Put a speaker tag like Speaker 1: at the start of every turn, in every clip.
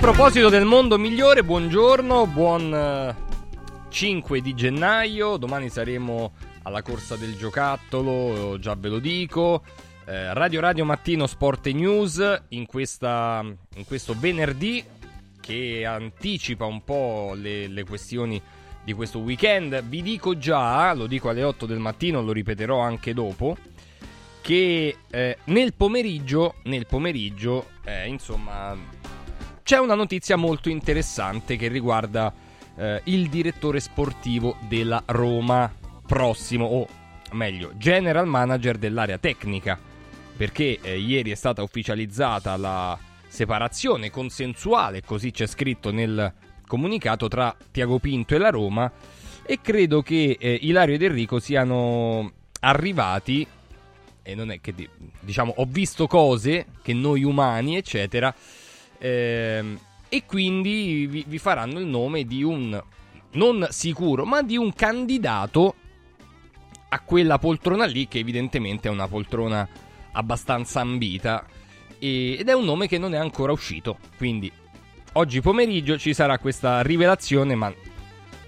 Speaker 1: proposito del mondo migliore, buongiorno, buon 5 eh, di gennaio, domani saremo alla corsa del giocattolo, già ve lo dico. Eh, Radio Radio Mattino Sport News in, questa, in questo venerdì che anticipa un po' le, le questioni di questo weekend. Vi dico già, lo dico alle 8 del mattino, lo ripeterò anche dopo, che eh, nel pomeriggio, nel pomeriggio eh, insomma, c'è una notizia molto interessante che riguarda eh, il direttore sportivo della Roma prossimo, o meglio, general manager dell'area tecnica, perché eh, ieri è stata ufficializzata la separazione consensuale, così c'è scritto nel comunicato, tra Tiago Pinto e la Roma e credo che eh, Ilario ed Enrico siano arrivati e non è che diciamo ho visto cose che noi umani eccetera ehm, e quindi vi, vi, faranno il nome di un non sicuro ma di un candidato a quella poltrona lì che evidentemente è una poltrona abbastanza ambita. E, ed è un nome che non è ancora uscito. Quindi oggi pomeriggio ci sarà questa rivelazione ma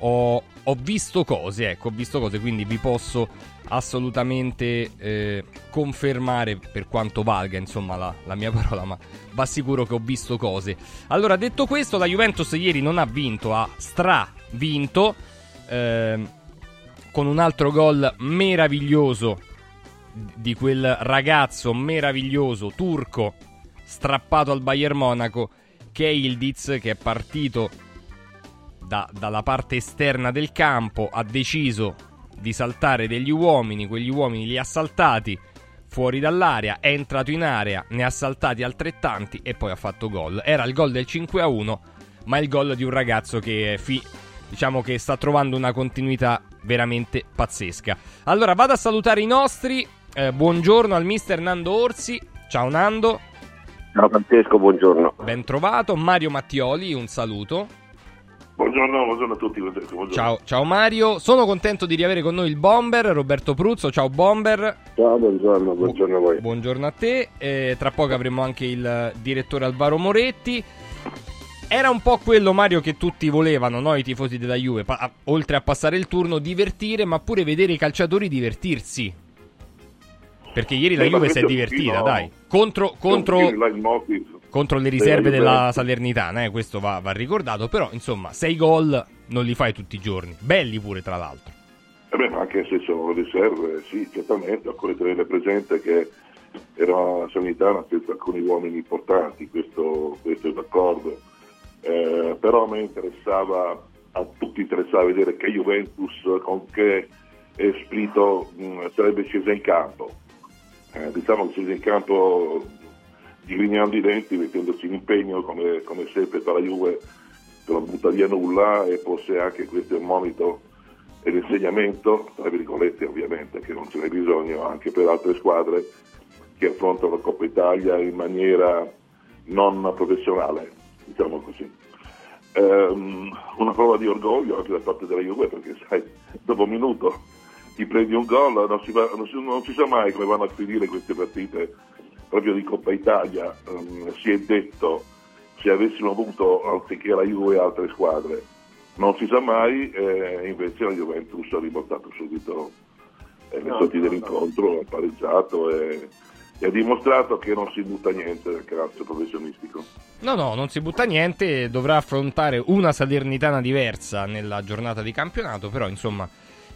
Speaker 1: ho, ho visto cose ecco ho visto cose quindi vi posso assolutamente eh, confermare per quanto valga insomma la, la, mia parola, ma va sicuro che ho visto cose. Allora, detto questo, la Juventus ieri non ha vinto, ha stravinto eh, con un altro gol meraviglioso di quel ragazzo meraviglioso turco strappato al Bayern Monaco che che è partito da, dalla parte esterna del campo, ha deciso di saltare degli uomini, quegli uomini li ha saltati fuori dall'area, è entrato in area, ne ha saltati altrettanti e poi ha fatto gol. Era il gol del 5 a 1, ma il gol di un ragazzo che fi- diciamo che sta trovando una continuità veramente pazzesca. Allora vado a salutare i nostri. Eh, buongiorno al mister Nando Orsi. Ciao Nando.
Speaker 2: Ciao Francesco, buongiorno.
Speaker 1: Ben trovato. Mario Mattioli, un saluto.
Speaker 3: Buongiorno, buongiorno, a tutti. Buongiorno.
Speaker 1: Ciao, ciao, Mario, sono contento di riavere con noi il Bomber, Roberto Pruzzo. Ciao Bomber.
Speaker 2: Ciao, buongiorno, buongiorno a voi.
Speaker 1: Buongiorno a te. Eh, tra poco avremo anche il direttore Alvaro Moretti. Era un po' quello, Mario, che tutti volevano, no? i tifosi della Juve, pa- oltre a passare il turno, divertire, ma pure vedere i calciatori divertirsi. Perché ieri la Juve si è divertita, no. dai. Contro, contro, contro le riserve della Salernitana, eh, questo va, va, ricordato, però insomma, sei gol non li fai tutti i giorni, belli pure tra l'altro.
Speaker 3: Eh beh, anche se sono riserve, sì, certamente, occorre tenere presente che era una Salernitana senza alcuni uomini importanti, questo, questo è d'accordo, eh, però a me interessava, a tutti interessava vedere che Juventus con che spirito mh, sarebbe scesa in campo. Eh, diciamo che scesa in campo digrignando i denti, mettendosi in impegno come, come sempre per la Juve che non butta via nulla e forse anche questo è un monito e l'insegnamento, tra virgolette ovviamente, che non ce n'è bisogno anche per altre squadre che affrontano la Coppa Italia in maniera non professionale, diciamo così. Um, una prova di orgoglio anche da parte della Juve perché sai, dopo un minuto ti prendi un gol, non si, va, non, si, non si sa mai come vanno a finire queste partite proprio di Coppa Italia um, si è detto se avessimo avuto anziché la Juve altre squadre non si sa mai eh, invece la Juventus ha riportato subito eh, le sorti no, dell'incontro no. ha pareggiato e, e, ha dimostrato che non si butta niente nel calcio professionistico
Speaker 1: no no non si butta niente dovrà affrontare una Salernitana diversa nella giornata di campionato però insomma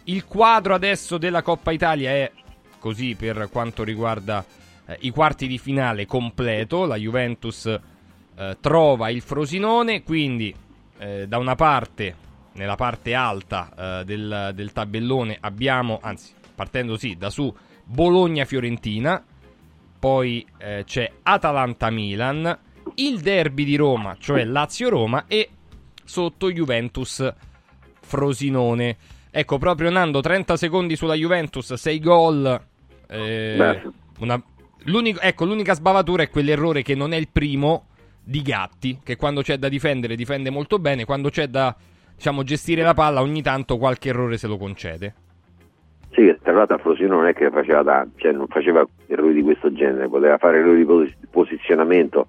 Speaker 1: il quadro adesso della Coppa Italia è così per quanto riguarda eh, i quarti di finale completo, la Juventus eh, trova il Frosinone, quindi eh, da una parte, nella parte alta eh, del, del, tabellone abbiamo, anzi partendo sì, da su Bologna-Fiorentina, poi eh, c'è Atalanta-Milan, il derby di Roma, cioè Lazio-Roma e sotto Juventus-Frosinone. Ecco, proprio Nando, 30 secondi sulla Juventus, 6 gol. Eh, una L'unico, ecco, l'unica sbavatura è quell'errore che non è il primo di Gatti, che quando c'è da difendere difende molto bene, quando c'è da diciamo, gestire la palla ogni tanto qualche errore se lo concede.
Speaker 2: Sì, tra l'altro Frosino non è che faceva tanto, cioè non faceva errori di questo genere, poteva fare errori di posizionamento,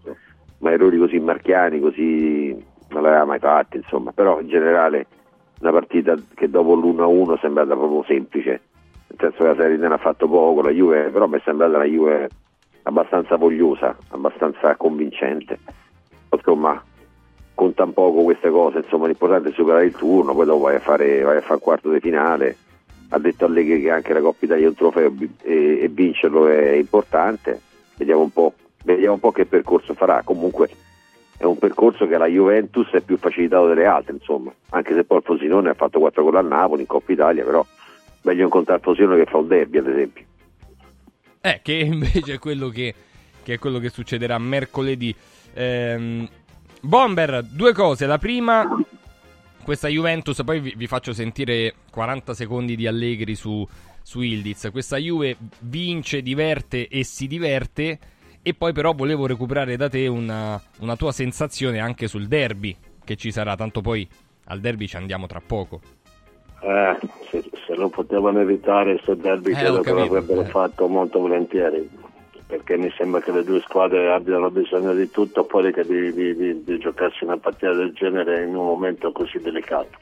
Speaker 2: ma errori così marchiani, così non l'aveva mai fatti, insomma, però in generale una partita che dopo l'1-1 è sembrata proprio semplice, nel senso che la Serie non ha fatto poco, la Juve, però mi è sembrata una Juve abbastanza vogliosa, abbastanza convincente. Insomma, conta un poco queste cose, insomma l'importante è superare il turno, poi dopo vai a fare, vai a fare quarto di finale. Ha detto Allegri che anche la Coppa Italia è un trofeo e, e vincerlo è importante. Vediamo un, po', vediamo un po' che percorso farà. Comunque è un percorso che la Juventus è più facilitato delle altre, insomma, anche se poi il Frosinone ha fatto 4 gol a Napoli in Coppa Italia, però meglio incontrare il Frosinone che fa un derby, ad esempio.
Speaker 1: Eh, che invece è quello che, che, è quello che succederà mercoledì. Ehm, Bomber, due cose. La prima, questa Juventus, poi vi, vi, faccio sentire 40 secondi di Allegri su, su Ildiz. Questa Juve vince, diverte e si diverte. E poi però volevo recuperare da te una, una tua sensazione anche sul derby che ci sarà, tanto poi al derby ci andiamo tra poco.
Speaker 4: Eh, se, se, lo potevano evitare questo derby eh, credo che l'avrebbero eh. fatto molto volentieri perché mi sembra che le due squadre abbiano bisogno di tutto fuori che di, di, di, di giocarsi una partita del genere in un momento così delicato.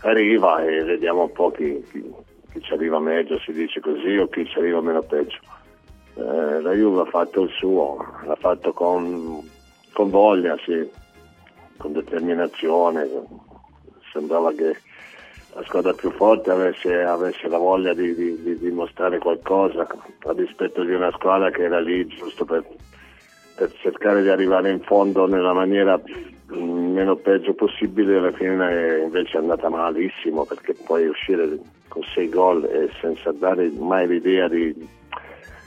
Speaker 4: Arriva e vediamo un po' chi, chi, chi ci arriva meglio, si dice così, o chi ci arriva meno peggio. Eh, la Juve ha fatto il suo, l'ha fatto con, con voglia, sì, con determinazione. Sembrava che la squadra più forte avesse, avesse la voglia di, di, di, dimostrare qualcosa a dispetto di una squadra che era lì giusto per, per cercare di arrivare in fondo nella maniera meno peggio possibile alla fine invece è andata malissimo perché poi uscire con sei gol e senza dare mai l'idea di,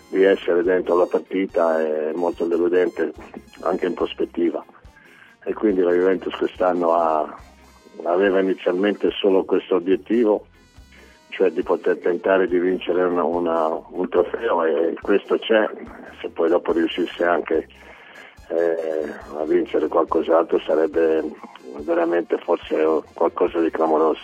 Speaker 4: di essere dentro la partita è molto deludente anche in prospettiva. E quindi la Juventus quest'anno ha aveva inizialmente solo questo obiettivo, cioè di poter tentare di vincere una, una, un trofeo e questo c'è, se poi dopo riuscisse anche eh, a vincere qualcos'altro sarebbe veramente forse qualcosa di clamoroso.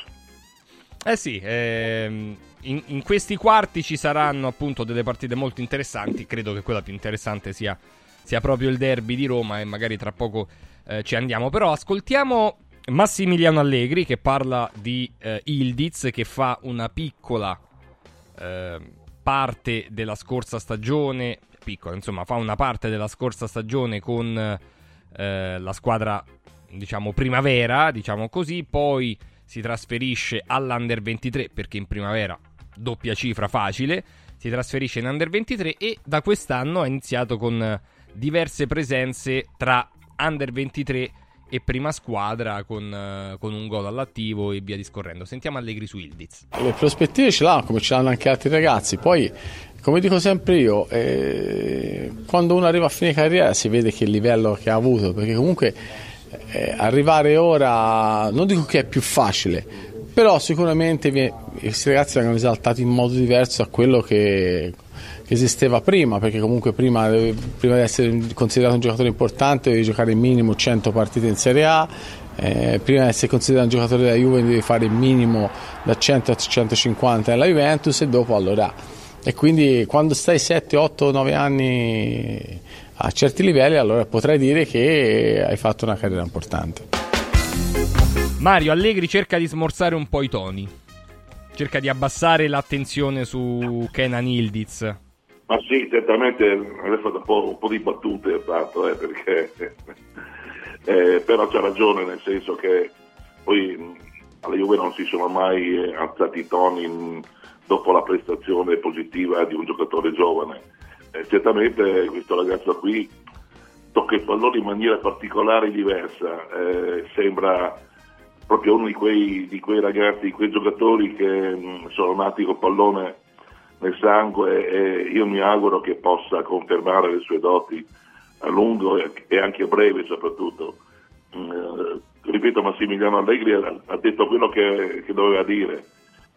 Speaker 1: Eh sì, ehm, in, in, questi quarti ci saranno appunto delle partite molto interessanti, credo che quella più interessante sia, sia proprio il derby di Roma e magari tra poco eh, ci andiamo, però ascoltiamo Massimiliano Allegri che parla di eh, Ildiz che fa una piccola eh, parte della scorsa stagione, piccola insomma fa una parte della scorsa stagione con eh, la squadra diciamo primavera, diciamo così, poi si trasferisce all'Under 23 perché in primavera doppia cifra facile, si trasferisce in Under 23 e da quest'anno ha iniziato con diverse presenze tra Under 23 e prima squadra con, uh, con un gol all'attivo e via discorrendo. Sentiamo Allegri su Ildiz.
Speaker 5: Le prospettive ce l'hanno come ce l'hanno anche altri ragazzi, poi come dico sempre io, eh, quando uno arriva a fine carriera si vede che livello che ha avuto, perché comunque eh, arrivare ora non dico che è più facile, però sicuramente viene, questi ragazzi vengono esaltati in modo diverso a quello che esisteva prima, perché comunque prima, prima, di essere considerato un giocatore importante devi giocare minimo 100 partite in Serie A, eh, prima di essere considerato un giocatore della Juve devi fare minimo da 100 a 150 nella Juventus e dopo allora... E quindi quando stai 7, 8, 9 anni a certi livelli allora potrei dire che hai fatto una carriera importante.
Speaker 1: Mario Allegri cerca di smorzare un po' i toni cerca di abbassare l'attenzione su Kenan Ildiz.
Speaker 3: Ma sì, certamente avrei fatto un po', un po', di battute, fatto, eh, perché, eh, però c'ha ragione, nel senso che poi alla Juve non si sono mai eh, alzati i toni dopo la prestazione positiva di un giocatore giovane. Eh, certamente questo ragazzo qui tocca il pallone in maniera particolare e diversa, eh, sembra proprio uno di quei, di quei, ragazzi, di quei giocatori che mh, sono nati col pallone nel sangue e io mi auguro che possa confermare le sue doti a lungo e anche a breve soprattutto. Uh, ripeto, Massimiliano Allegri ha, ha detto quello che, che, doveva dire,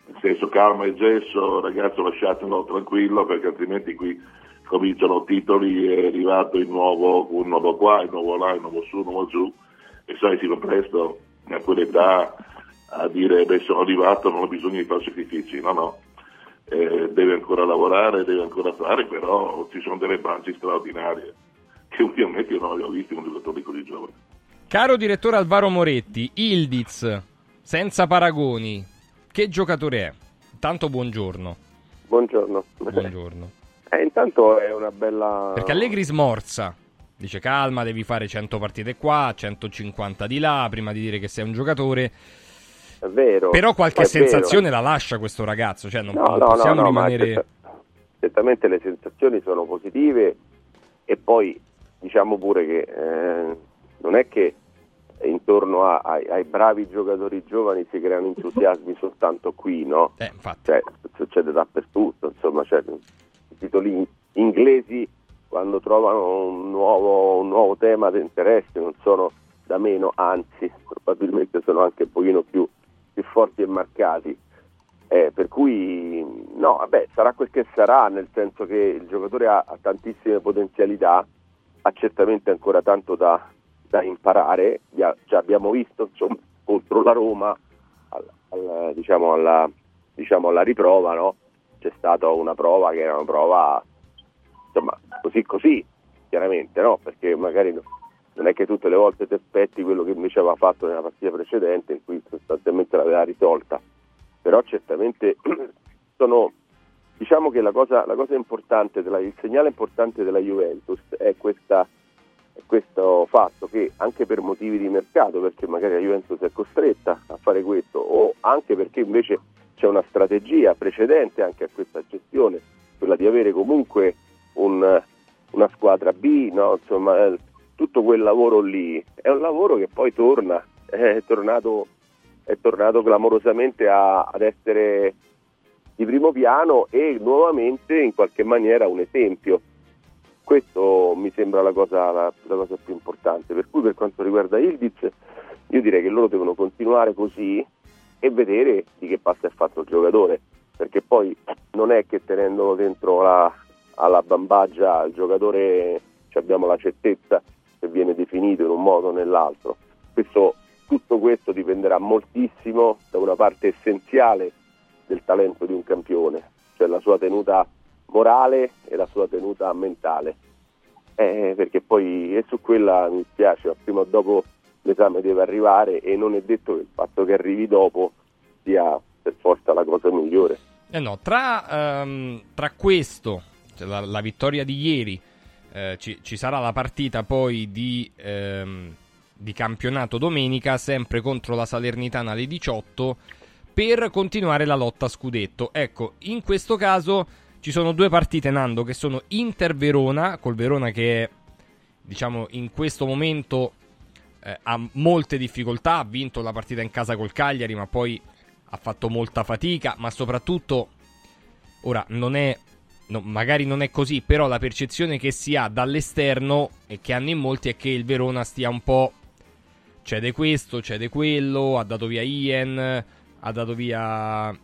Speaker 3: nel senso calma e gesso, ragazzo lasciatelo tranquillo perché altrimenti qui cominciano titoli, è arrivato il nuovo, un nuovo qua, il nuovo là, il nuovo su, il nuovo giù. E sai si va presto a quell'età a dire beh sono arrivato, non ho bisogno di fare sacrifici, no no, eh, deve ancora lavorare, deve ancora fare, però ci sono delle banci straordinarie che ovviamente io non avevo visto un giocatore così giovane.
Speaker 1: Caro direttore Alvaro Moretti, Ildiz, senza paragoni, che giocatore è? Tanto buongiorno.
Speaker 6: Buongiorno.
Speaker 1: Buongiorno.
Speaker 6: Eh, intanto è una bella...
Speaker 1: Perché Allegri smorza. Dice calma, devi fare 100 partite qua, 150 di là, prima di dire che sei un giocatore.
Speaker 6: È vero.
Speaker 1: Però qualche sensazione
Speaker 6: vero.
Speaker 1: la lascia questo ragazzo. Cioè non,
Speaker 6: No,
Speaker 1: non
Speaker 6: no,
Speaker 1: possiamo
Speaker 6: no, no, ma
Speaker 1: rimanere...
Speaker 6: certa- certamente le sensazioni sono positive e poi diciamo pure che eh, non è che intorno a- ai, ai bravi giocatori giovani si creano entusiasmi soltanto qui, no?
Speaker 1: Eh, infatti.
Speaker 6: Cioè, succede dappertutto, insomma, cioè, i titoli inglesi quando trovano un nuovo, un nuovo tema di interesse non sono da meno, anzi, probabilmente sono anche un pochino più forti e marcati. Eh, per cui no, vabbè, sarà quel che sarà, nel senso che il giocatore ha, ha tantissime potenzialità, ha certamente ancora tanto da, da imparare, già, già abbiamo visto insomma, contro la Roma, al- al- diciamo, alla, diciamo, alla riprova, no? c'è stata una prova che era una prova insomma, così così, chiaramente, no? perché magari non è che tutte le volte ti aspetti quello che invece aveva fatto nella partita precedente in cui sostanzialmente l'aveva risolta però certamente sono diciamo che la cosa, la cosa importante della- il segnale importante della Juventus è, questa, questo fatto che anche per motivi di mercato perché magari la Juventus è costretta a fare questo o anche perché invece c'è una strategia precedente anche a questa gestione quella di avere comunque un- una squadra B no? insomma eh, tutto quel lavoro lì è un lavoro che poi torna è tornato è tornato clamorosamente a- ad essere di primo piano e nuovamente in qualche maniera un esempio. Questo mi sembra la cosa, la, la cosa più importante. Per cui per quanto riguarda Ildiz, io direi che loro devono continuare così e vedere di che passo è fatto il giocatore, perché poi non è che tenendolo dentro la, alla bambaggia il giocatore abbiamo la certezza che viene definito in un modo o nell'altro. Questo tutto questo dipenderà moltissimo da una parte essenziale del talento di un campione, cioè la sua tenuta morale e la sua tenuta mentale. Eh, perché poi e su quella mi spiace, ma prima o dopo l'esame deve arrivare e non è detto che il fatto che arrivi dopo sia per forza la cosa migliore.
Speaker 1: Eh no, tra, ehm, tra questo, cioè la, la vittoria di ieri, eh, ci, ci sarà la partita poi di, ehm, di campionato domenica, sempre contro la Salernitana alle 18, per continuare la lotta a scudetto. Ecco, in questo caso ci sono due partite, Nando, che sono Inter-Verona, col Verona che è, diciamo, in questo momento eh, ha molte difficoltà, ha vinto la partita in casa col Cagliari, ma poi ha fatto molta fatica, ma soprattutto ora non è no, magari non è così, però la percezione che si ha dall'esterno e che hanno in molti è che il Verona stia un po' cede questo, cede quello, ha dato via Ian, ha dato via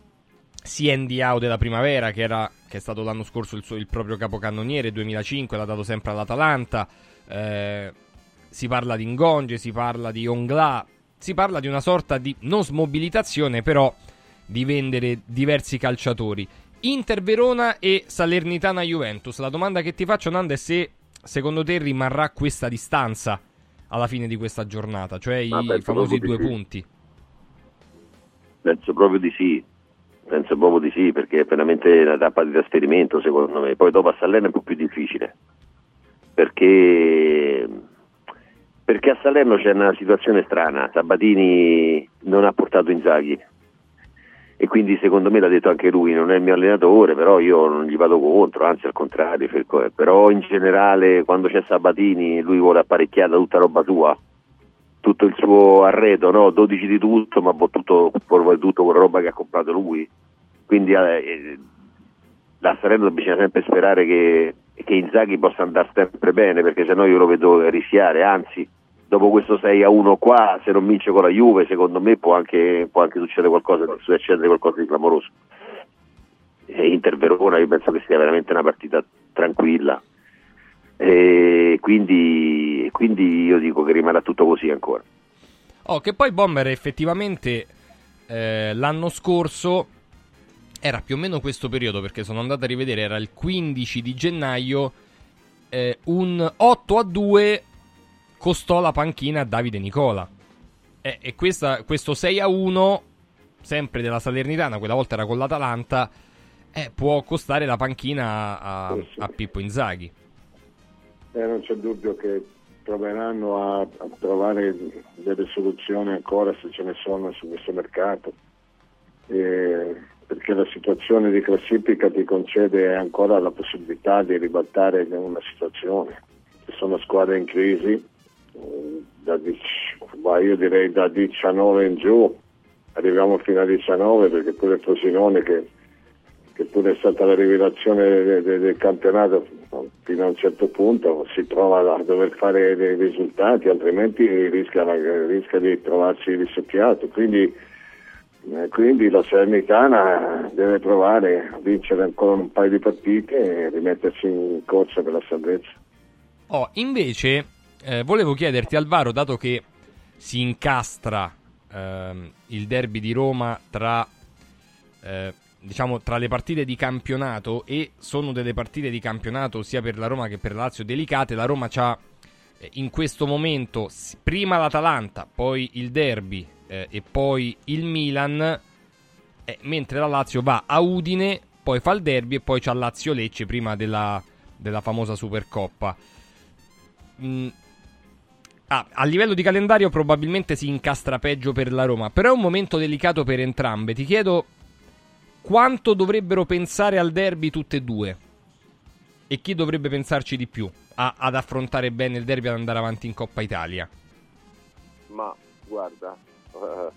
Speaker 1: Sien Diao della primavera che, era, che è stato l'anno scorso il, suo, il proprio capocannoniere 2005, l'ha dato sempre all'Atalanta. Eh, si parla di Ngonge, si parla di Ongla, si parla di una sorta di non smobilitazione, però di vendere diversi calciatori. Inter Verona e Salernitana Juventus. La domanda che ti faccio, Nando, è se secondo te rimarrà questa distanza alla fine di questa giornata, cioè i
Speaker 2: Ah, penso
Speaker 1: famosi due
Speaker 2: sì.
Speaker 1: punti.
Speaker 2: Penso proprio di sì, penso proprio di sì, perché è veramente una tappa di trasferimento secondo me. Poi dopo a Salerno è un po' più difficile, perché, perché a Salerno c'è una situazione strana, Sabatini non ha portato Inzaghi e quindi secondo me l'ha detto anche lui, non è il mio allenatore, però io non gli vado contro, anzi al contrario, Ferco- però in generale quando c'è Sabatini lui vuole apparecchiare tutta roba sua tutto il suo arredo, no? 12 di tutto, ma tutto, tutto con roba che ha comprato lui. Quindi eh, da Salerno bisogna sempre sperare che, che Inzaghi possa andare sempre bene, perché sennò io lo vedo rischiare, anzi dopo questo 6 a 1 qua, se non vince con la Juve, secondo me può anche, può anche succedere qualcosa, succedere qualcosa di clamoroso. E Inter Verona io penso che sia veramente una partita tranquilla. E quindi, quindi io dico che rimarrà tutto così ancora.
Speaker 1: Oh, che poi Bomber effettivamente eh, l'anno scorso era più o meno questo periodo perché sono andato a rivedere, era il 15 di gennaio, eh, un 8 a 2 costò la panchina a Davide Nicola. Eh, e questa, questo 6 a 1, sempre della Salernitana, quella volta era con l'Atalanta, eh, può costare la panchina a, a Pippo Inzaghi.
Speaker 4: Eh, non c'è dubbio che proveranno a, a, trovare delle soluzioni ancora se ce ne sono su questo mercato. Eh, perché la situazione di classifica ti concede ancora la possibilità di ribaltare una situazione. Ci sono squadre in crisi, eh, da, io direi da 19 in giù, arriviamo fino a 19 perché pure Frosinone che, che pure è stata la rivelazione del, del, campionato fino a un certo punto si trova a dover fare dei risultati altrimenti rischia, rischia di trovarsi risucchiato quindi eh, quindi la Salernitana deve provare a vincere ancora un paio di partite e rimettersi in corsa per la salvezza.
Speaker 1: Oh, invece eh, volevo chiederti Alvaro, dato che si incastra ehm, il derby di Roma tra, eh, diciamo, tra le partite di campionato e sono delle partite di campionato sia per la Roma che per la Lazio delicate, la Roma ha eh, in questo momento prima l'Atalanta, poi il derby eh, e poi il Milan, eh, mentre la Lazio va a Udine, poi fa il derby e poi c'ha Lazio-Lecce prima della, della famosa Supercoppa. Mm. Ah, a livello di calendario probabilmente si incastra peggio per la Roma, però è un momento delicato per entrambe. Ti chiedo quanto dovrebbero pensare al derby tutte e due e chi dovrebbe pensarci di più a, ad affrontare bene il derby e ad andare avanti in Coppa Italia?
Speaker 6: Ma guarda, uh,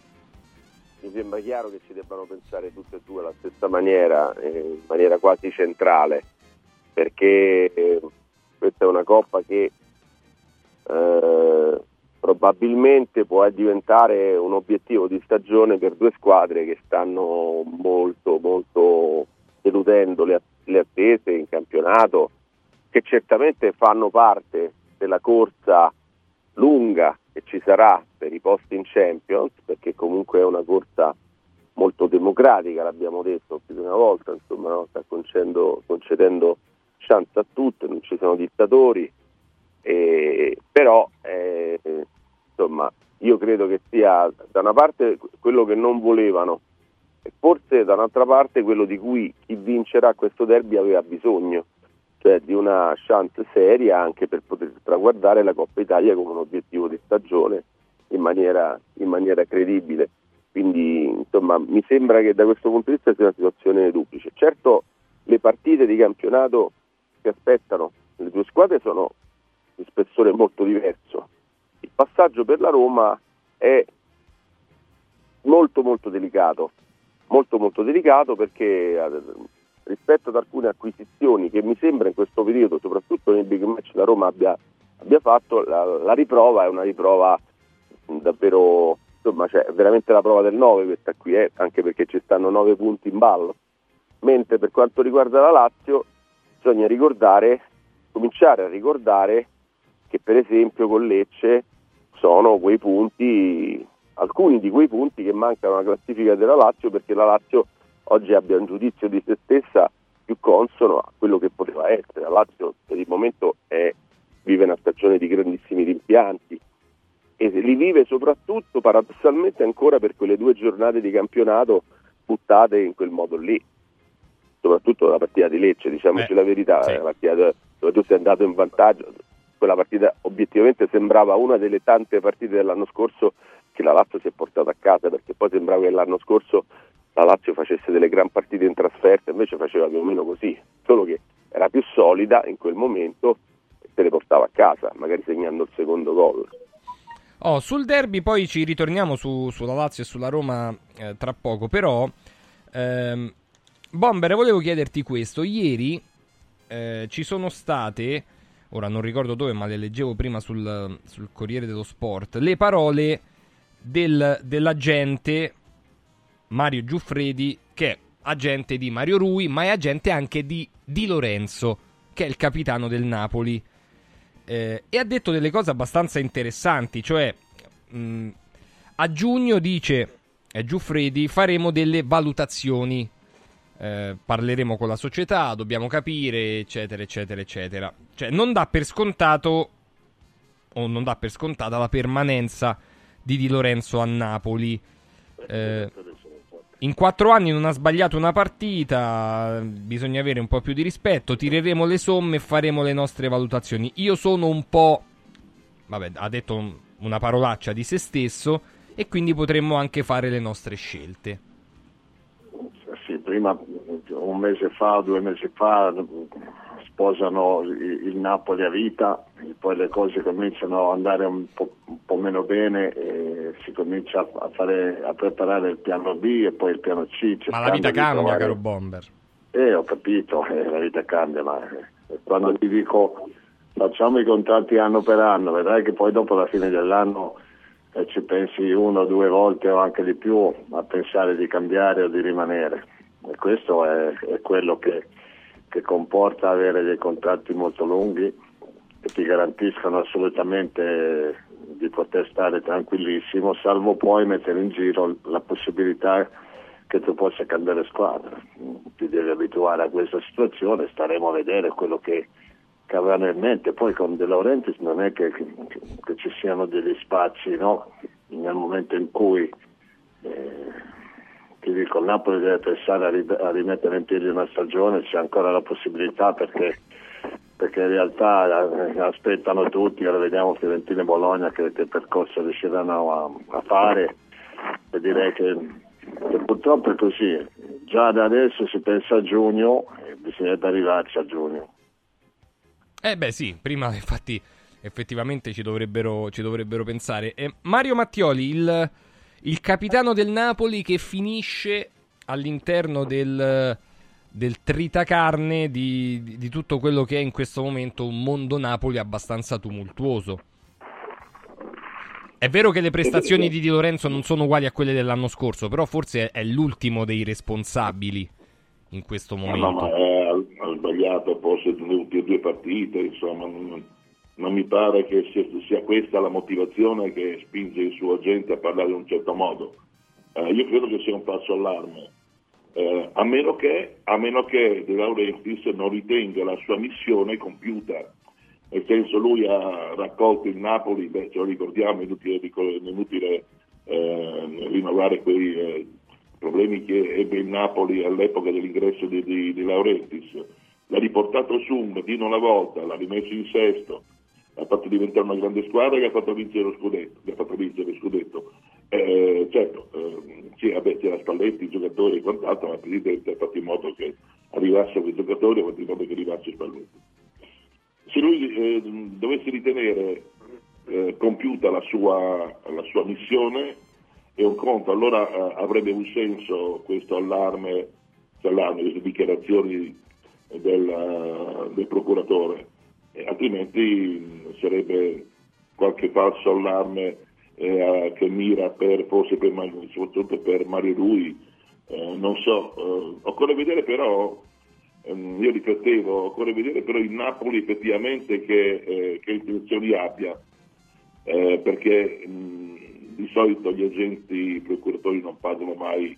Speaker 6: mi sembra chiaro che ci debbano pensare tutte e due alla stessa maniera, eh, in maniera quasi centrale, perché eh, questa è una coppa che eh, probabilmente può diventare un obiettivo di stagione per due squadre che stanno molto, molto deludendo le, le attese in campionato, che certamente fanno parte della corsa lunga che ci sarà per i posti in Champions, perché comunque è una corsa molto democratica, l'abbiamo detto più di una volta, insomma, no? sta concedendo, concedendo chance a tutti, non ci sono dittatori, eh, però eh, insomma, io credo che sia da una parte quello che non volevano e forse da un'altra parte quello di cui chi vincerà questo derby aveva bisogno cioè di una chance seria anche per poter traguardare la Coppa Italia come un obiettivo di stagione in maniera, in maniera credibile. Quindi insomma mi sembra che da questo punto di vista sia una situazione duplice. Certo le partite di campionato che aspettano le due squadre sono di spessore molto diverso. Il passaggio per la Roma è molto molto delicato, molto molto delicato perché rispetto ad alcune acquisizioni che mi sembra in questo periodo, soprattutto nel big match la Roma abbia, abbia fatto, la, la, riprova è una riprova davvero, insomma, cioè, veramente la prova del 9 questa qui, eh, anche perché ci stanno 9 punti in ballo. Mentre per quanto riguarda la Lazio bisogna ricordare, cominciare a ricordare che per esempio con Lecce sono quei punti, alcuni di quei punti che mancano alla classifica della Lazio perché la Lazio oggi abbia un giudizio di se stessa più consono a quello che poteva essere. La Lazio per il momento è, vive una stagione di grandissimi rimpianti e li vive soprattutto paradossalmente ancora per quelle due giornate di campionato buttate in quel modo lì. Soprattutto la partita di Lecce, diciamoci eh, la verità, sì. la partita dove tu sei andato in vantaggio, quella partita obiettivamente sembrava una delle tante partite dell'anno scorso che la Lazio si è portata a casa perché poi sembrava che l'anno scorso la Lazio facesse delle gran partite in trasferta, invece faceva più o meno così, solo che era più solida in quel momento e se le portava a casa, magari segnando il secondo gol.
Speaker 1: Oh, sul derby poi ci ritorniamo su, sulla Lazio e sulla Roma eh, tra poco, però ehm, Bomber, volevo chiederti questo, ieri eh, ci sono state, ora non ricordo dove ma le leggevo prima sul, sul Corriere dello Sport, le parole del, dell'agente Mario Giuffredi, che è agente di Mario Rui, ma è agente anche di Di Lorenzo, che è il capitano del Napoli. Eh, e ha detto delle cose abbastanza interessanti, cioè mh, a giugno dice eh, Giuffredi faremo delle valutazioni eh, parleremo con la società, dobbiamo capire, eccetera, eccetera, eccetera. Cioè, non dà per scontato o non dà per scontata la permanenza di Di Lorenzo a Napoli. Eh, in quattro anni non ha sbagliato una partita, bisogna avere un po' più di rispetto, tireremo le somme e faremo le nostre valutazioni. Io sono un po'... vabbè, ha detto una parolaccia di se stesso e quindi potremmo anche fare le nostre scelte.
Speaker 4: Prima, un mese fa, due mesi fa, sposano il Napoli a vita, poi le cose cominciano ad andare un po', un po', meno bene e si comincia a, fare, a, preparare il piano B e poi il piano C.
Speaker 1: Ma la vita cambia, trovare... caro Bomber.
Speaker 4: Eh, ho capito, eh, la vita cambia, ma eh, quando ti dico facciamo i contratti anno per anno, vedrai che poi dopo la fine dell'anno eh, ci pensi uno o due volte o anche di più a pensare di cambiare o di rimanere. E questo è, è quello che che comporta avere dei contratti molto lunghi che ti garantiscono assolutamente di poter stare tranquillissimo, salvo poi mettere in giro la possibilità che tu possa cambiare squadra. Ti devi abituare a questa situazione, staremo a vedere quello che, che avranno in mente. Poi con De Laurentiis non è che, che, che ci siano degli spazi no? nel momento in cui eh, ti dico, il Napoli deve pensare a, ri- a, rimettere in piedi una stagione, c'è ancora la possibilità perché, perché in realtà eh, aspettano tutti, ora vediamo Fiorentina e Bologna che, che percorso riusciranno a, a, fare e direi che, che, purtroppo è così, già da adesso si pensa a giugno e bisognerebbe arrivarci a giugno.
Speaker 1: Eh beh sì, prima infatti effettivamente ci dovrebbero, ci dovrebbero pensare. Eh, Mario Mattioli, il il capitano del Napoli che finisce all'interno del, del tritacarne di, di, di tutto quello che è in questo momento un mondo Napoli abbastanza tumultuoso. È vero che le prestazioni di Di Lorenzo non sono uguali a quelle dell'anno scorso, però forse è l'ultimo dei responsabili in questo momento.
Speaker 3: No, ma ha sbagliato forse le ultime due partite, insomma, non, non mi pare che sia questa la motivazione che spinge il suo agente a parlare in un certo modo. Eh, io credo che sia un passo allarme, eh, a, meno che, a meno che De Laurentiis non ritenga la sua missione compiuta. Nel senso lui ha raccolto il Napoli, beh, ce lo ricordiamo, è inutile, inutile eh, rinnovare quei eh, problemi che ebbe il Napoli all'epoca dell'ingresso di, di, di Laurentiis. L'ha riportato su un mattino alla volta, l'ha rimesso in sesto, ha fatto diventare una grande squadra che ha fatto vincere lo scudetto. Vincere lo scudetto. Eh, certo, eh, sì, vabbè, c'era Spalletti, i giocatori e quant'altro, ma il Presidente ha fatto in modo che arrivasse quei giocatori, ha fatto in modo che arrivasse Spalletti. Se lui eh, dovesse ritenere eh, compiuta la sua, la sua, missione, è un conto, allora eh, avrebbe un senso questo allarme, allarme queste dichiarazioni del, del procuratore altrimenti sarebbe qualche falso allarme eh, che mira per, forse per, soprattutto per Mario Rui, eh, non so, eh, occorre vedere però, ehm, io riflettevo, occorre vedere però il Napoli effettivamente che, eh, che intenzioni abbia, eh, perché mh, di solito gli agenti i procuratori non parlano mai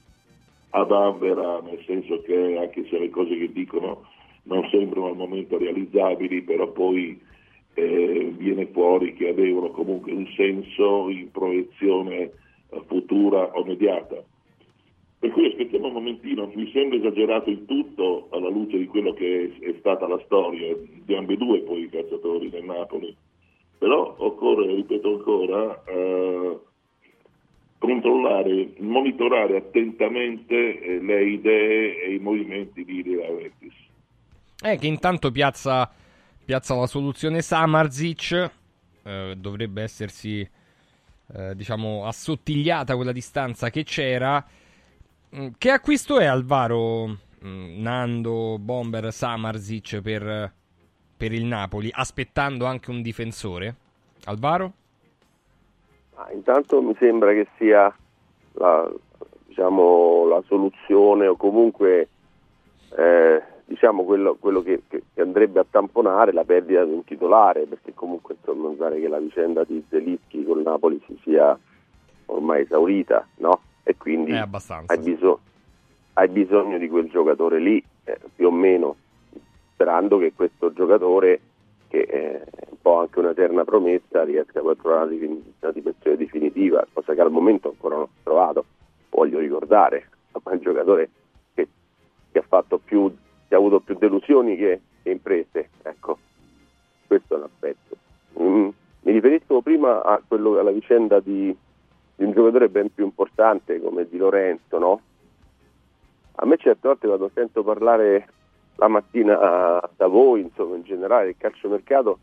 Speaker 3: ad Ambera, nel senso che anche se le cose che dicono non sembrano al momento realizzabili, però poi eh, viene fuori che avevano comunque un senso in proiezione eh, futura o immediata. Per cui aspettiamo un momentino, mi sembra esagerato il tutto alla luce di quello che è, è stata la storia di ambedue poi i calciatori del Napoli. Però occorre, ripeto ancora, eh, controllare, monitorare attentamente eh, le idee e i movimenti di Ria Laurentiis.
Speaker 1: Eh, che intanto piazza, piazza la soluzione Samarzic. Eh, dovrebbe essersi, eh, diciamo, assottigliata quella distanza che c'era. Mm, che acquisto è Alvaro, mm, Nando, Bomber, Samarzic per, per il Napoli, aspettando anche un difensore? Alvaro?
Speaker 6: Ah, intanto mi sembra che sia la, diciamo, la soluzione o comunque eh, diciamo quello, quello che, che, andrebbe a tamponare la perdita di un titolare, perché comunque insomma, mi pare che la vicenda di Zelischi con Napoli si sia ormai esaurita, no? E quindi hai, biso- hai bisogno di quel giocatore lì, eh, più o meno, sperando che questo giocatore, che è un po' anche un'eterna promessa, riesca a trovare una, dimensione definitiva, cosa che al momento ancora non ho trovato. Voglio ricordare, ma un giocatore che, che, ha più, che, ha avuto più delusioni che, che imprese. Ecco, questo è un aspetto. Mm, mi riferisco prima quello, alla vicenda di, di, un giocatore ben più importante come Di Lorenzo, no? A me certe volte quando sento parlare la mattina da voi, insomma in generale del calciomercato,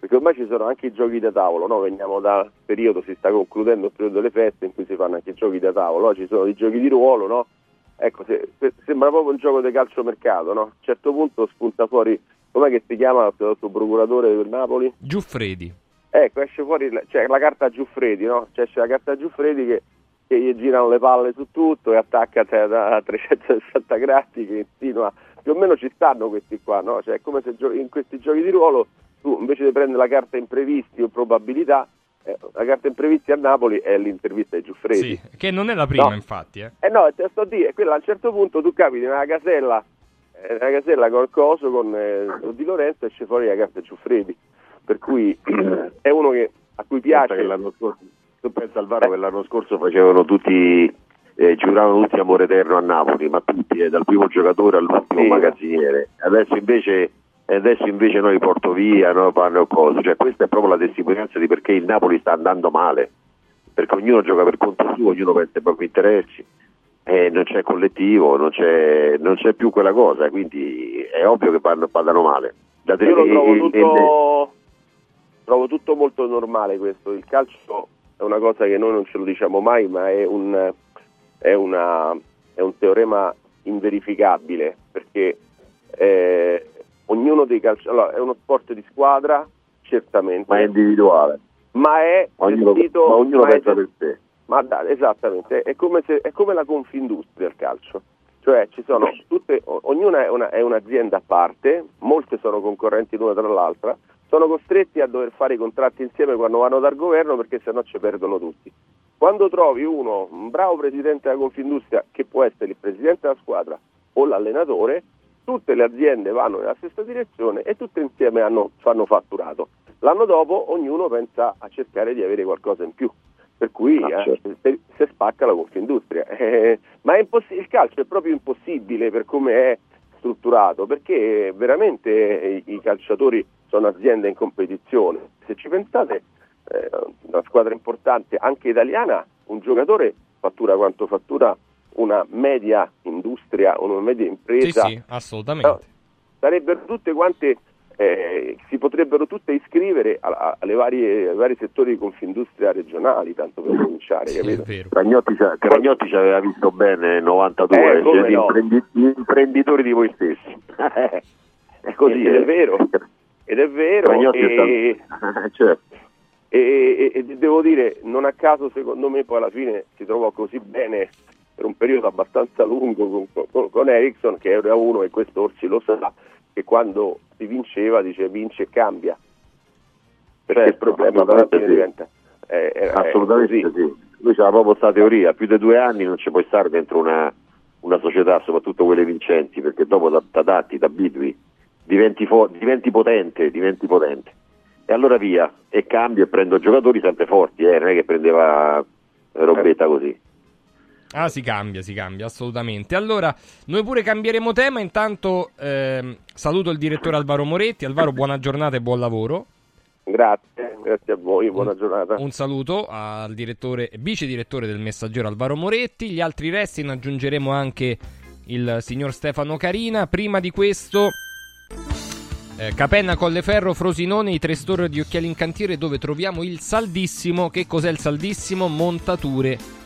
Speaker 6: perché ormai ci sono anche i giochi da tavolo, no? veniamo dal periodo, si sta concludendo il periodo delle feste in cui si fanno anche i giochi da tavolo, ci sono i giochi di ruolo, no? Ecco, se, se, sembra proprio un gioco di calciomercato, no? a un certo punto spunta fuori, com'è che si chiama il suo procuratore del Napoli?
Speaker 1: Giuffredi.
Speaker 6: Ecco, esce fuori c'è la carta Giuffredi, no? Cioè, c'è la carta Giuffredi che, che gli girano le palle su tutto e attacca da 360 gradi che insinua più o meno ci stanno questi qua, no? Cioè è come se in questi giochi di ruolo tu invece di prendere la carta imprevisti o probabilità, eh, la carta imprevisti a Napoli è l'intervista di Giuffredi.
Speaker 1: Sì, che non è la prima
Speaker 6: no.
Speaker 1: infatti. Eh,
Speaker 6: eh no, te sto a dire, quella a un certo punto tu capiti nella casella, eh, nella casella con coso, con eh, Di Lorenzo e esce fuori la carta Giuffredi. Per cui è uno che, a cui piace...
Speaker 2: Che l'anno scorso, tu pensa Alvaro che l'anno scorso facevano tutti eh, giuravano tutti amore eterno a Napoli, ma tutti, eh, dal primo giocatore all'ultimo sì. magazziniere. Adesso invece, adesso invece noi porto via, no, fanno cose. Cioè, questa è proprio la testimonianza di perché il Napoli sta andando male, perché ognuno gioca per conto suo, ognuno pensa ai propri interessi. Eh, non c'è collettivo, non c'è, non c'è, più quella cosa, quindi è ovvio che vadano male.
Speaker 6: Da Io lo trovo tutto, trovo tutto molto normale questo, il calcio è una cosa che noi non ce lo diciamo mai, ma è un, è, una, è un teorema inverificabile perché eh, ognuno dei calciatori allora, è uno sport di squadra certamente.
Speaker 2: Ma è individuale.
Speaker 6: Ma è
Speaker 2: ognuno,
Speaker 6: gestito,
Speaker 2: ma ognuno ma pensa è, per sé.
Speaker 6: Ma da, esattamente. È come, se, è come la confindustria del calcio. Cioè ci sono tutte, ognuna è, una, è un'azienda a parte molte sono concorrenti l'una tra l'altra sono costretti a dover fare i contratti insieme quando vanno dal governo perché sennò ci perdono tutti. Quando trovi uno, un bravo presidente della Confindustria, che può essere il presidente della squadra o l'allenatore, tutte le aziende vanno nella stessa direzione e tutte insieme hanno, fanno fatturato. L'anno dopo ognuno pensa a cercare di avere qualcosa in più, per cui ah, certo. eh, si spacca la Confindustria. Eh, ma imposs- il calcio è proprio impossibile per come è strutturato, perché veramente i, i calciatori sono aziende in competizione. Se ci pensate eh, una squadra importante anche italiana, un giocatore fattura quanto fattura una media industria, una media impresa.
Speaker 1: Sì, sì, assolutamente. No,
Speaker 6: sarebbero tutte quante, eh, si potrebbero tutte iscrivere a, alle varie, ai vari settori di confindustria regionali, tanto per cominciare.
Speaker 2: Sì, Cragnotti, Cragnotti ci aveva visto bene nel 92, eh, cioè, no. imprendi, imprenditori di voi stessi.
Speaker 6: è così, ed è vero. Ed è vero.
Speaker 2: Cragnotti e... sta... certo
Speaker 6: e, e, e, devo dire, non a caso secondo me poi alla fine si trovò così bene per un periodo abbastanza lungo con, con, con Ericsson che era uno e questo Orsi lo sa che quando si vinceva dice vince e cambia. Perché certo, il problema alla fine sì. diventa
Speaker 2: eh, eh, assolutamente sì. Lui c'era proprio questa teoria più di due anni non ci puoi stare dentro una, una società soprattutto quelle vincenti perché dopo ti adatti, ti abitui diventi, fo- diventi potente diventi potente. E allora via, e cambio e prendo giocatori sempre forti, eh, non è che prendeva robetta così.
Speaker 1: Ah, si cambia, si cambia, assolutamente. Allora, noi pure cambieremo tema. Intanto ehm, saluto il direttore Alvaro Moretti. Alvaro, buona giornata e buon lavoro.
Speaker 6: Grazie, grazie a voi, buona giornata.
Speaker 1: Un saluto al direttore, vice direttore del Messaggero Alvaro Moretti. Gli altri resti ne aggiungeremo anche il signor Stefano Carina. Prima di questo eh, Capenna, Colleferro, Frosinone, i tre store di occhiali in cantiere dove troviamo il saldissimo. Che cos'è il saldissimo? Montature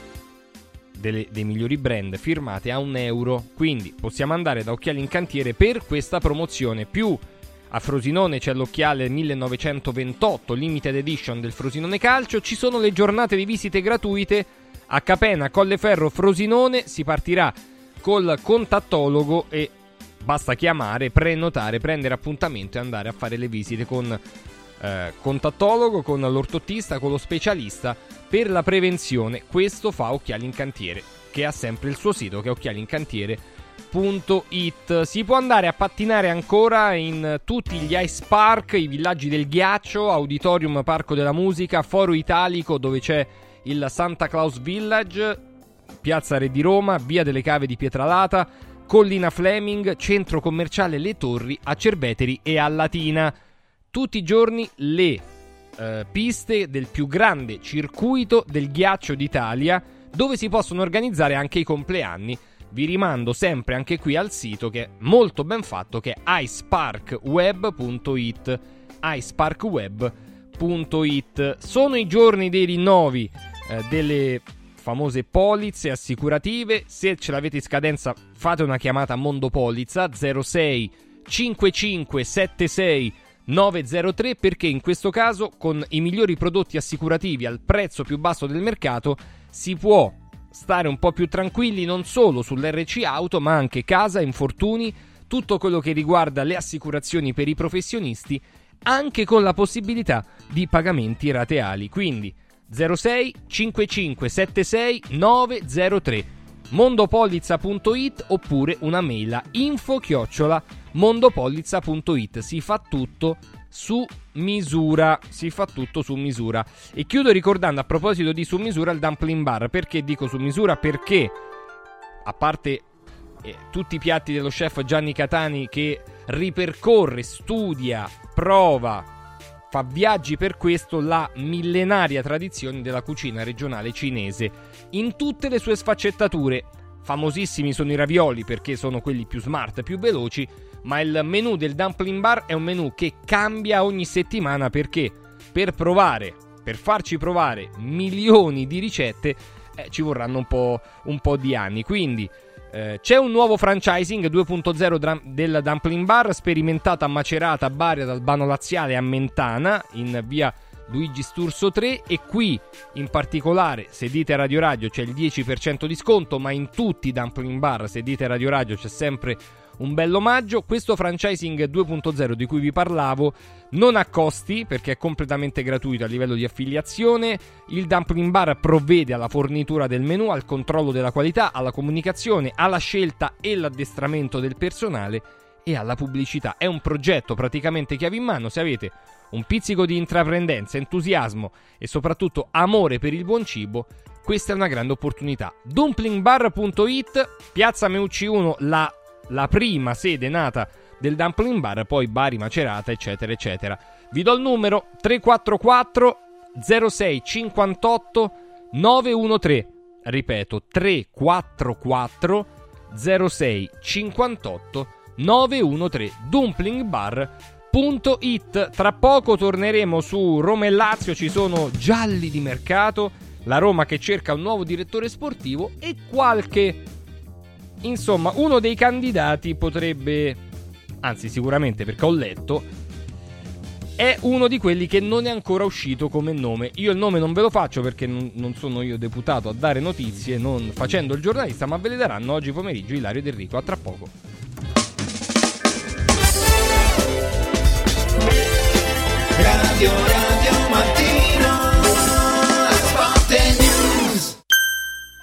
Speaker 1: delle, dei migliori brand firmate a un euro. Quindi possiamo andare da occhiali in cantiere per questa promozione. Più a Frosinone c'è l'occhiale 1928 Limited Edition del Frosinone Calcio. Ci sono le giornate di visite gratuite a Capena, Colleferro, Frosinone. Si partirà col contattologo e Basta chiamare, prenotare, prendere appuntamento e andare a fare le visite con eh, contattologo, con l'ortottista, con lo specialista per la prevenzione. Questo fa Occhiali in Cantiere. che ha sempre il suo sito che è occhialincantiere.it. Si può andare a pattinare ancora in tutti gli ice park, i villaggi del ghiaccio, Auditorium Parco della Musica, Foro Italico dove c'è il Santa Claus Village, Piazza Re di Roma, Via delle Cave di Pietralata, Collina Fleming, Centro Commerciale Le Torri a Cerveteri e a Latina. Tutti i giorni le eh, piste del più grande circuito del ghiaccio d'Italia dove si possono organizzare anche i compleanni. Vi rimando sempre anche qui al sito che è molto ben fatto che è iceparkweb.it iceparkweb.it Sono i giorni dei rinnovi eh, delle famose polizze assicurative. Se ce l'avete in scadenza, fate una chiamata a Mondo Polizza 06 55 76 903 perché in questo caso con i migliori prodotti assicurativi al prezzo più basso del mercato si può stare un po' più tranquilli non solo sull'RC auto ma anche casa, infortuni, tutto quello che riguarda le assicurazioni per i professionisti anche con la possibilità di pagamenti rateali. Quindi 06 55 76 903 mondopolizza.it oppure una mail a info chiocciola mondopolizza.it si fa tutto su misura si fa tutto su misura. E chiudo ricordando a proposito di su misura il dumpling bar. Perché dico su misura? Perché a parte eh, tutti i piatti dello chef Gianni Catani che ripercorre studia prova fa viaggi per questo la millenaria tradizione della cucina regionale cinese, in tutte le sue sfaccettature. Famosissimi sono i ravioli perché sono quelli più smart, più veloci, ma il menù del dumpling bar è un menù che cambia ogni settimana perché per provare, per farci provare milioni di ricette, eh, ci vorranno un po', un po' di anni. Quindi eh, c'è un nuovo franchising 2.0 dra- del Dumpling Bar sperimentato a Macerata, Bari, ad Albano Laziale a Mentana in via Luigi Sturzo 3 e qui in particolare se dite Radio Radio c'è il 10% di sconto ma in tutti i Dumpling Bar se dite Radio Radio c'è sempre un bel omaggio. Questo franchising 2.0 di cui vi parlavo non ha costi perché è completamente gratuito a livello di affiliazione. Il Dumpling Bar provvede alla fornitura del menu, al controllo della qualità, alla comunicazione, alla scelta e l'addestramento del personale e alla pubblicità. È un progetto praticamente chiave in mano. Se avete un pizzico di intraprendenza, entusiasmo e soprattutto amore per il buon cibo, questa è una grande opportunità. Dumplingbar.it, Piazza Meucci 1, la la prima sede nata del Dumpling Bar, poi Bari Macerata, eccetera, eccetera. Vi do il numero 344 06 58 913. Ripeto, 344 06 58 913 dumplingbar.it. Tra poco torneremo su Roma e Lazio, ci sono gialli di mercato, la Roma che cerca un nuovo direttore sportivo e qualche Insomma, uno dei candidati potrebbe, anzi sicuramente perché ho letto, è uno di quelli che non è ancora uscito come nome. Io il nome non ve lo faccio perché non, sono io deputato a dare notizie, non facendo il giornalista, ma ve le daranno oggi pomeriggio Ilario Del Rico. A tra poco. Radio Radio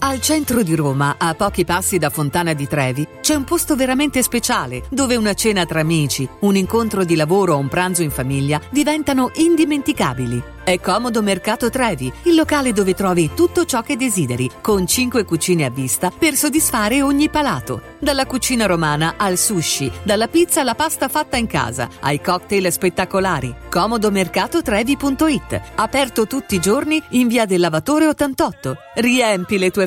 Speaker 7: al centro di Roma, a pochi passi da Fontana di Trevi, c'è un posto veramente speciale dove una cena tra amici, un incontro di lavoro o un pranzo in famiglia diventano indimenticabili. È Comodo Mercato Trevi, il locale dove trovi tutto ciò che desideri, con 5 cucine a vista per soddisfare ogni palato. Dalla cucina romana al sushi, dalla pizza alla pasta fatta in casa, ai cocktail spettacolari. Comodomercatotrevi.it, aperto tutti i giorni in via del Lavatore 88. Riempi le tue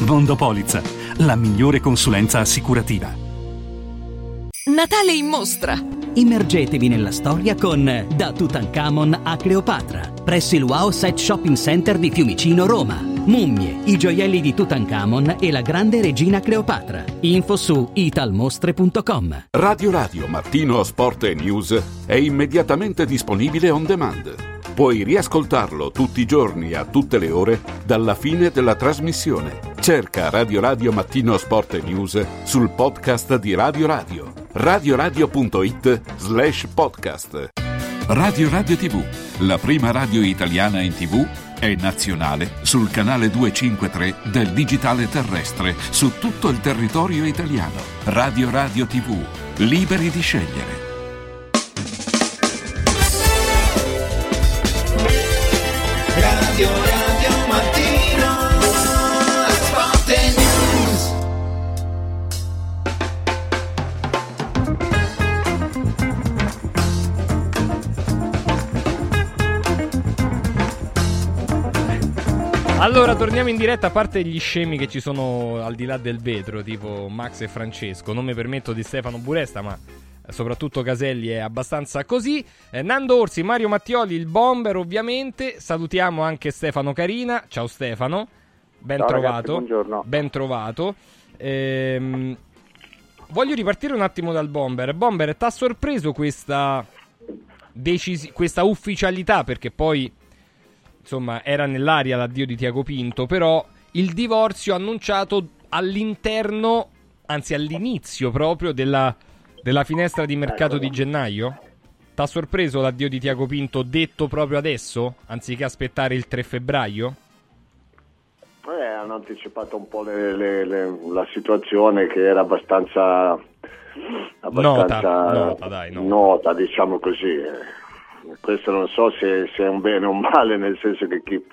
Speaker 8: Mondopolizza, la migliore consulenza assicurativa.
Speaker 9: Natale in mostra!
Speaker 10: Immergetevi nella storia con Da Tutankhamon a Cleopatra, presso il Wow Set Shopping Center di Fiumicino, Roma. Mummie, i gioielli di Tutankhamon e la grande regina Cleopatra. Info su italmostre.com.
Speaker 11: Radio Radio Mattino Sport e News è immediatamente disponibile on demand. Puoi riascoltarlo tutti i giorni a tutte le ore dalla fine della trasmissione. Cerca Radio Radio Mattino Sport e News sul podcast di Radio Radio. radioradio.it slash podcast. Radio Radio TV, la prima radio italiana in TV, è nazionale sul canale 253 del digitale terrestre su tutto il territorio italiano. Radio Radio TV, liberi di scegliere.
Speaker 12: Radio
Speaker 1: Allora, torniamo in diretta, a parte gli scemi che ci sono al di là del vetro, tipo Max e Francesco. Non mi permetto di Stefano Buresta, ma soprattutto Caselli è abbastanza così. Eh, Nando Orsi, Mario Mattioli, il bomber ovviamente. Salutiamo anche Stefano Carina. Ciao Stefano, ben
Speaker 13: Ciao,
Speaker 1: trovato.
Speaker 13: ragazzi, buongiorno.
Speaker 1: Ben trovato. Ehm, voglio ripartire un attimo dal bomber. Bomber, ti ha sorpreso questa, decisi- questa ufficialità? Perché poi insomma, era nell'aria l'addio di Tiago Pinto, però il divorzio annunciato all'interno, anzi all'inizio proprio della, della finestra di mercato di gennaio? T'ha sorpreso l'addio di Tiago Pinto detto proprio adesso, anziché aspettare il 3 febbraio?
Speaker 4: Eh, hanno anticipato un po' le- le- le- la situazione che era abbastanza, abbastanza
Speaker 1: Nota, nota, dai, nota.
Speaker 4: nota, diciamo così. Questo non so se, se è un bene o un male, nel senso che chi,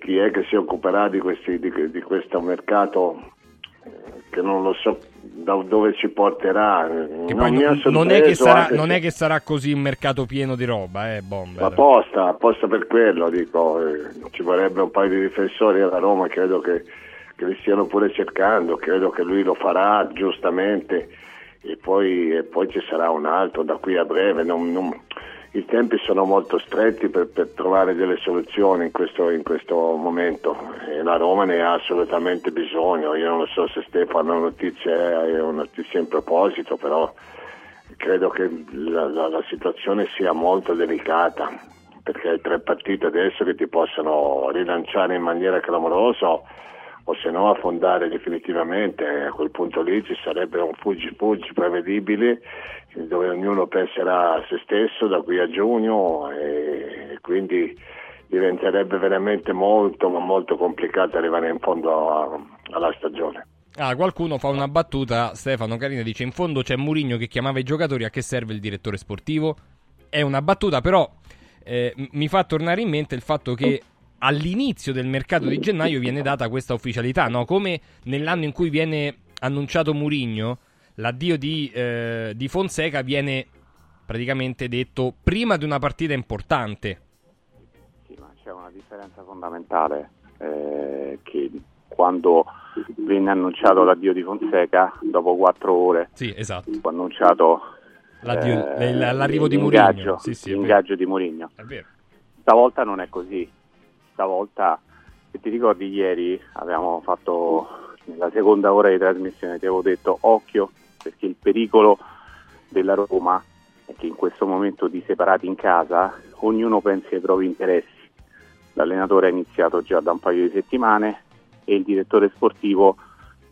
Speaker 4: chi è che si occuperà di, questi, di, di questo mercato eh, che non lo so da dove ci porterà. Non,
Speaker 1: non, non è sarà, non è che sarà così un mercato pieno di roba, eh, Bomber.
Speaker 4: Apposta, apposta per quello, dico, eh, ci vorrebbe un paio di difensori alla Roma, credo che, che li stiano pure cercando, credo che lui lo farà giustamente e poi, e poi ci sarà un altro da qui a breve. non- I tempi sono molto stretti per, per trovare delle soluzioni in questo, in questo momento e la Roma ne ha assolutamente bisogno. Io non so se Stefano ha notizie, ha una notizia in proposito, però credo che la, la- la situazione sia molto delicata perché hai tre partite adesso che ti possono rilanciare in maniera clamorosa o se no affondare definitivamente. A quel punto lì ci sarebbe un fuggi-fuggi prevedibile dove ognuno penserà a se stesso da qui a giugno e quindi diventerebbe veramente molto ma molto complicato arrivare in fondo a- alla stagione.
Speaker 1: Ah, qualcuno fa una battuta, Stefano Carina dice in fondo c'è Murigno che chiamava i giocatori a che serve il direttore sportivo. È una battuta, però eh, mi fa tornare in mente il fatto che all'inizio del mercato di gennaio viene data questa ufficialità, no? come nell'anno in cui viene annunciato Murigno, l'addio di, eh, di Fonseca viene praticamente detto prima di una partita importante.
Speaker 13: Sì, ma c'è una differenza fondamentale eh, che quando venne annunciato l'addio di Fonseca, dopo quattro ore,
Speaker 1: sì, esatto.
Speaker 13: fu annunciato
Speaker 1: L'addio-
Speaker 13: eh,
Speaker 1: l'arrivo di Mourinho. Sì, sì,
Speaker 13: l'ingaggio di Mourinho. Stavolta non è così. Stavolta, se ti ricordi ieri, abbiamo fatto nella seconda ora di trasmissione, ti avevo detto occhio perché il pericolo della Roma è che in questo momento di separati in casa ognuno pensi ai propri interessi. L'allenatore ha iniziato già da un paio di settimane e il direttore sportivo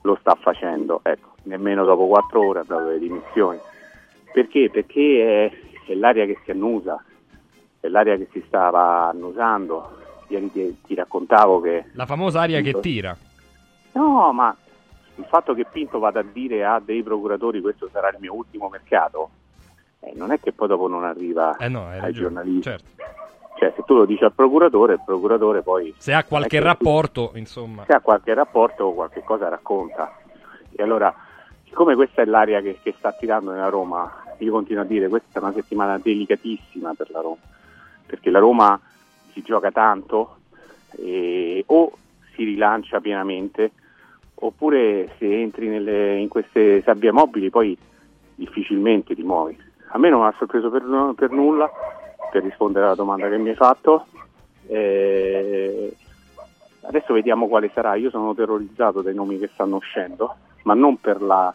Speaker 13: lo sta facendo. Ecco, nemmeno dopo quattro ore ha dato le dimissioni. Perché? Perché è, è l'aria che si annusa, è l'aria che si stava annusando. Ieri ti, ti raccontavo che...
Speaker 1: La famosa aria che tira.
Speaker 13: No, ma il fatto che Pinto vada a dire a dei procuratori questo sarà il mio ultimo mercato, eh, non è che poi dopo non arriva
Speaker 1: Eh no,
Speaker 13: ai
Speaker 1: ragione.
Speaker 13: giornalisti.
Speaker 1: Certo.
Speaker 13: Cioè, se tu lo dici al procuratore, il procuratore poi...
Speaker 1: Se ha qualche rapporto, insomma.
Speaker 13: se ha qualche rapporto o qualche cosa racconta. E allora, siccome questa è l'aria che, che sta tirando nella Roma, io continuo a dire questa è una settimana delicatissima per la Roma, perché la Roma si gioca tanto e o si rilancia pienamente, oppure se entri nelle- in queste sabbie mobili poi difficilmente ti muovi. A me non ha sorpreso per, per nulla, per rispondere alla domanda che mi hai fatto. Eh, adesso vediamo quale sarà. Io sono terrorizzato dai nomi che stanno uscendo, ma non per la,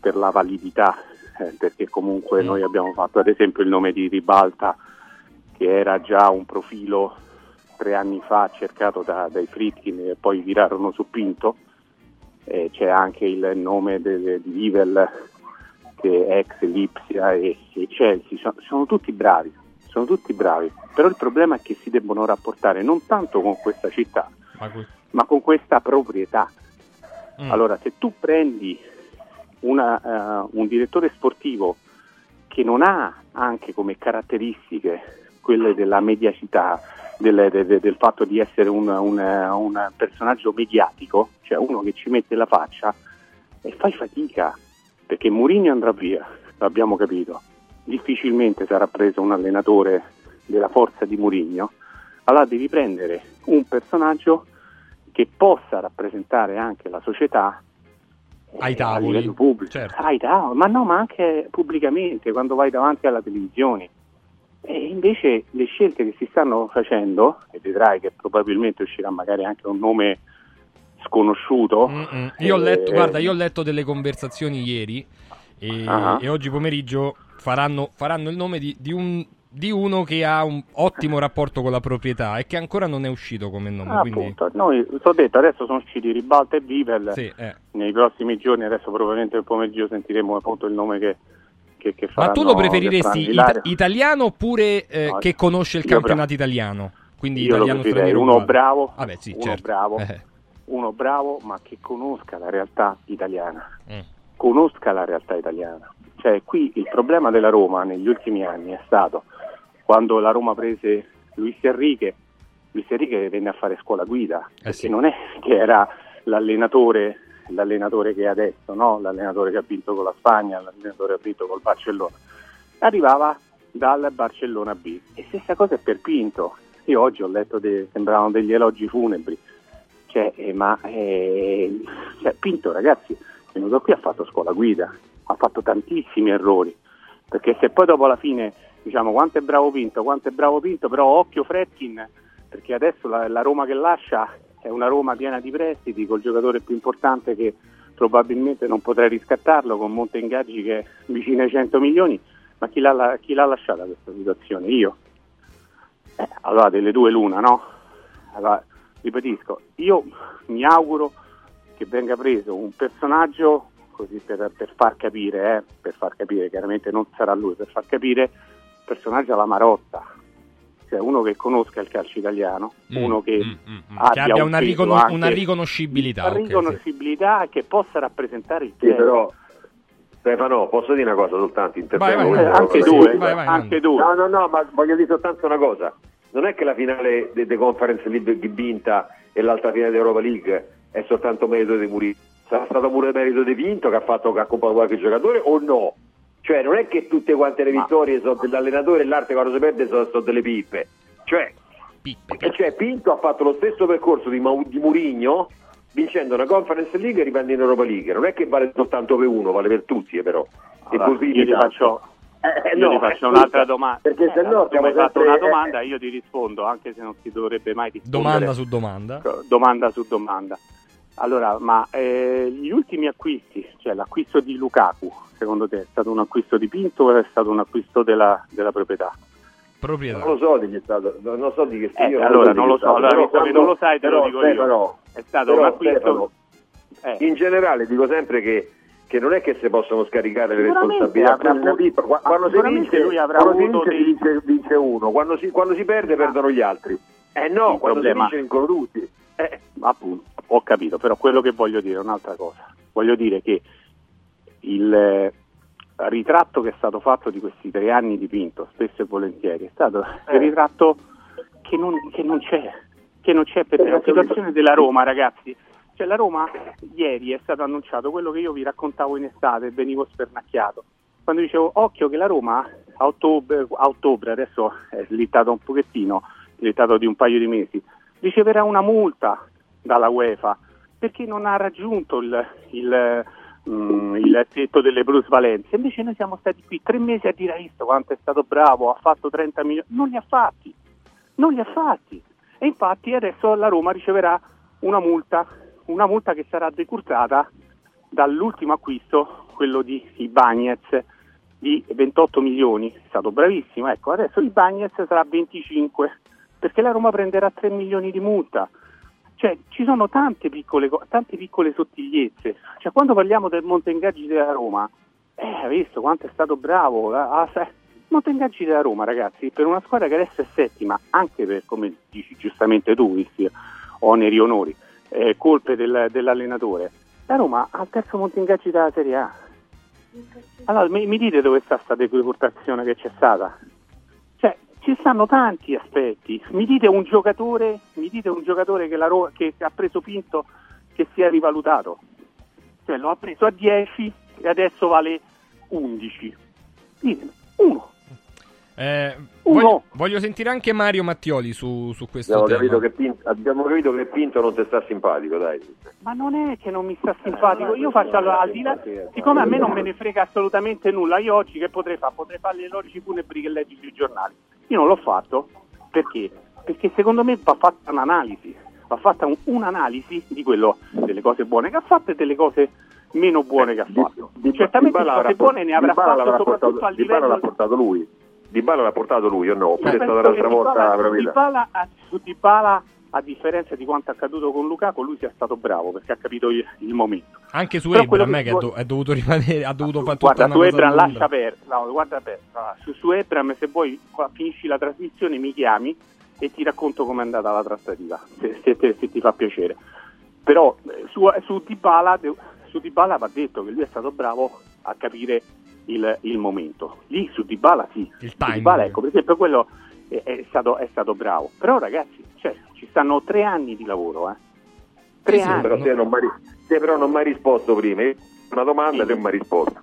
Speaker 13: per la validità, eh, perché comunque noi abbiamo fatto ad esempio il nome di Ribalta, che era già un profilo tre anni fa cercato da- dai Fritkin e poi virarono su Pinto. Eh, c'è anche il nome di Vivel che è ex Lipsia e, e Chelsea, sono, sono tutti bravi, sono tutti bravi, però il problema è che si debbono rapportare non tanto con questa città,
Speaker 1: Ma que-
Speaker 13: ma con questa proprietà.
Speaker 1: Mm.
Speaker 13: Allora, se tu prendi una, eh, un direttore sportivo che non ha anche come caratteristiche quelle della mediacità, del, de- de- del fatto di essere un, un- un personaggio mediatico, cioè uno che ci mette la faccia, e fai fatica, perché Mourinho andrà via, l'abbiamo capito, difficilmente sarà preso un allenatore della forza di Mourinho, allora devi prendere un personaggio che possa rappresentare anche la società
Speaker 1: Ai
Speaker 13: a
Speaker 1: tavoli.
Speaker 13: pubblico,
Speaker 1: Certo.
Speaker 13: ai tavoli, ma no, ma anche pubblicamente, quando vai davanti alla televisione. E invece le scelte che si stanno facendo, e vedrai che probabilmente uscirà magari anche un nome sconosciuto.
Speaker 1: Mm-mm. Io ho letto,
Speaker 13: eh,
Speaker 1: guarda, io ho letto delle conversazioni ieri e,
Speaker 13: Ah.
Speaker 1: e oggi pomeriggio faranno, faranno il nome di, di un- di uno che ha un ottimo rapporto con la proprietà e che ancora non è uscito come nome.
Speaker 13: Ah,
Speaker 1: quindi...
Speaker 13: appunto, noi ti ho detto adesso sono usciti Ribalta e Vivel.
Speaker 1: Sì, eh.
Speaker 13: Nei prossimi giorni, adesso probabilmente nel pomeriggio sentiremo appunto il nome che, che, che
Speaker 1: Ma
Speaker 13: faranno.
Speaker 1: tu lo preferiresti
Speaker 13: Ilaria.
Speaker 1: italiano oppure eh,
Speaker 13: No,
Speaker 1: che conosce il
Speaker 13: io
Speaker 1: campionato italiano? Quindi
Speaker 13: Io
Speaker 1: italiano straniero
Speaker 13: uno bravo,
Speaker 1: Vabbè, sì,
Speaker 13: uno
Speaker 1: certo.
Speaker 13: bravo,
Speaker 1: Eh.
Speaker 13: uno bravo, ma che conosca la realtà italiana.
Speaker 1: Mm.
Speaker 13: Conosca la realtà italiana. Cioè, qui il problema della Roma negli ultimi anni è stato quando la Roma prese Luis Enrique, Luis Enrique venne a fare scuola guida,
Speaker 1: Eh
Speaker 13: perché non è che era l'allenatore, l'allenatore che è adesso, no? l'allenatore che ha vinto con la Spagna, l'allenatore che ha vinto col Barcellona. Arrivava dal Barcellona B. E stessa cosa è per Pinto. Io oggi ho letto, de- sembravano degli elogi funebri. Cioè, eh, ma eh, cioè, Pinto, ragazzi, è venuto qui ha fatto scuola guida, ha fatto tantissimi errori. Perché se poi dopo alla fine diciamo quanto è bravo Pinto, quanto è bravo Pinto, però occhio Fredkin, perché adesso la, la Roma che lascia è una Roma piena di prestiti, col giocatore più importante che probabilmente non potrei riscattarlo, con monte ingaggi che è vicino ai 100 milioni, ma chi l'ha, chi l'ha lasciata questa situazione? Io. Eh, allora delle due l'una, no? Allora, ripetisco, io mi auguro che venga preso un personaggio, così per, per far capire, eh, per far capire, chiaramente non sarà lui, per far capire, personaggio alla Marotta, cioè uno che conosca il calcio italiano,
Speaker 1: Mm,
Speaker 13: uno che,
Speaker 1: mm, che abbia
Speaker 13: un
Speaker 1: una,
Speaker 13: peso
Speaker 1: ricono-
Speaker 13: anche-
Speaker 1: una riconoscibilità.
Speaker 13: una riconoscibilità e che possa rappresentare il
Speaker 2: Sì, però Stefano, posso dire una cosa soltanto? Intervengo
Speaker 13: Vai, vai, anche due, vai, vai, anche due.
Speaker 2: No, no, no, ma voglio dire soltanto una cosa. non è che la finale delle Conference League vinta e l'altra finale dell'Europa League è soltanto merito di Mourinho, sarà stato pure merito di Pinto che ha fatto che ha accompagnato qualche giocatore o no? Cioè non è che tutte quante le vittorie sono dell'allenatore e l'arte quando si perde sono, sono delle pippe. Cioè, cioè, Pinto ha fatto lo stesso percorso di, Mau- di Murigno vincendo una Conference League e riprendendo in Europa League. Non è che vale soltanto per uno, vale per tutti, eh, però. e
Speaker 13: Allora,
Speaker 2: così
Speaker 13: io ti faccio,
Speaker 2: Eh,
Speaker 13: io
Speaker 2: no,
Speaker 13: ti faccio
Speaker 2: eh,
Speaker 13: un'altra domanda.
Speaker 2: perché
Speaker 13: Eh,
Speaker 2: se no siamo
Speaker 13: hai fatto una
Speaker 2: eh,
Speaker 13: domanda, io ti rispondo, anche se non si dovrebbe mai rispondere.
Speaker 1: Domanda su domanda.
Speaker 13: domanda su domanda. Allora, ma eh, gli ultimi acquisti, cioè l'acquisto di Lukaku, secondo te è stato un acquisto di Pinto o è stato un acquisto della, della proprietà?
Speaker 1: Proprietà.
Speaker 2: Non lo so di chi è stato, non lo so di che
Speaker 13: Eh,
Speaker 2: io
Speaker 13: allora non lo so,
Speaker 2: stato,
Speaker 13: allora
Speaker 2: però
Speaker 13: visto che
Speaker 2: quando-
Speaker 13: non lo sai te lo
Speaker 2: però,
Speaker 13: dico io.
Speaker 2: Stefano,
Speaker 13: È stato
Speaker 2: però,
Speaker 13: un acquisto
Speaker 2: Stefano,
Speaker 13: eh.
Speaker 2: In generale dico sempre che, che non è che si possono scaricare le responsabilità
Speaker 13: avrà
Speaker 2: quella
Speaker 13: avuto-
Speaker 2: quando si vince,
Speaker 13: lui avrà
Speaker 2: quando si
Speaker 13: avuto
Speaker 2: vince,
Speaker 13: dei-
Speaker 2: vince, vince uno, quando si, quando si perde perdono gli altri. Eh no,
Speaker 13: Il
Speaker 2: quando
Speaker 13: problema-
Speaker 2: si vince vincono tutti. Eh,
Speaker 13: Appunto, ho capito, però quello che voglio dire è un'altra cosa. Voglio dire che il eh, ritratto che è stato fatto di questi tre anni di Pinto, spesso e volentieri, è stato
Speaker 2: Eh.
Speaker 13: il ritratto che non, che non c'è, che non c'è perché
Speaker 2: Eh,
Speaker 13: la situazione della Roma, ragazzi. Cioè la Roma ieri è stato annunciato quello che io vi raccontavo in estate e venivo spernacchiato. Quando dicevo occhio che la Roma a ottobre, a ottobre adesso è slittato un pochettino, slittato di un paio di mesi, riceverà una multa dalla UEFA perché non ha raggiunto il, il, mm, il tetto delle plusvalenze. Invece noi siamo stati qui tre mesi a dire "Hai visto quanto è stato bravo, ha fatto 30 milioni, non li ha fatti, non li ha fatti. E infatti adesso la Roma riceverà una multa, una multa che sarà decurtata dall'ultimo acquisto, quello di Ibagnez di 28 milioni, è stato bravissimo, ecco, adesso Ibagnez sarà 25 perché la Roma prenderà 3 milioni di multa. Cioè, ci sono tante piccole, co- tante piccole sottigliezze. Cioè, quando parliamo del monte ingaggi della Roma, eh, hai visto quanto è stato bravo. Ah, ah, sai, monte ingaggi della Roma, ragazzi, per una squadra che adesso è settima, anche per, come dici giustamente tu, visti oneri e onori, eh, colpe del- dell'allenatore, la Roma ha il terzo monte ingaggi della Serie A. Allora, mi, mi dite dove sta questa decurtazione che c'è stata? Ci stanno tanti aspetti. Mi dite un giocatore, mi dite un giocatore che, la Ro- che ha preso Pinto che si è rivalutato. Cioè, lo ha preso a 10 e adesso vale 11. Ditemi, uno.
Speaker 1: Eh,
Speaker 13: Uno.
Speaker 1: voglio, voglio sentire anche Mario Mattioli su, su questo
Speaker 2: abbiamo,
Speaker 1: tema.
Speaker 2: capito che Pinto, abbiamo capito che Pinto non ti sta simpatico, dai.
Speaker 13: Ma non è che non mi sta simpatico, io faccio allora, al di là, siccome a me non me ne frega assolutamente nulla, io oggi che potrei fare? Potrei fare le elogi funebri che leggi sui giornali. Io non l'ho fatto perché? Perché secondo me va fatta un'analisi, va fatta un- un'analisi di quello, delle cose buone che ha fatto e delle cose meno buone che ha fatto. Certamente
Speaker 2: Dybala
Speaker 13: cose
Speaker 2: l'ha
Speaker 13: buone ne avrà
Speaker 2: l'ha
Speaker 13: soprattutto
Speaker 2: portato-
Speaker 13: a livello
Speaker 2: l'ha portato lui. Dybala l'ha portato lui, io no, oppure è stata l'altra volta
Speaker 13: Dybala-
Speaker 2: la proprietà.
Speaker 13: Dybala, a- su Dybala, a differenza di quanto è accaduto con Lukaku, lui sia stato bravo perché ha capito il, il momento.
Speaker 1: Anche su Ebram, che do- è dovuto rimanere, ha dovuto fare tutta
Speaker 13: Guarda,
Speaker 1: una
Speaker 13: su Ebram lascia perdere. No, guarda per- allora, su, su Ebram, se vuoi qua, finisci la trasmissione, mi chiami e ti racconto com'è andata la trattativa, se, se te- se ti fa piacere. Però eh, su, su Dybala, su Dybala va detto che lui è stato bravo a capire il, il momento. Lì su Dybala sì.
Speaker 1: Il
Speaker 13: Su. Dybala, ecco, per esempio, quello è, è stato, è stato bravo. Però ragazzi, cioè, ci stanno tre anni di lavoro, eh. Tre
Speaker 2: Sì,
Speaker 13: anni.
Speaker 2: però, te non m'hai ri- te però non mi hai risposto prima. Una domanda e non mi hai risposto.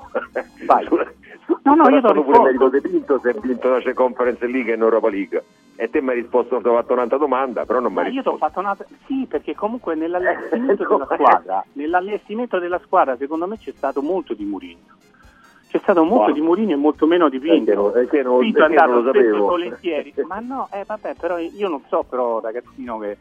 Speaker 13: Vai.
Speaker 2: No,
Speaker 13: no, io t'ho
Speaker 2: pure
Speaker 13: risposto.
Speaker 2: merito di Pinto se ha vinto la Conference League e in Europa League. E te mi hai risposto, ti ho fatto un'altra domanda, però non mi hai
Speaker 13: io ti ho
Speaker 2: risposto.
Speaker 13: fatto una. Sì, perché comunque nell'allestimento della squadra, nell'allestimento della squadra, secondo me c'è stato molto di Mourinho. C'è stato molto
Speaker 2: Wow.
Speaker 13: di Mourinho e molto meno di Pinto. Pinto è
Speaker 2: non
Speaker 13: andato
Speaker 2: lo
Speaker 13: spesso e
Speaker 2: sapevo?
Speaker 13: volentieri. Ma no, eh vabbè, però io non so però ragazzino che,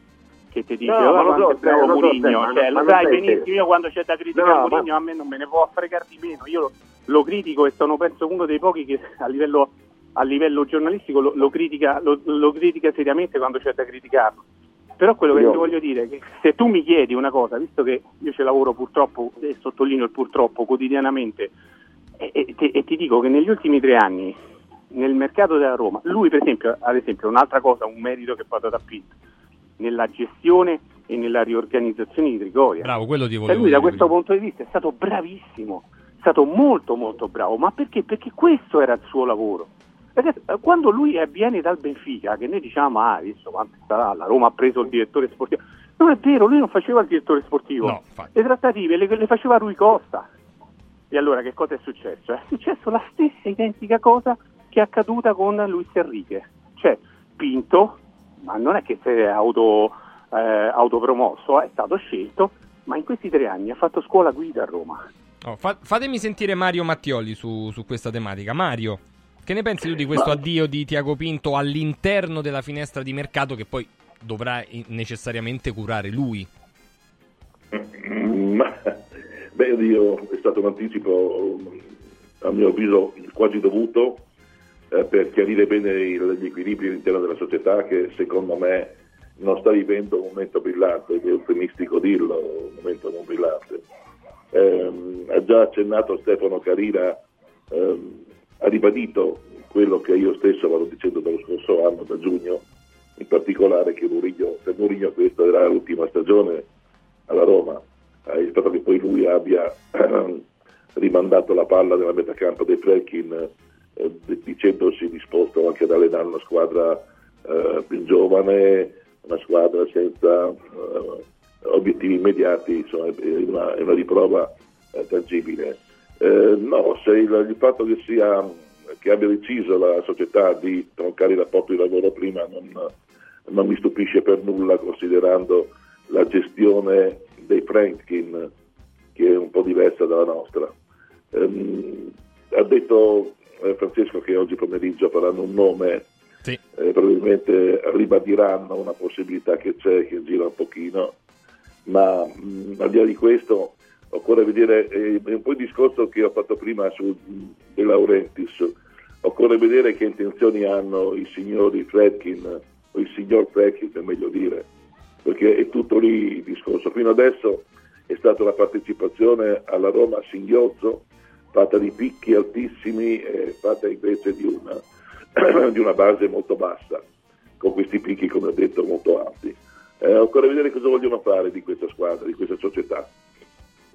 Speaker 13: che ti dice
Speaker 2: No, ma
Speaker 13: "Oh,
Speaker 2: lo
Speaker 13: quanto
Speaker 2: so,
Speaker 13: è bravo
Speaker 2: lo so,
Speaker 13: Mourinho",
Speaker 2: ma non-
Speaker 13: cioè,
Speaker 2: ma
Speaker 13: lo sai benissimo, io quando c'è da criticare
Speaker 2: No, ma-
Speaker 13: Mourinho a me non me ne può fregare di meno. Io lo, lo critico e sono penso uno dei pochi che a livello, a livello giornalistico lo, lo critica, lo- lo critica seriamente quando c'è da criticarlo. Però quello che
Speaker 2: Io-
Speaker 13: ti voglio dire è che se tu mi chiedi una cosa, visto che io ci lavoro purtroppo, e sottolineo il purtroppo, quotidianamente, e, e ti- e ti dico che negli ultimi tre anni, nel mercato della Roma, lui per esempio, ad esempio, un'altra cosa, un merito che vado da Pinto, nella gestione e nella riorganizzazione di Trigoria.
Speaker 1: Bravo, quello ti volevo
Speaker 13: lui da questo punto di vista è stato bravissimo, è stato molto molto bravo, ma perché? Perché questo era il suo lavoro. Eh, quando lui viene dal Benfica, che noi diciamo, ah, visto quanto sarà, la Roma ha preso il direttore sportivo. Non è vero, lui non faceva il direttore sportivo.
Speaker 1: No,
Speaker 13: le trattative le, le faceva Rui Costa. E allora che cosa è successo? È successo la stessa identica cosa che è accaduta con Luis Enrique. Cioè, Pinto, ma non è che si è auto, eh, autopromosso, è stato scelto, ma in questi tre anni ha fatto scuola guida a Roma.
Speaker 1: Oh, fa- fatemi sentire Mario Mattioli su, su questa tematica. Mario, che ne pensi tu di questo addio di Tiago Pinto all'interno della finestra di mercato che poi dovrà necessariamente curare lui?
Speaker 3: Mm, Ma, beh, oddio, è stato un anticipo, a mio avviso, quasi dovuto eh, per chiarire bene il- gli equilibri all'interno della società che secondo me non sta vivendo un momento brillante, è eufemistico dirlo, un momento non brillante. Ehm, ha già accennato Stefano Carina, ehm, ha ribadito quello che io stesso vado dicendo dallo scorso anno, da giugno, in particolare che Mourinho, per Mourinho questa era l'ultima stagione alla Roma, eh, il che poi lui abbia rimandato la palla nella metacampo dei Fredkin eh, dicendosi disposto anche ad allenare una squadra eh, più giovane, una squadra senza eh, obiettivi immediati, insomma, è una, è una riprova eh, tangibile. No, se il, il fatto che, sia, che abbia deciso la società di troncare i rapporti di lavoro prima non, non mi stupisce per nulla considerando la gestione dei Franklin che è un po' diversa dalla nostra. Ehm, ha detto eh, Francesco che oggi pomeriggio faranno un nome,
Speaker 1: Sì.
Speaker 3: eh, probabilmente ribadiranno una possibilità che c'è, che gira un pochino, ma mh, al di là di questo occorre vedere, eh, è un po' il discorso che ho fatto prima su De Laurentiis, occorre vedere che intenzioni hanno i signori Fredkin, o il signor Fredkin è meglio dire, perché è tutto lì il discorso. Fino adesso è stata la partecipazione alla Roma a singhiozzo, fatta di picchi altissimi e fatta invece di una, di una base molto bassa, con questi picchi, come ho detto, molto alti. Eh, occorre vedere cosa vogliono fare di questa squadra, di questa società,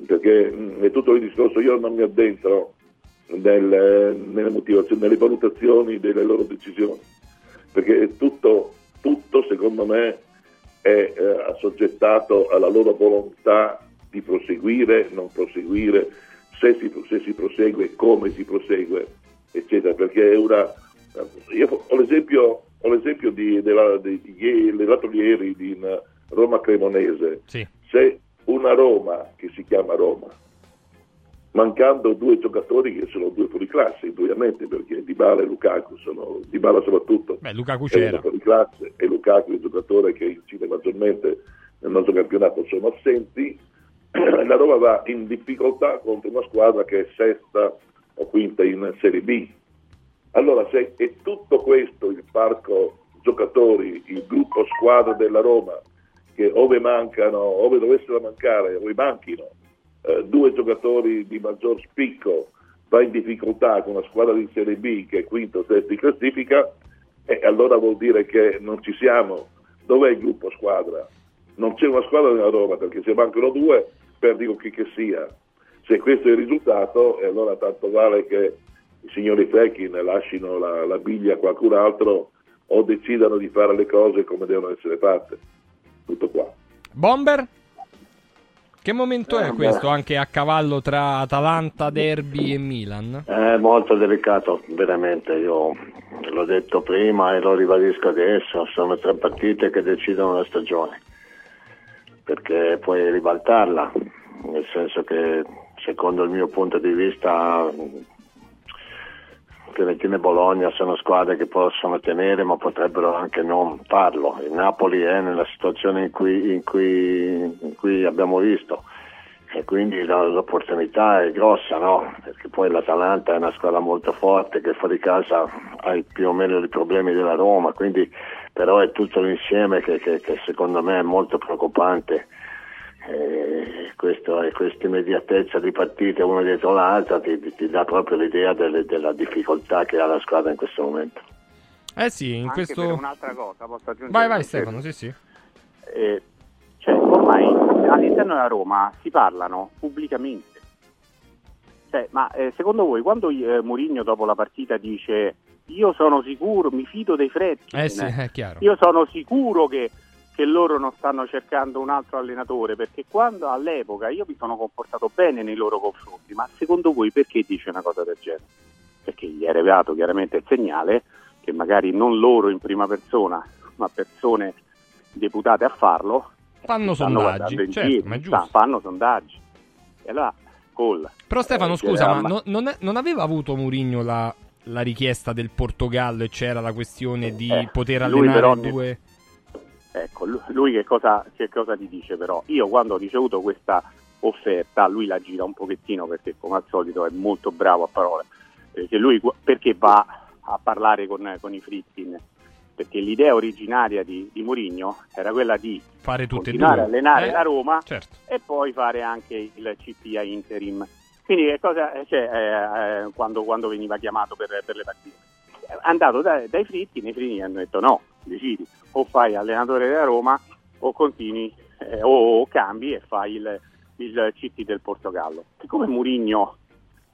Speaker 3: perché mh, è tutto il discorso, io non mi addentro nel- nelle nelle valutazioni delle loro decisioni, perché è tutto, tutto secondo me è eh, assoggettato alla loro volontà di proseguire, non proseguire, se si, se si prosegue, come si prosegue, eccetera, perché è una... Io ho l'esempio, ho l'esempio di, della, di, di ieri- dell'altro ieri di Roma Cremonese. Se una Roma, che si chiama Roma, mancando due giocatori che sono due fuori classe, indubbiamente, perché Dybala e Lukaku sono, Dybala soprattutto,
Speaker 1: Beh, Lukaku
Speaker 3: è
Speaker 1: c'era.
Speaker 3: fuori classe e Lukaku il giocatore che incide maggiormente nel nostro campionato sono assenti, la Roma va in difficoltà contro una squadra che è sesta o quinta in Serie B. Allora se è tutto questo il parco giocatori, il gruppo squadra della Roma, che ove mancano, ove dovessero mancare, ove manchino eh, due giocatori di maggior spicco, va in difficoltà con una squadra di Serie B che è quinto o sesto in classifica, e allora vuol dire che non ci siamo. Dov'è il gruppo squadra? Non c'è una squadra nella Roma perché se mancano due perdi con chi che sia. Se questo è il risultato, e allora tanto vale che i signori Freckin lasciano la, la biglia a qualcun altro o decidano di fare le cose come devono essere fatte. Tutto qua.
Speaker 1: Bomber? Che momento
Speaker 4: Eh,
Speaker 1: è questo anche a cavallo tra Atalanta, Derby e Milan?
Speaker 4: È molto delicato, veramente. Io l'ho detto prima e lo ribadisco adesso: sono tre partite che decidono la stagione. Perché puoi ribaltarla, nel senso che, secondo il mio punto di vista, Fiorentina e Bologna sono squadre che possono tenere, ma potrebbero anche non farlo. Il Napoli è nella situazione in cui, in cui- in cui abbiamo visto e quindi l'opportunità è grossa, no? Perché poi l'Atalanta è una squadra molto forte che fuori casa ha più o meno i problemi della Roma, quindi però è tutto l'insieme che, che- che secondo me è molto preoccupante. E questo, e questa immediatezza di partite una dietro l'altra ti, ti- ti dà proprio l'idea delle- della difficoltà che ha la squadra in questo momento.
Speaker 1: Eh sì, in
Speaker 13: Anche
Speaker 1: questo...
Speaker 13: per un'altra cosa, posso aggiungere?
Speaker 1: Vai, vai Stefano, sì sì.
Speaker 13: Eh, cioè, ormai all'interno della Roma si parlano pubblicamente. Cioè, ma eh, secondo voi quando eh, Mourinho dopo la partita dice io sono sicuro, mi fido dei Fretti.
Speaker 1: Eh sì, è chiaro.
Speaker 13: Io sono sicuro che, che loro non stanno cercando un altro allenatore, perché quando all'epoca io mi sono comportato bene nei loro confronti, ma secondo voi perché dice una cosa del genere? Perché gli è arrivato chiaramente il segnale che magari non loro in prima persona, ma persone deputate a farlo,
Speaker 1: Fanno sondaggi, certo, ma è
Speaker 13: sta-
Speaker 1: giusto.
Speaker 13: fanno sondaggi. E allora, col.
Speaker 1: Però Stefano,
Speaker 13: eh,
Speaker 1: scusa, ma non, non è- non aveva avuto Mourinho la, la richiesta del Portogallo e c'era la questione di
Speaker 13: Eh,
Speaker 1: poter allenare due...
Speaker 13: Ecco, lu- lui che cosa, che cosa ti dice però? Io quando ho ricevuto questa offerta, lui la gira un pochettino perché come al solito è molto bravo a parole, perché lui perché va a parlare con, con i Fritkin? Perché l'idea originaria di, di Mourinho era quella di
Speaker 1: Fare tutte e
Speaker 13: continuare
Speaker 1: due.
Speaker 13: a allenare
Speaker 1: Eh,
Speaker 13: la Roma
Speaker 1: certo.
Speaker 13: e poi fare anche il CP a interim. Quindi che cosa cioè, eh, eh, quando, quando veniva chiamato per, per le partite? È andato da- dai Fritti, i Fritti gli hanno detto no, decidi, o fai allenatore della Roma o continui eh, o, o cambi e fai il, il CT del Portogallo. Siccome Murigno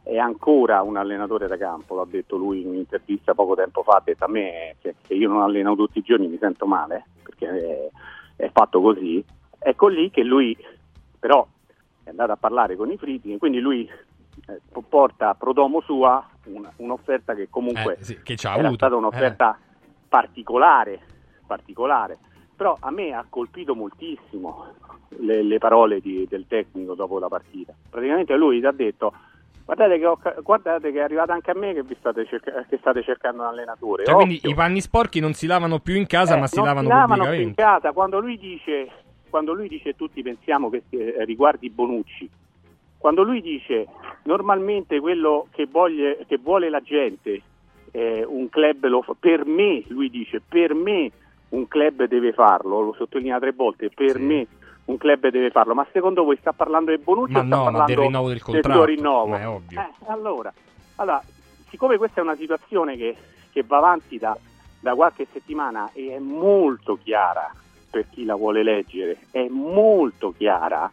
Speaker 13: è ancora un allenatore da campo, l'ha detto lui in un'intervista poco tempo fa, ha detto a me che, che io non alleno tutti i giorni mi sento male, perché è, è fatto così, ecco lì che lui però è andato a parlare con i Fritti, quindi lui eh, porta pro domo sua un- un'offerta che comunque
Speaker 1: Eh, sì, che
Speaker 13: era
Speaker 1: avuto.
Speaker 13: stata un'offerta particolare, particolare, però a me ha colpito moltissimo le, le parole di- del tecnico dopo la partita. Praticamente lui ti ha detto guardate che, ho guardate che è arrivato anche a me che, vi state, cerca- che state cercando un allenatore.
Speaker 1: Cioè, quindi i panni sporchi non si lavano più in casa,
Speaker 13: Eh,
Speaker 1: ma si lavano
Speaker 13: si lavano più in casa. Quando lui dice, quando lui dice tutti pensiamo che eh, riguardi Bonucci, quando lui dice normalmente quello che, voglie- che vuole la gente, eh, un club lo fa, per me, lui dice, per me un club deve farlo, lo sottolinea tre volte, per me un club deve farlo, ma secondo voi sta parlando di Bonucci
Speaker 1: Ma
Speaker 13: o
Speaker 1: no, ma
Speaker 13: parlando
Speaker 1: del rinnovo del contratto,
Speaker 13: rinnovo?
Speaker 1: ma è ovvio.
Speaker 13: Eh, allora, allora, siccome questa è una situazione che, che va avanti da, da qualche settimana e è molto chiara per chi la vuole leggere, è molto chiara,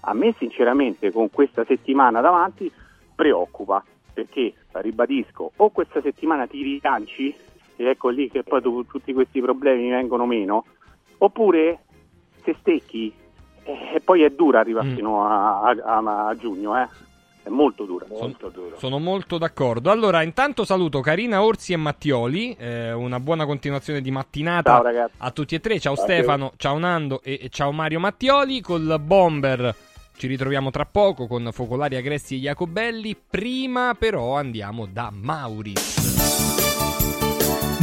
Speaker 13: a me sinceramente con questa settimana davanti preoccupa, perché, ribadisco, o questa settimana ti rilanci e ecco lì che poi tu- tutti questi problemi vengono meno, oppure se stecchi eh, e poi è dura arrivare
Speaker 1: Mm.
Speaker 13: fino a, a- a- giugno, eh. è molto dura. Molto dura.
Speaker 1: Sono molto d'accordo. Allora, intanto saluto Carina Orsi e Mattioli. eh, una buona continuazione di mattinata
Speaker 13: Ciao,
Speaker 1: a tutti e tre. Ciao
Speaker 13: Ciao.
Speaker 1: Stefano, ciao Nando e, e ciao Mario Mattioli. Col Bomber ci ritroviamo tra poco con Focolari Agressi e Jacobelli. Prima, però, andiamo da Mauris.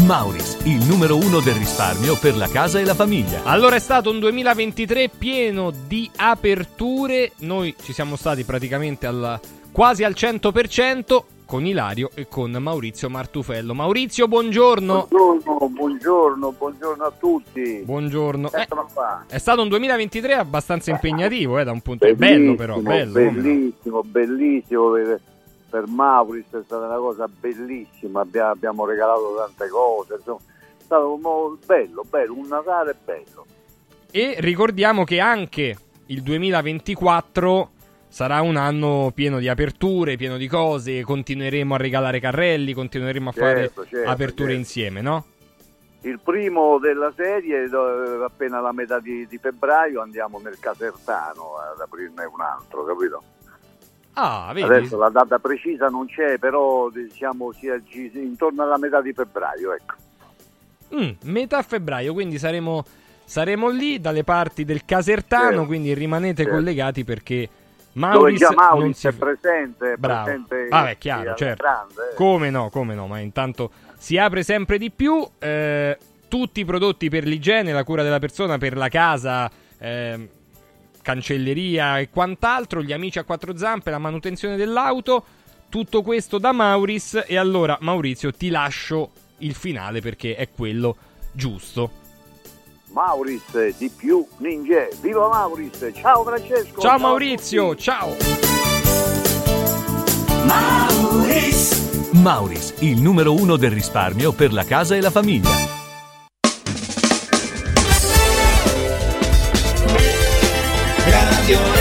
Speaker 14: Mauris, il numero uno del risparmio per la casa e la famiglia.
Speaker 1: Allora è stato un 2023 pieno di aperture, noi ci siamo stati praticamente al, quasi al 100% con Ilario e con Maurizio Martufello. Maurizio, buongiorno.
Speaker 15: Buongiorno, buongiorno, buongiorno a tutti.
Speaker 1: Buongiorno. Eh, è stato un 2023 abbastanza impegnativo, eh, da un punto di vista. Bello però, bello.
Speaker 15: bellissimo, bellissimo per, per Mauris è stata una cosa bellissima, abbia- abbiamo, regalato tante cose, insomma, è stato mo- bello, bello, un Natale bello.
Speaker 1: E ricordiamo che anche il 2024 sarà un anno pieno di aperture, pieno di cose, continueremo a regalare carrelli, continueremo a fare
Speaker 15: Certo, certo,
Speaker 1: aperture
Speaker 15: certo.
Speaker 1: insieme, no?
Speaker 15: Il primo della serie, appena la metà di, di febbraio, andiamo nel Casertano ad aprirne un altro, capito?
Speaker 1: Ah, vedi?
Speaker 15: Adesso la data precisa non c'è, però diciamo sia intorno alla metà di febbraio, ecco.
Speaker 1: Mm, metà febbraio, quindi saremo, saremo lì dalle parti del Casertano,
Speaker 15: Certo,
Speaker 1: quindi rimanete
Speaker 15: certo.
Speaker 1: collegati perché
Speaker 15: Dove
Speaker 1: Mauris
Speaker 15: già
Speaker 1: non
Speaker 15: Mauris
Speaker 1: si
Speaker 15: è presente, è
Speaker 1: Bravo.
Speaker 15: presente
Speaker 1: Vabbè,
Speaker 15: sì,
Speaker 1: chiaro, certo.
Speaker 15: grande, eh.
Speaker 1: Come no, come no, ma intanto si apre sempre di più. eh, tutti i prodotti per l'igiene, la cura della persona, per la casa, ehm, cancelleria e quant'altro, gli amici a quattro zampe, la manutenzione dell'auto, tutto questo da Mauris. E allora, Maurizio, ti lascio il finale perché è quello giusto.
Speaker 15: Mauris di più Ninja. Viva Mauris! Ciao Francesco!
Speaker 1: Ciao
Speaker 15: a
Speaker 1: Maurizio, ciao!
Speaker 14: Mauris. Mauris, il numero uno del risparmio per la casa e la famiglia.
Speaker 12: Radio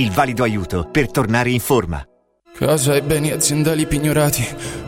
Speaker 16: Il valido aiuto per tornare in forma.
Speaker 17: Casa e beni aziendali pignorati,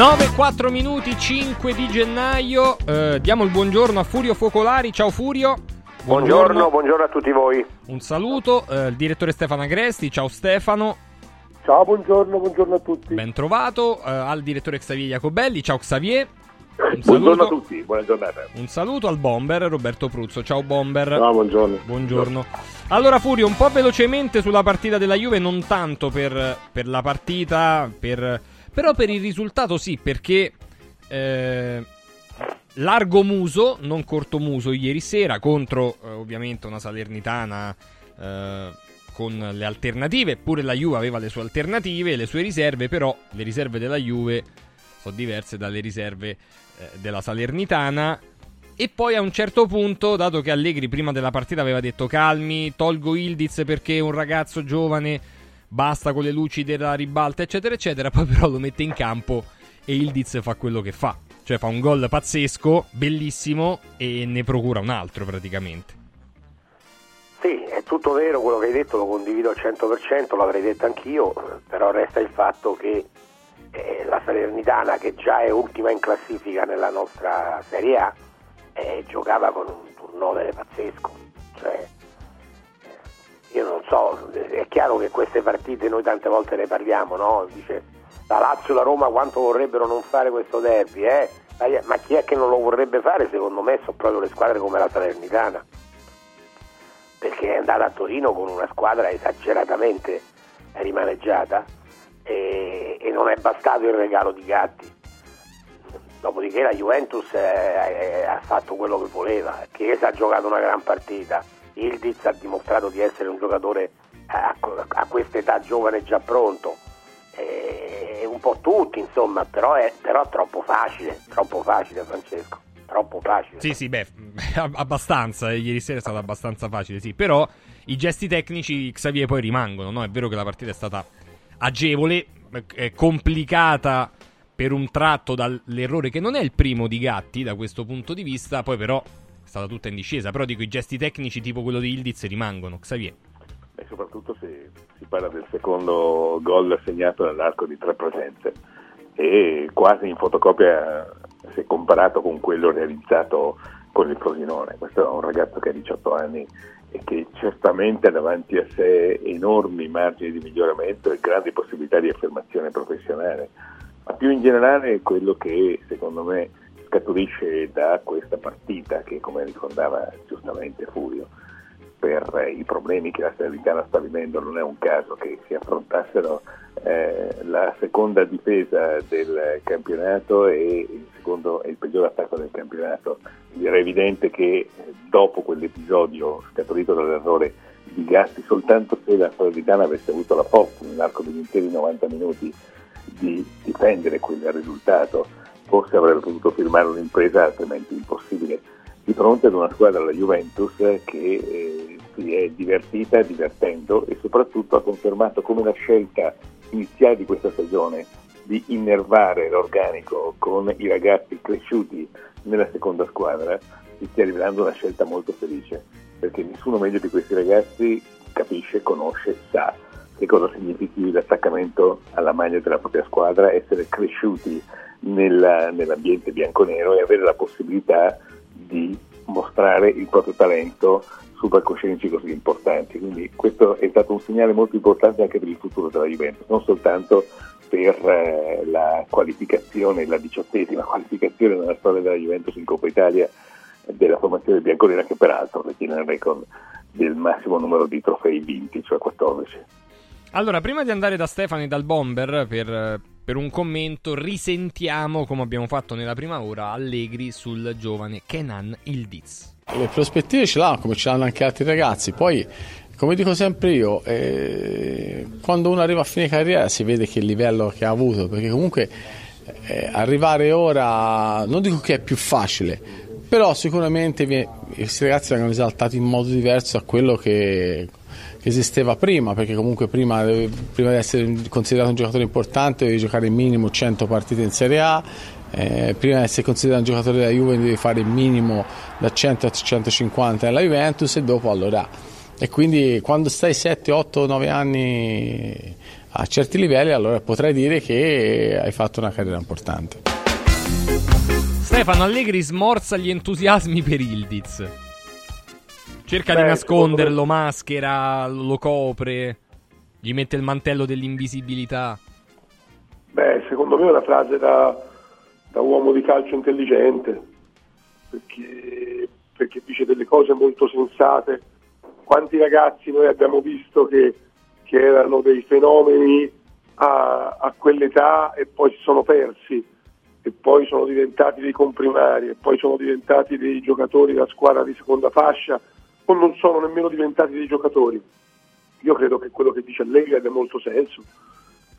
Speaker 1: 9, 4 minuti, 5 di gennaio. Eh, diamo il buongiorno a Furio Focolari. Ciao Furio.
Speaker 18: Buongiorno, buongiorno a tutti voi.
Speaker 1: Un saluto. Eh, il direttore Stefano Agresti. Ciao Stefano.
Speaker 19: Ciao, buongiorno, buongiorno a tutti.
Speaker 1: Ben trovato. Eh, al direttore Xavier Jacobelli. Ciao Xavier. Un
Speaker 18: Buongiorno a
Speaker 1: saluto,
Speaker 18: tutti, buona giornata.
Speaker 1: un saluto al bomber Roberto Pruzzo. Ciao bomber.
Speaker 18: Ciao, buongiorno.
Speaker 1: Buongiorno. Allora Furio, un po' velocemente sulla partita della Juve, non tanto per, per la partita, per- però per il risultato sì, perché eh, largo muso, non corto muso ieri sera contro eh, ovviamente una Salernitana eh, con le alternative, pure la Juve aveva le sue alternative, le sue riserve, però le riserve della Juve sono diverse dalle riserve eh, della Salernitana. E poi a un certo punto, dato che Allegri prima della partita aveva detto calmi, tolgo Ildiz perché è un ragazzo giovane, basta con le luci della ribalta, eccetera, eccetera. Poi però lo mette in campo e Ildiz fa quello che fa. Cioè fa un gol pazzesco, bellissimo e ne procura un altro praticamente.
Speaker 18: Sì, è tutto vero quello che hai detto, lo condivido al 100%, l'avrei detto anch'io, però resta il fatto che eh, la Salernitana, che già è ultima in classifica nella nostra Serie A, eh, giocava con un turnover pazzesco. Cioè, io non so, è chiaro che queste partite noi tante volte ne parliamo, no? Dice la Lazio e la Roma quanto vorrebbero non fare questo derby, eh? Ma chi è che non lo vorrebbe fare? Secondo me sono proprio le squadre come la Salernitana perché è andata a Torino con una squadra esageratamente rimaneggiata e, e non è bastato il regalo di Gatti. Dopodiché la Juventus eh, ha fatto quello che voleva, Chiesa ha giocato una gran partita, Ildiz ha dimostrato di essere un giocatore a, a questa età giovane già pronto, e un po' tutti insomma, però è però troppo facile, troppo facile Francesco troppo facile.
Speaker 1: Sì, sì, beh, abbastanza. Eh, ieri sera è stato abbastanza facile, sì. Però i gesti tecnici, Xavier, poi rimangono, no? È vero che la partita è stata agevole, complicata per un tratto dall'errore che non è il primo di Gatti da questo punto di vista, poi però stata tutta in discesa. Però dico, i gesti tecnici tipo quello di Ildiz rimangono. Xavier.
Speaker 20: E soprattutto se si parla del secondo gol segnato nell'arco di tre presenze e quasi in fotocopia se comparato con quello realizzato con il Frosinone. Questo è un ragazzo che ha 18 anni e che certamente ha davanti a sé enormi margini di miglioramento e grandi possibilità di affermazione professionale, ma più in generale quello che secondo me scaturisce da questa partita che come ricordava giustamente Furio per i problemi che la Salernitana sta vivendo non è un caso che si affrontassero eh, la seconda difesa del campionato e il secondo il peggior attacco del campionato. Era evidente che dopo quell'episodio scaturito dall'errore di Gatti, soltanto se la Salernitana avesse avuto la forza nell'arco degli interi 90 minuti di difendere quel risultato, forse avrebbe potuto firmare un'impresa altrimenti impossibile. Di fronte ad una squadra, la Juventus, che eh, si è divertita, divertendo e soprattutto ha confermato come la scelta iniziale di questa stagione di innervare l'organico con i ragazzi cresciuti nella seconda squadra si stia rivelando una scelta molto felice, perché nessuno meglio di questi ragazzi capisce, conosce, sa che cosa significhi l'attaccamento alla maglia della propria squadra, essere cresciuti nella, nell'ambiente bianconero e avere la possibilità di mostrare il proprio talento su palcoscenici così importanti. Quindi questo è stato un segnale molto importante anche per il futuro della Juventus, non soltanto per eh, la qualificazione, la diciottesima qualificazione nella storia della Juventus in Coppa Italia della formazione bianconera che peraltro detiene il record del massimo numero di trofei vinti, cioè 14.
Speaker 1: Allora, prima di andare da Stefani dal Bomber per, per, un commento, risentiamo, come abbiamo fatto nella prima ora, Allegri sul giovane Kenan Ildiz.
Speaker 21: Le prospettive ce l'hanno, come ce l'hanno anche altri ragazzi. Poi, come dico sempre io, eh, quando uno arriva a fine carriera si vede che livello che ha avuto, perché comunque eh, arrivare ora, non dico che è più facile, però sicuramente viene, questi ragazzi vengono esaltati in modo diverso da quello che che esisteva prima, perché comunque prima, prima, di essere considerato un giocatore importante devi giocare minimo 100 partite in Serie A, eh, prima di essere considerato un giocatore della Juve devi fare minimo da 100 a 150 nella Juventus e dopo allora. E quindi quando stai 7, 8, 9 anni a certi livelli allora potrei dire che hai fatto una carriera importante.
Speaker 1: Stefano Allegri smorza gli entusiasmi per Ildiz. Cerca Beh, di nasconderlo, me... maschera, lo copre, gli mette il mantello dell'invisibilità.
Speaker 19: Beh, secondo me è una frase da, da uomo di calcio intelligente, perché, perché, dice delle cose molto sensate. Quanti ragazzi noi abbiamo visto che, che erano dei fenomeni a, a quell'età e poi si sono persi e poi sono diventati dei comprimari e poi sono diventati dei giocatori da squadra di seconda fascia o non sono nemmeno diventati dei giocatori. Io credo che quello che dice Allegri abbia molto senso,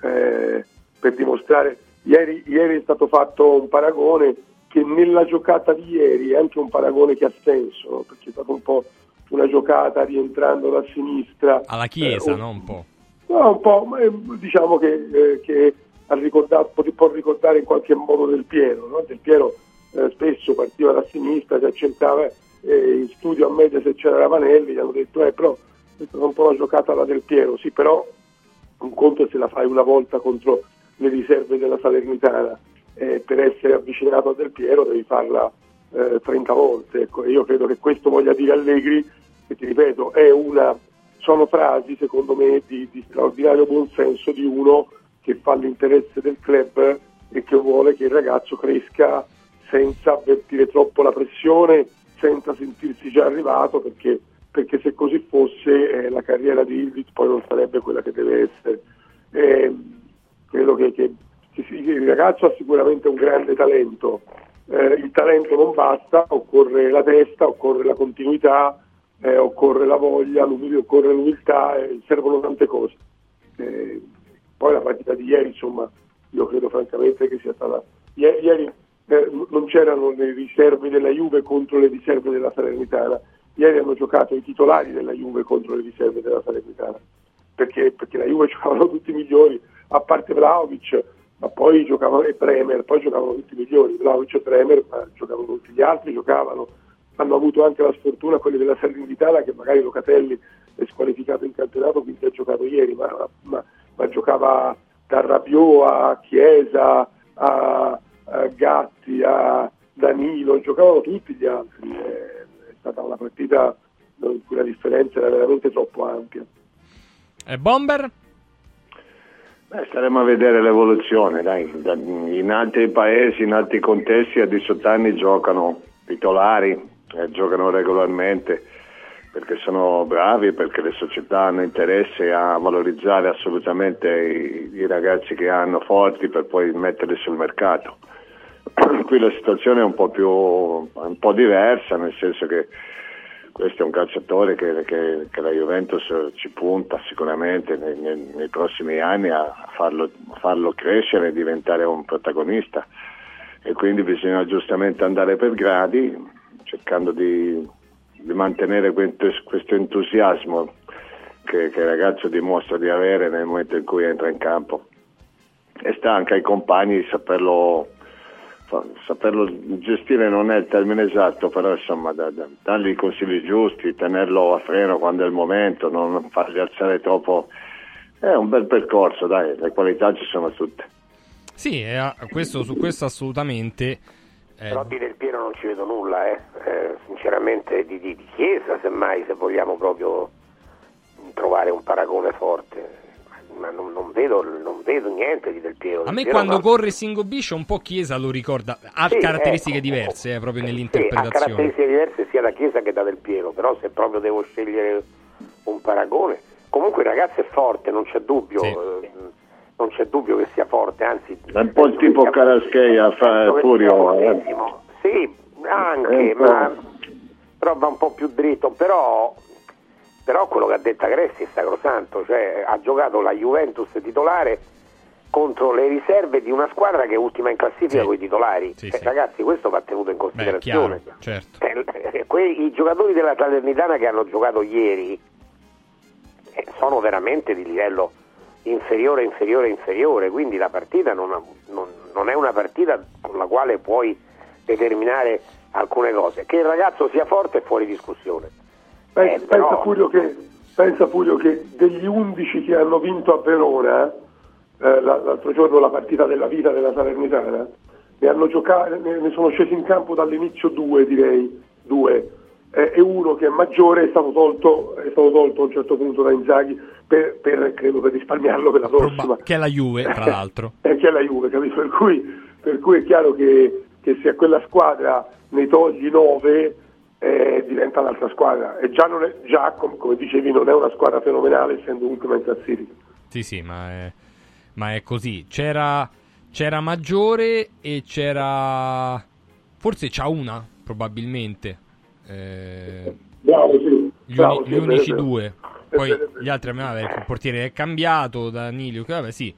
Speaker 19: eh, per dimostrare, ieri, ieri è stato fatto un paragone che nella giocata di ieri è anche un paragone che ha senso, no? perché è stata un po' una giocata rientrando da sinistra.
Speaker 1: Alla Chiesa, eh, un, no? Un po'.
Speaker 19: No, un po', ma, eh, diciamo che, eh, che può, può ricordare in qualche modo Del Piero. No? Del Piero eh, spesso partiva da sinistra, si accentava eh, in studio a media se c'era Ravanelli, gli hanno detto eh però questa è un po' la giocata la Del Piero, sì però un conto se la fai una volta contro le riserve della Salernitana, eh, per essere avvicinato a Del Piero devi farla eh, 30 volte. Ecco, io credo che questo voglia dire Allegri, che ti ripeto, è una, sono frasi secondo me di, di straordinario buonsenso di uno che fa l'interesse del club e che vuole che il ragazzo cresca senza avvertire troppo la pressione, senza sentirsi già arrivato, perché, perché se così fosse eh, la carriera di Ildiz poi non sarebbe quella che deve essere. Eh, credo che, che, che il ragazzo ha sicuramente un grande talento, eh, il talento non basta, occorre la testa, occorre la continuità, eh, occorre la voglia, occorre l'umiltà, eh, servono tante cose. Eh, poi la partita di ieri, insomma, io credo francamente che sia stata... Ieri, ieri eh, non c'erano le riserve della Juve contro le riserve della Salernitana, ieri hanno giocato i titolari della Juve contro le riserve della Salernitana, perché, perché la Juve giocavano tutti i migliori, a parte Vlaovic, ma poi giocavano e Bremer, poi giocavano tutti i migliori, Vlaovic e Bremer, ma giocavano tutti gli altri, giocavano, hanno avuto anche la sfortuna quelli della Salernitana che magari Locatelli è squalificato in campionato, quindi ha giocato ieri, ma, ma, ma giocava da Rabiot a Chiesa a, Gatti a Danilo, giocavano tutti gli altri, è, stata una partita in cui la differenza era veramente troppo ampia.
Speaker 1: E Bomber?
Speaker 4: Beh, staremo a vedere l'evoluzione, dai. Da- In altri paesi, in altri contesti a 18 anni giocano titolari, eh, giocano regolarmente perché sono bravi, perché le società hanno interesse a valorizzare assolutamente i, i ragazzi che hanno forti per poi metterli sul mercato. Qui la situazione è un po' più un po' diversa, nel senso che questo è un calciatore che, che- che la Juventus ci punta sicuramente nei, nei- nei prossimi anni a farlo, farlo crescere e diventare un protagonista. E quindi bisogna giustamente andare per gradi cercando di, di mantenere questo, entusiasmo che, che il ragazzo dimostra di avere nel momento in cui entra in campo. E sta anche ai compagni saperlo saperlo gestire non è il termine esatto, però insomma da- da- dargli i consigli giusti, tenerlo a freno quando è il momento, non fargli alzare troppo. È un bel percorso, dai, le qualità ci sono tutte.
Speaker 1: Sì, e a- questo, su questo assolutamente. eh,
Speaker 18: Però di Del Piero non ci vedo nulla, eh. Eh, sinceramente di, di- di Chiesa, semmai, se vogliamo proprio trovare un paragone forte. Ma non, non vedo, non vedo niente di Del Piero.
Speaker 1: a me
Speaker 18: Piero
Speaker 1: quando
Speaker 18: non-
Speaker 1: corre Singo Biscio un po' Chiesa lo ricorda, ha
Speaker 18: Sì,
Speaker 1: caratteristiche
Speaker 18: ecco.
Speaker 1: diverse eh, proprio
Speaker 18: Sì, ha
Speaker 1: nell'interpretazione.
Speaker 18: caratteristiche diverse sia da Chiesa che da Del Piero, però se proprio devo scegliere un paragone. Comunque il ragazzo è forte, non c'è dubbio. eh, non c'è dubbio che sia forte, anzi.
Speaker 4: È un po' il tipo Carascheia, fa Furio. eh.
Speaker 18: Sì, anche, ma però va un po' più dritto, però, però quello che ha detto Agressi è sacrosanto, cioè ha giocato la Juventus titolare contro le riserve di una squadra che è ultima in classifica con i titolari.
Speaker 1: Sì,
Speaker 18: Eh,
Speaker 1: sì.
Speaker 18: Ragazzi, questo va tenuto in
Speaker 1: Beh,
Speaker 18: considerazione.
Speaker 1: chiaro, certo.
Speaker 18: Eh, eh, quei- I giocatori della Salernitana che hanno giocato ieri eh, sono veramente di livello inferiore, inferiore, inferiore, quindi la partita non, ha- non- non è una partita con la quale puoi determinare alcune cose. Che il ragazzo sia forte è fuori discussione.
Speaker 19: Pensa,
Speaker 18: Eh, però-
Speaker 19: pensa Furio che, pensa Furio che degli 11 che hanno vinto a Verona, eh, la- l'altro giorno la partita della vita della Salernitana, ne, hanno giocato, ne, ne sono scesi in campo dall'inizio due, direi, due. Eh, e uno che è maggiore è stato tolto, è stato tolto a un certo punto da Inzaghi per, per- credo per risparmiarlo per la prossima.
Speaker 1: Che è la Juve, tra l'altro.
Speaker 19: E che è la Juve, capito? Per cui, per cui è chiaro che, che se a quella squadra ne togli nove eh, diventa un'altra squadra e già, non è, già com- come dicevi non è una squadra fenomenale essendo ultima in classifica.
Speaker 1: Sì, sì, ma è, ma è così. C'era, c'era Maggiore e c'era... Forse c'ha una, probabilmente. Eh,
Speaker 19: Bravo, sì.
Speaker 1: gli,
Speaker 19: Bravo,
Speaker 1: uni-
Speaker 19: sì,
Speaker 1: gli unici due. Poi gli altri vabbè, il portiere è cambiato, Danilio, vabbè sì.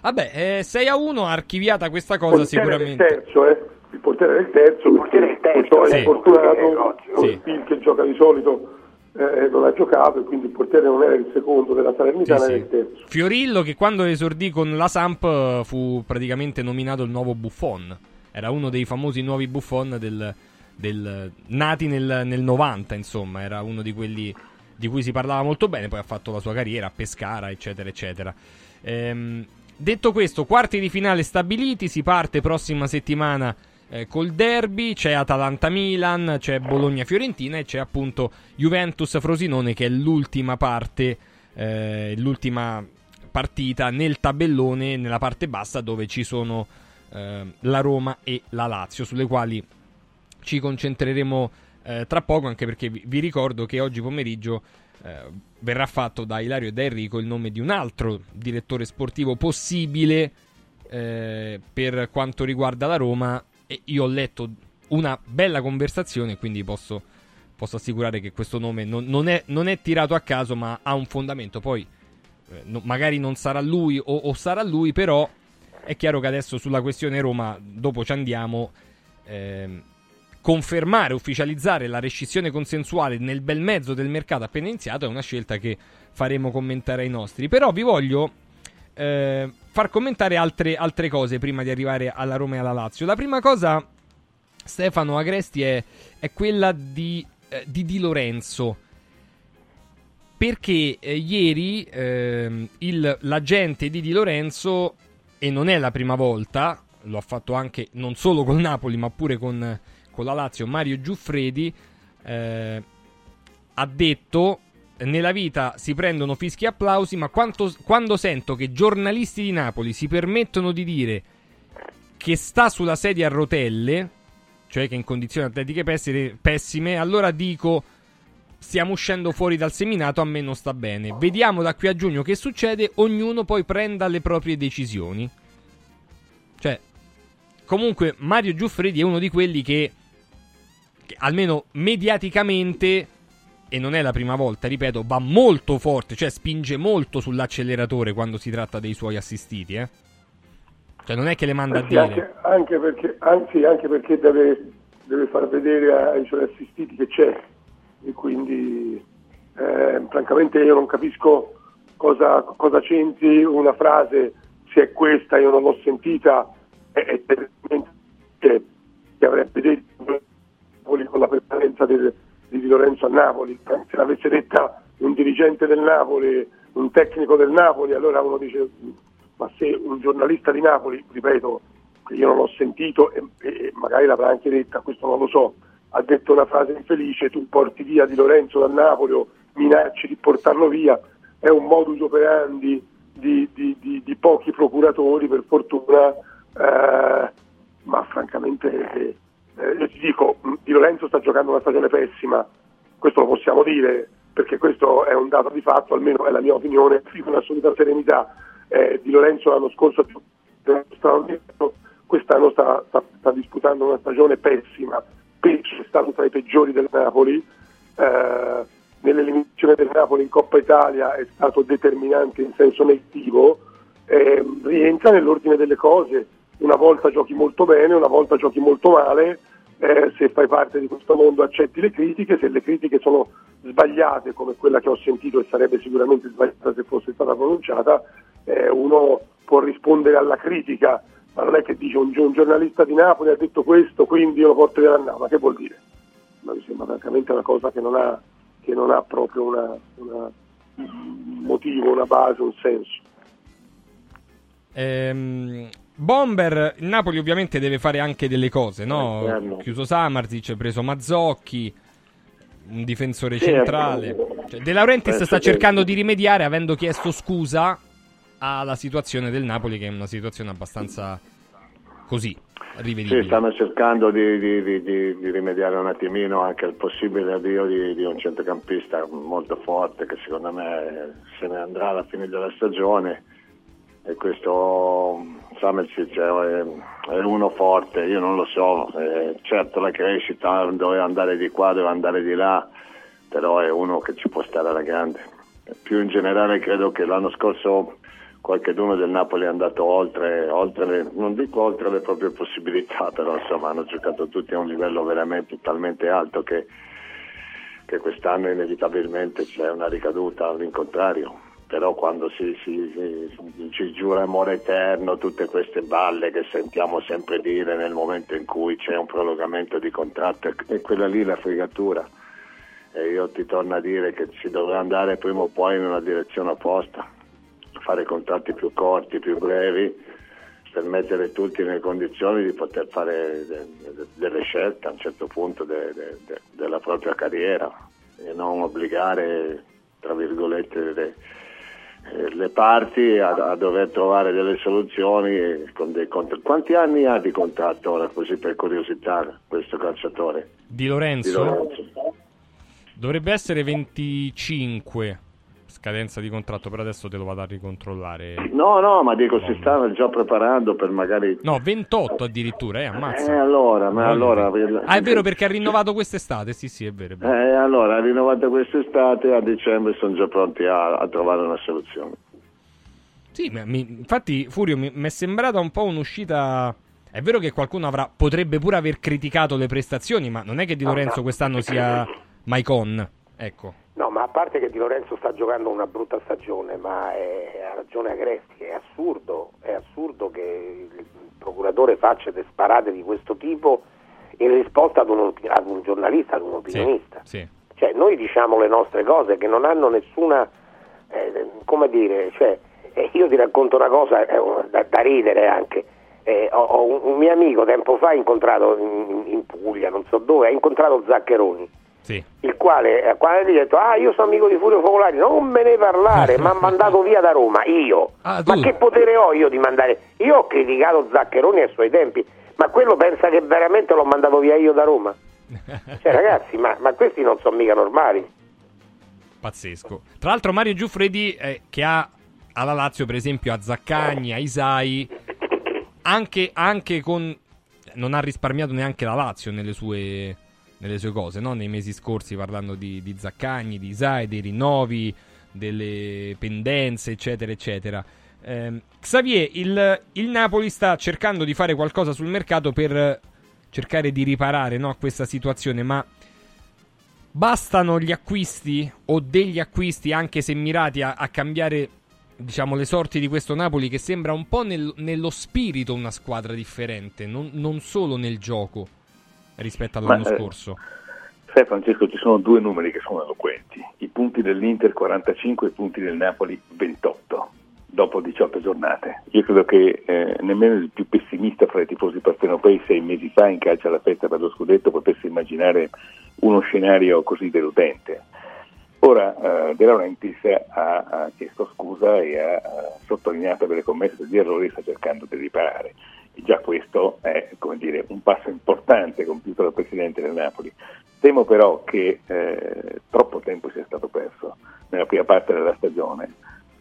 Speaker 1: Vabbè, eh, 6 a 1 archiviata questa cosa
Speaker 19: Il
Speaker 1: sicuramente.
Speaker 19: terzo, eh? il portiere del terzo, il portiere terzo,
Speaker 1: Sì.
Speaker 19: è fortunato,
Speaker 1: Sì.
Speaker 19: il Spil che gioca di solito eh, non ha giocato e quindi il portiere non era il secondo della Salernitana,
Speaker 1: Sì, sì.
Speaker 19: era il terzo.
Speaker 1: Fiorillo che quando esordì con la Samp fu praticamente nominato il nuovo Buffon. Era uno dei famosi nuovi Buffon del, del- nati nel, nel 90, insomma, era uno di quelli di cui si parlava molto bene, poi ha fatto la sua carriera a Pescara, eccetera, eccetera. Ehm, detto questo, quarti di finale stabiliti, si parte prossima settimana eh, col derby, c'è Atalanta-Milan, c'è Bologna-Fiorentina e c'è appunto Juventus-Frosinone che è l'ultima parte, eh, l'ultima partita nel tabellone, nella parte bassa dove ci sono eh, la Roma e la Lazio, sulle quali ci concentreremo eh, tra poco, anche perché vi, ricordo che oggi pomeriggio eh, verrà fatto da Ilario e da Enrico il nome di un altro direttore sportivo possibile eh, per quanto riguarda la Roma e io ho letto una bella conversazione, quindi posso, posso assicurare che questo nome non, non è, non è tirato a caso, ma ha un fondamento. Poi eh, no- magari non sarà lui o, o sarà lui, però è chiaro che adesso sulla questione Roma, dopo ci andiamo, ehm, confermare, ufficializzare la rescissione consensuale nel bel mezzo del mercato appena iniziato è una scelta che faremo commentare ai nostri. Però vi voglio eh, far commentare altre, altre cose prima di arrivare alla Roma e alla Lazio. La prima cosa, Stefano Agresti, è, è quella di, eh, di Di Lorenzo. Perché eh, ieri ehm, il- l'agente di Di Lorenzo, e non è la prima volta, lo ha fatto anche non solo con Napoli, ma pure con, con la Lazio, Mario Giuffredi, eh, ha detto nella vita si prendono fischi e applausi, ma quanto- quando sento che giornalisti di Napoli si permettono di dire che sta sulla sedia a rotelle, cioè che è in condizioni atletiche pessime, pessime, allora dico stiamo uscendo fuori dal seminato, a me non sta bene. Vediamo da qui a giugno che succede, ognuno poi prenda le proprie decisioni. Cioè, comunque Mario Giuffredi è uno di quelli che, che almeno mediaticamente, e non è la prima volta, ripeto, va molto forte, cioè spinge molto sull'acceleratore quando si tratta dei suoi assistiti, eh. Cioè non è che le manda a
Speaker 19: Sì,
Speaker 1: dire.
Speaker 19: anche, anche perché, anzi, anche perché deve, deve far vedere ai suoi assistiti che c'è e quindi eh, francamente io non capisco cosa, cosa c'entri una frase se è questa io non l'ho sentita è, è che, che avrebbe detto con la permanenza del- di Lorenzo a Napoli. Se l'avesse detta un dirigente del Napoli un tecnico del Napoli allora uno dice ma se un giornalista di Napoli ripeto che io non l'ho sentito e, e magari l'avrà anche detta questo non lo so ha detto una frase infelice, tu porti via Di Lorenzo dal Napoli o minacci di portarlo via, è un modus operandi di, di- di- di pochi procuratori per fortuna, eh, ma francamente eh, io ti dico, Di Lorenzo sta giocando una stagione pessima, questo lo possiamo dire perché questo è un dato di fatto, almeno è la mia opinione, con assoluta serenità. Eh, di Lorenzo l'anno scorso quest'anno sta, sta- sta disputando una stagione pessima, Pesce è stato tra i peggiori del Napoli, eh, nell'eliminazione del Napoli in Coppa Italia è stato determinante in senso negativo, eh, rientra nell'ordine delle cose, una volta giochi molto bene, una volta giochi molto male, eh, se fai parte di questo mondo accetti le critiche, se le critiche sono sbagliate come quella che ho sentito e sarebbe sicuramente sbagliata se fosse stata pronunciata, eh, uno può rispondere alla critica, ma non è che dice un, un giornalista di Napoli ha detto questo, quindi io lo porto via da Napoli, che vuol dire? Ma mi sembra francamente una cosa che non ha, che non ha proprio una- una- un motivo, una base, un senso.
Speaker 1: Ehm, Bomber, il Napoli ovviamente deve fare anche delle cose, no?
Speaker 4: Esterno.
Speaker 1: Chiuso Samarzic, preso Mazzocchi, un difensore
Speaker 4: Sì,
Speaker 1: centrale.
Speaker 4: ecco.
Speaker 1: Cioè, De Laurentiis sta
Speaker 4: che-
Speaker 1: cercando di rimediare avendo chiesto scusa alla situazione del Napoli, che è una situazione abbastanza così, rivedibile.
Speaker 4: Sì, stanno cercando di, di- di- di- di rimediare un attimino anche al possibile di, di un centrocampista molto forte che secondo me se ne andrà alla fine della stagione e questo Samersic è, è uno forte, io non lo so, certo la crescita doveva andare di qua, doveva andare di là, però è uno che ci può stare alla grande. Più in generale credo che l'anno scorso qualcheduno del Napoli è andato oltre, oltre le, non dico oltre le proprie possibilità, però insomma hanno giocato tutti a un livello veramente talmente alto che che quest'anno inevitabilmente c'è una ricaduta all'incontrario, però quando si, si, si, ci giura amore eterno, tutte queste balle che sentiamo sempre dire nel momento in cui c'è un prolungamento di contratto, è quella lì la fregatura. E io ti torno a dire che si dovrà andare prima o poi in una direzione opposta, fare contratti più corti, più brevi, per mettere tutti nelle condizioni di poter fare de- de- delle scelte a un certo punto de- de- della propria carriera e non obbligare, tra virgolette, le, eh, le parti a, a, dover trovare delle soluzioni con dei contratti. Quanti anni ha di contratto ora, così per curiosità, questo calciatore?
Speaker 1: Di Lorenzo?
Speaker 4: Di Lorenzo.
Speaker 1: Dovrebbe essere 25 scadenza di contratto, però adesso te lo vado a ricontrollare.
Speaker 4: No, no, ma dico, si stanno già preparando per magari...
Speaker 1: No, 28 addirittura, eh, ammazza.
Speaker 4: Eh, allora, ma allora...
Speaker 1: Ah, è vero perché ha rinnovato quest'estate, sì, sì, è vero. È vero.
Speaker 4: Eh, allora, ha rinnovato quest'estate, a dicembre sono già pronti a, a trovare una soluzione.
Speaker 1: Sì, mi, infatti, Furio, mi, è sembrata un po' un'uscita... È vero che qualcuno avrà, potrebbe pure aver criticato le prestazioni, ma non è che Di Lorenzo quest'anno sia Maicon, ecco.
Speaker 18: No, ma a parte che Di Lorenzo sta giocando una brutta stagione, ma ha ragione Agresti, è assurdo, è assurdo che il procuratore faccia delle sparate di questo tipo in risposta ad un, ad un giornalista, ad un opinionista.
Speaker 1: Sì, sì.
Speaker 18: Cioè, noi diciamo le nostre cose che non hanno nessuna, eh, come dire, cioè, eh, io ti racconto una cosa eh, da, da, ridere anche. Eh, ho, ho un, un, mio amico tempo fa incontrato in, in Puglia, non so dove, ha incontrato Zaccheroni
Speaker 1: sì.
Speaker 18: il quale ha detto ah io sono amico di Furio Focolari non me ne parlare mi ha mandato via da Roma io.
Speaker 1: Ah,
Speaker 18: ma che potere ho io di mandare? Io ho criticato Zaccheroni ai suoi tempi ma quello pensa che veramente l'ho mandato via io da Roma? Cioè ragazzi ma, ma questi non sono mica normali.
Speaker 1: Pazzesco. Tra l'altro Mario Giuffredi eh, che ha alla Lazio per esempio a Zaccagni a Isai anche, anche con non ha risparmiato neanche la Lazio nelle sue nelle sue cose, no? nei mesi scorsi parlando di, di Zaccagni, di Isai, dei rinnovi, delle pendenze, eccetera, eccetera. Eh, Xavier, il, il, Napoli sta cercando di fare qualcosa sul mercato per cercare di riparare no, a questa situazione, ma bastano gli acquisti o degli acquisti, anche se mirati a, a cambiare diciamo, le sorti di questo Napoli che sembra un po' nel, nello spirito una squadra differente, non, non solo nel gioco rispetto all'anno Ma, eh, scorso?
Speaker 20: Sai Francesco, ci sono due numeri che sono eloquenti. I punti dell'Inter 45 e i punti del Napoli 28 dopo 18 giornate. Io credo che eh, nemmeno il più pessimista fra i tifosi partenopei sei mesi fa in calcio alla festa per lo scudetto potesse immaginare uno scenario così deludente. Ora eh, De Laurentiis ha, ha, chiesto scusa e ha, ha sottolineato delle commesse degli errori e sta cercando di riparare. Già questo è dire, un passo importante compiuto dal Presidente del Napoli. Temo però che eh, troppo tempo sia stato perso nella prima parte della stagione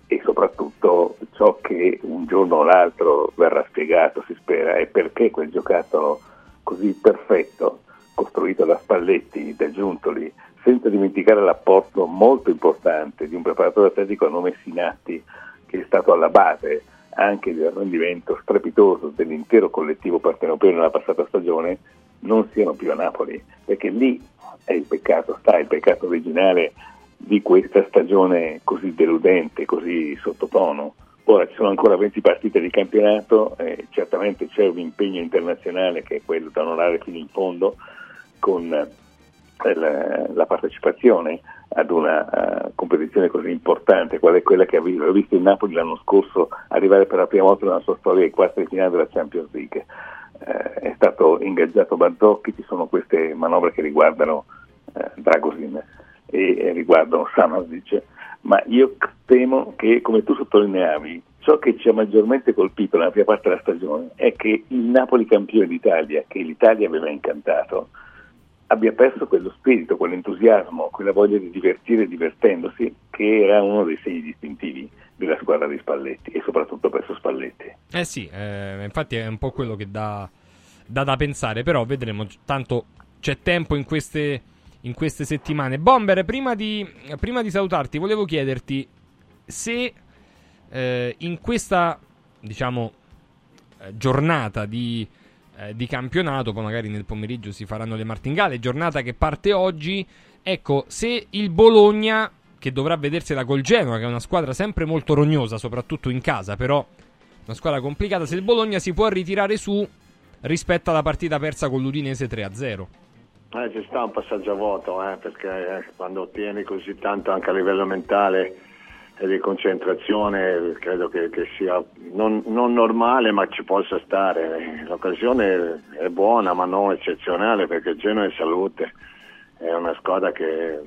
Speaker 20: e soprattutto ciò che un giorno o l'altro verrà spiegato, si spera, è perché quel giocattolo così perfetto, costruito da Spalletti, da Giuntoli, senza dimenticare l'apporto molto importante di un preparatore atletico a nome Sinatti, che è stato alla base anche del rendimento strepitoso dell'intero collettivo partenopeo nella passata stagione, non siano più a Napoli, perché lì è il peccato, sta il peccato originale di questa stagione così deludente, così sottotono. Ora ci sono ancora 20 partite di campionato, eh, certamente c'è un impegno internazionale che è quello da onorare fino in fondo con eh, la, la partecipazione ad una uh, competizione così importante, qual è quella che visto, visto il Napoli l'anno scorso arrivare per la prima volta nella sua storia ai quarti di finale della Champions League. Uh, è stato ingaggiato Barzocchi, ci sono queste manovre che riguardano uh, Dragosin e, e riguardano Samasic, ma io temo che, come tu sottolineavi, ciò che ci ha maggiormente colpito nella prima parte della stagione è che il Napoli campione d'Italia, che l'Italia aveva incantato, abbia perso quello spirito, quell'entusiasmo, quella voglia di divertire divertendosi, che era uno dei segni distintivi della squadra di Spalletti e soprattutto presso Spalletti.
Speaker 1: Eh sì, eh, infatti è un po' quello che dà, dà, da pensare, però vedremo, tanto c'è tempo in queste, in queste settimane. Bomber, prima di, prima di, salutarti, volevo chiederti se eh, in questa, diciamo, eh, giornata di eh, di campionato, poi magari nel pomeriggio si faranno le martingale, giornata che parte oggi. Ecco, se il Bologna, che dovrà vedersela col Genoa, che è una squadra sempre molto rognosa, soprattutto in casa, però una squadra complicata, se il Bologna si può ritirare su rispetto alla partita persa con l'Udinese 3-0.
Speaker 4: Eh, ci sta un passaggio a vuoto, eh, perché eh, quando ottieni così tanto anche a livello mentale e di concentrazione, credo che, che sia non, non normale, ma ci possa stare. L'occasione è buona, ma non eccezionale, perché Genoa è salute, è una squadra che,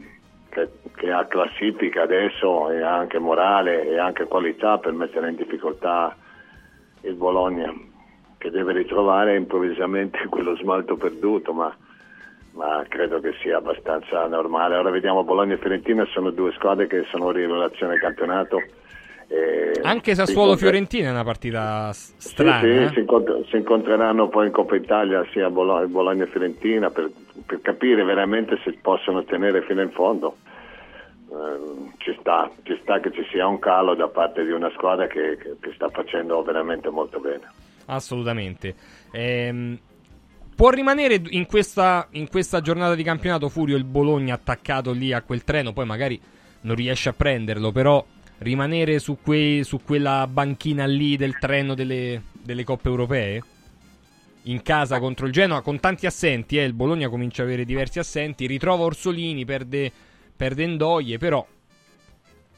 Speaker 4: che, che ha classifica adesso e ha anche morale e anche qualità per mettere in difficoltà il Bologna, che deve ritrovare improvvisamente quello smalto perduto, ma ma credo che sia abbastanza normale. Ora vediamo Bologna e Fiorentina, sono due squadre che sono in relazione al campionato.
Speaker 1: Anche Sassuolo-Fiorentina è una partita strana.
Speaker 4: Sì, sì,
Speaker 1: eh?
Speaker 4: si, incont- si incontreranno poi in Coppa Italia sia Bolo- Bologna e Fiorentina per, per capire veramente se possono tenere fino in fondo. Eh, ci, sta, ci sta che ci sia un calo da parte di una squadra che, che- che sta facendo veramente molto bene.
Speaker 1: Assolutamente. Ehm, può rimanere in questa, in questa giornata di campionato Furio il Bologna attaccato lì a quel treno, poi magari non riesce a prenderlo, però rimanere su, quei- su quella banchina lì del treno delle, delle coppe europee? In casa contro il Genoa con tanti assenti, eh, il Bologna comincia a avere diversi assenti, ritrova Orsolini, perde, perde Ndoye, però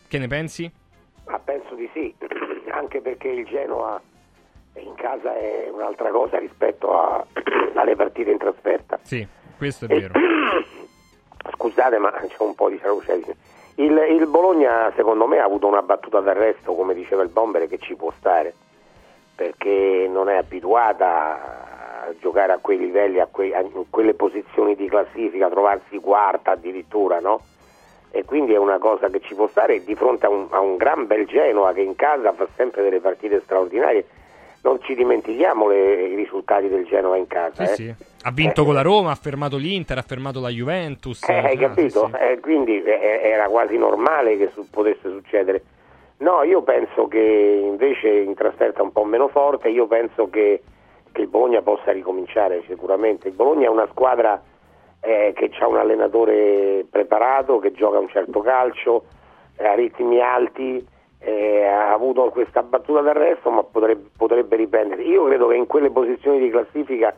Speaker 1: che ne pensi?
Speaker 18: Ma penso di sì, anche perché il Genoa in casa è un'altra cosa rispetto a- alle partite in trasferta.
Speaker 1: Sì, questo è vero.
Speaker 18: Scusate, ma c'è un po' di saluce. Il, il Bologna, secondo me, ha avuto una battuta d'arresto, come diceva il Bomber, che ci può stare, perché non è abituata a giocare a quei livelli, a, quei- a- quelle posizioni di classifica, trovarsi quarta addirittura, no? E quindi è una cosa che ci può stare di fronte a un, a un gran bel Genoa che in casa fa sempre delle partite straordinarie. Non ci dimentichiamo le- i risultati del Genoa in casa.
Speaker 1: Sì,
Speaker 18: eh.
Speaker 1: sì. Ha vinto con la Roma, ha fermato l'Inter, ha fermato la Juventus.
Speaker 18: Eh, hai
Speaker 1: Ah,
Speaker 18: capito?
Speaker 1: sì.
Speaker 18: Eh, quindi eh, era quasi normale che su- potesse succedere. No, io penso che invece in trasferta un po' meno forte, io penso che, che il Bologna possa ricominciare sicuramente. Il Bologna è una squadra eh, che ha un allenatore preparato, che gioca un certo calcio, eh, a ritmi alti, eh, ha avuto questa battuta d'arresto ma potrebbe, potrebbe riprendere. Io credo che in quelle posizioni di classifica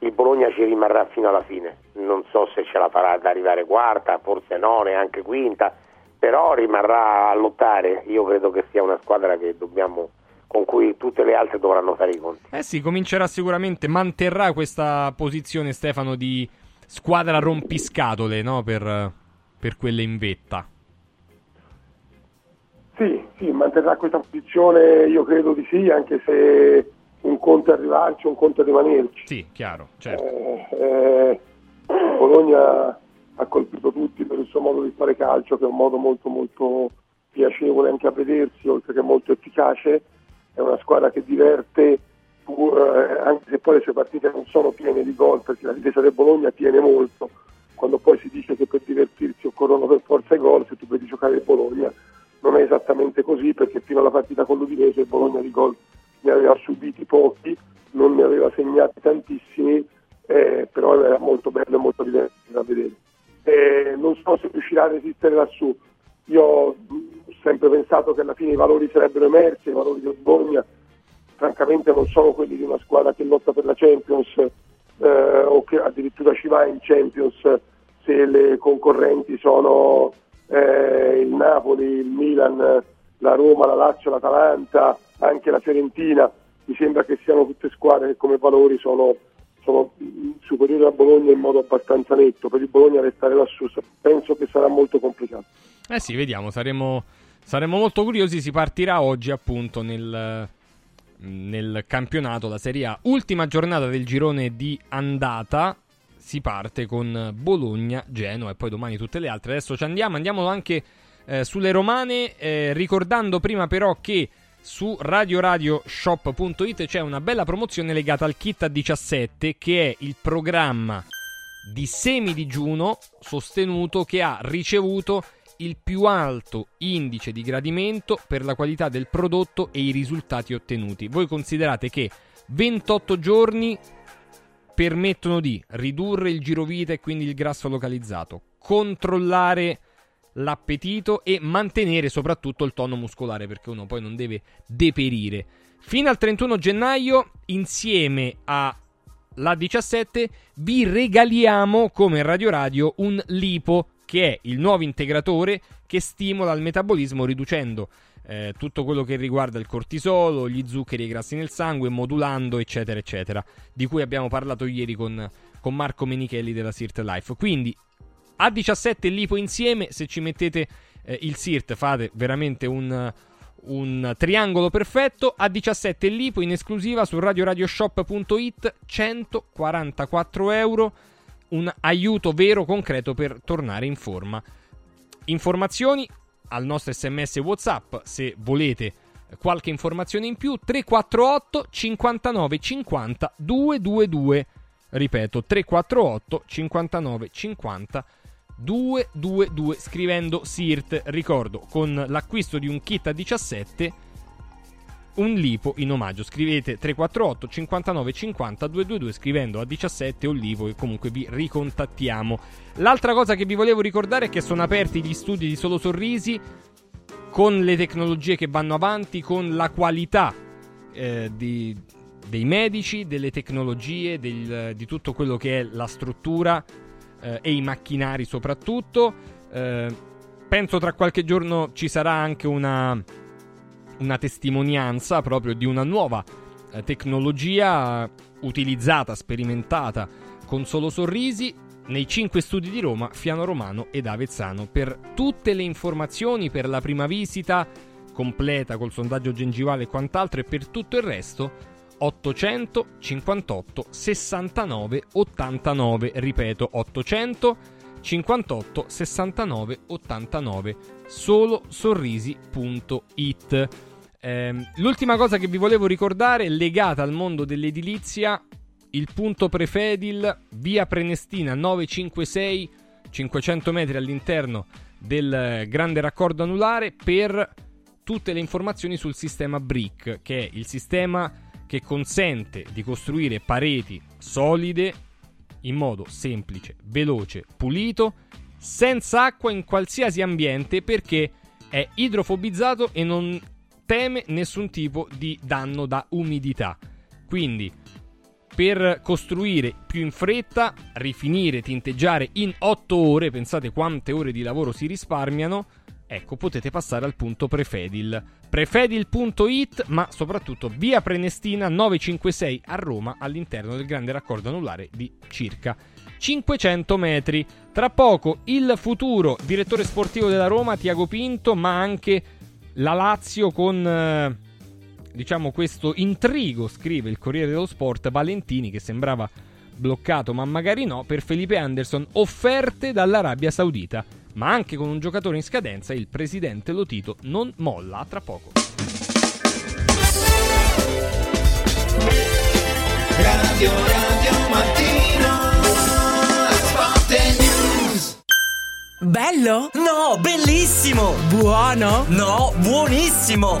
Speaker 18: il Bologna ci rimarrà fino alla fine. Non so se ce la farà ad arrivare quarta, forse no, neanche quinta, però rimarrà a lottare. Io credo che sia una squadra dobbiamo, con cui tutte le altre dovranno fare i conti.
Speaker 1: Eh sì, comincerà sicuramente, manterrà questa posizione Stefano di squadra rompiscatole, no? Per, per quelle in vetta.
Speaker 19: Sì, sì, manterrà questa posizione, io credo di sì, anche se un conto è arrivarci, un conto è rimanerci.
Speaker 1: Sì, chiaro, certo.
Speaker 19: Eh, eh, Bologna ha colpito tutti per il suo modo di fare calcio, che è un modo molto molto piacevole anche a vedersi, oltre che molto efficace. È una squadra che diverte, pur, eh, anche se poi le sue partite non sono piene di gol, perché la difesa del Bologna tiene molto. Quando poi si dice che per divertirsi occorrono per forza i gol, se tu vedi giocare il Bologna non è esattamente così, perché fino alla partita con l'Udinese il Bologna di gol ne aveva subiti pochi, non ne aveva segnati tantissimi, eh, però era molto bello e molto divertente da vedere. Eh, non so se riuscirà a resistere lassù. Io ho sempre pensato che alla fine i valori sarebbero emersi, i valori del Bologna francamente non sono quelli di una squadra che lotta per la Champions eh, o che addirittura ci va in Champions se le concorrenti sono eh, il Napoli, il Milan, la Roma, la Lazio, l'Atalanta, anche la Fiorentina. Mi sembra che siano tutte squadre che come valori sono, sono superiori a Bologna in modo abbastanza netto. Per il Bologna restare lassù penso che sarà molto complicato.
Speaker 1: Eh sì, vediamo, saremo, saremo molto curiosi. Si partirà oggi appunto nel, nel campionato, la Serie A. Ultima giornata del girone di andata. Si parte con Bologna, Genoa e poi domani tutte le altre. Adesso ci andiamo, andiamo anche eh, sulle romane, eh, ricordando prima però che su radioradioshop.it c'è una bella promozione legata al Kit a 17 che è il programma di semidigiuno sostenuto che ha ricevuto il più alto indice di gradimento per la qualità del prodotto e i risultati ottenuti. Voi considerate che 28 giorni permettono di ridurre il girovita e quindi il grasso localizzato, controllare l'appetito e mantenere soprattutto il tono muscolare perché uno poi non deve deperire. Fino al 31 gennaio, insieme alla 17, vi regaliamo come Radio Radio un lipo che è il nuovo integratore che stimola il metabolismo riducendo eh, tutto quello che riguarda il cortisolo, gli zuccheri e i grassi nel sangue, modulando eccetera eccetera, di cui abbiamo parlato ieri con, con Marco Menichelli della Sirt Life. Quindi a 17 lipo insieme, se ci mettete eh, il SIRT fate veramente un, un triangolo perfetto. A 17 lipo in esclusiva su radioradioshop.it 144 euro. Un aiuto vero, concreto per tornare in forma. Informazioni al nostro sms WhatsApp se volete qualche informazione in più 348 59 50 222 ripeto 348 59 50 222 scrivendo SIRT. Ricordo con l'acquisto di un kit a 17 un lipo in omaggio scrivete 348 59 50 222 scrivendo a 17 un lipo e comunque vi ricontattiamo l'altra cosa che vi volevo ricordare è che sono aperti gli studi di Solo Sorrisi con le tecnologie che vanno avanti con la qualità eh, di, dei medici delle tecnologie del, di tutto quello che è la struttura eh, e i macchinari soprattutto. Eh, penso tra qualche giorno ci sarà anche una, una testimonianza proprio di una nuova eh, tecnologia utilizzata, sperimentata con solo sorrisi nei 5 studi di Roma, Fiano Romano ed Avezzano. Per tutte le informazioni, per la prima visita completa col sondaggio gengivale e quant'altro e per tutto il resto 858 69 89, ripeto 858 69 89, solo sorrisi.it. Eh, l'ultima cosa che vi volevo ricordare legata al mondo dell'edilizia, il punto Prefedil, via Prenestina 956, 500 metri all'interno del grande raccordo anulare per tutte le informazioni sul sistema BRIC, che è il sistema che consente di costruire pareti solide in modo semplice, veloce, pulito, senza acqua in qualsiasi ambiente perché è idrofobizzato e non teme nessun tipo di danno da umidità. Quindi, per costruire più in fretta, rifinire, tinteggiare in 8 ore, pensate quante ore di lavoro si risparmiano, ecco, potete passare al punto Prefedil. Prefedil.it, ma soprattutto via Prenestina 956 a Roma, all'interno del grande raccordo anulare di circa 500 metri. Tra poco il futuro direttore sportivo della Roma, Tiago Pinto, ma anche la Lazio con eh, diciamo questo intrigo, scrive il Corriere dello Sport, Valentini che sembrava bloccato, ma magari no, per Felipe Anderson, offerte dall'Arabia Saudita ma anche con un giocatore in scadenza, il presidente Lotito non molla tra poco.
Speaker 12: Radio Radio Mattino Sport
Speaker 22: Bello? No, bellissimo! Buono? No, buonissimo!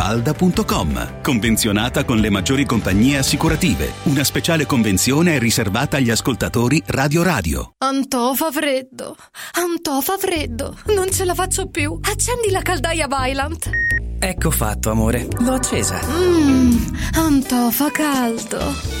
Speaker 23: falda.com. Convenzionata con le maggiori compagnie assicurative. Una speciale convenzione è riservata agli ascoltatori Radio Radio.
Speaker 7: Antò fa freddo. Antò fa freddo. Non ce la faccio più. Accendi la caldaia Vylant.
Speaker 24: Ecco fatto, amore. L'ho accesa.
Speaker 7: Mmm, Antò fa caldo.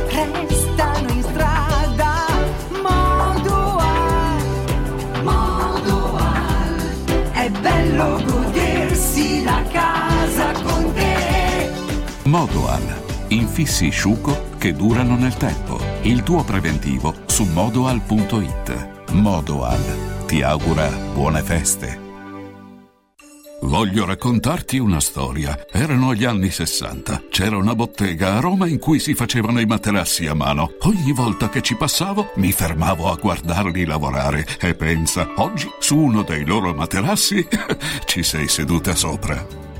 Speaker 22: Modoal.
Speaker 11: Infissi sciuco che durano nel tempo. Il tuo preventivo su modoal.it. Modoal ti augura buone feste. Voglio raccontarti una storia. Erano gli anni 60. C'era una bottega a Roma in cui si facevano i materassi a mano. Ogni volta che ci passavo mi fermavo a guardarli lavorare e pensa, oggi su uno dei loro materassi ci sei seduta sopra.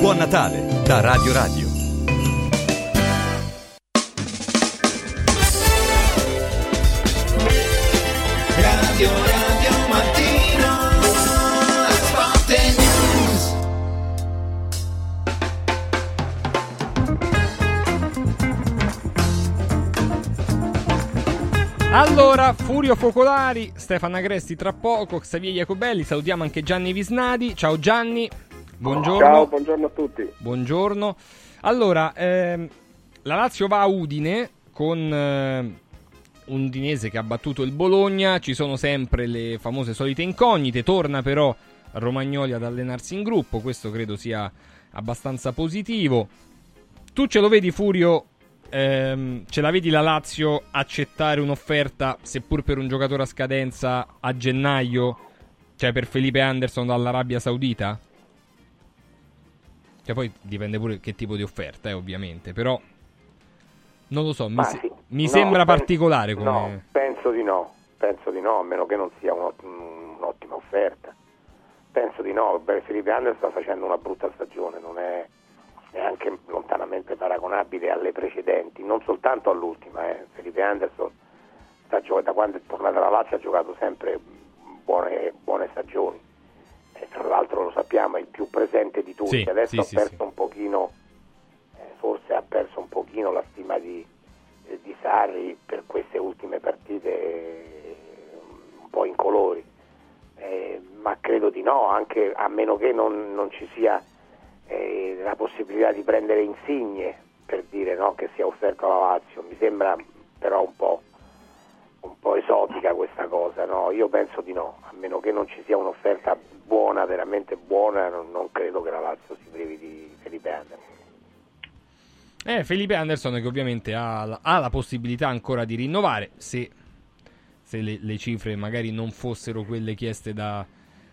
Speaker 25: Buon Natale da Radio Radio.
Speaker 12: Radio Radio Mattino Sport News
Speaker 1: Allora, Furio Focolari, Stefano Agresti tra poco, Xavier Jacobelli, salutiamo anche Gianni Visnadi. Ciao Gianni, buongiorno.
Speaker 26: Ciao, buongiorno a tutti.
Speaker 1: Buongiorno. Allora, ehm, la Lazio va a Udine con eh, un udinese che ha battuto il Bologna, ci sono sempre le famose solite incognite, torna però Romagnoli ad allenarsi in gruppo, questo credo sia abbastanza positivo. Tu ce lo vedi Furio, ehm, ce la vedi la Lazio accettare un'offerta, seppur per un giocatore a scadenza, a gennaio, cioè per Felipe Anderson dall'Arabia Saudita? Che poi dipende pure che tipo di offerta, eh, ovviamente, però non lo so, mi, se-
Speaker 18: sì.
Speaker 1: mi
Speaker 18: No,
Speaker 1: sembra
Speaker 18: pen-
Speaker 1: particolare come...
Speaker 18: No, penso di no, penso di no, a meno che non sia un'ott- un'ottima offerta. Penso di no, beh, Felipe Anderson sta facendo una brutta stagione, non è neanche lontanamente paragonabile alle precedenti, non soltanto all'ultima. Eh. Felipe Anderson sta gio- da quando è tornato alla Lazio ha giocato sempre buone, buone stagioni. Tra l'altro lo sappiamo, è il più presente di tutti.
Speaker 1: Sì,
Speaker 18: Adesso
Speaker 1: sì,
Speaker 18: ha perso
Speaker 1: sì.
Speaker 18: un pochino eh, forse ha perso un pochino la stima di, eh, di Sarri per queste ultime partite eh, un po' incolori, Eh, ma credo di no, anche a meno che non, non ci sia eh, la possibilità di prendere insigne per dire no, che sia offerto alla Lazio. Mi sembra però un po', un po' esotica questa cosa, no? io penso di no, a meno che non ci sia un'offerta buona, veramente buona, non, credo che la Lazio si privi di Felipe Anderson.
Speaker 1: Eh, Felipe Anderson che ovviamente ha la, ha la possibilità ancora di rinnovare se, se le, le cifre magari non fossero quelle chieste da,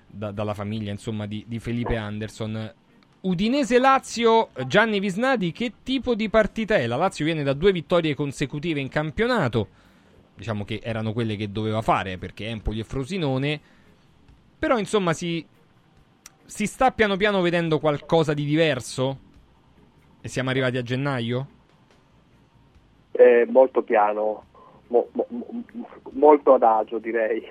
Speaker 1: da- dalla famiglia insomma, di, di Felipe Anderson. Udinese-Lazio, Gianni Visnadi, che tipo di partita è? La Lazio viene da due vittorie consecutive in campionato, diciamo che erano quelle che doveva fare perché Empoli e Frosinone, però insomma si, si sta piano piano vedendo qualcosa di diverso? E siamo arrivati a gennaio?
Speaker 26: Eh, molto piano, mo- mo- mo- molto adagio direi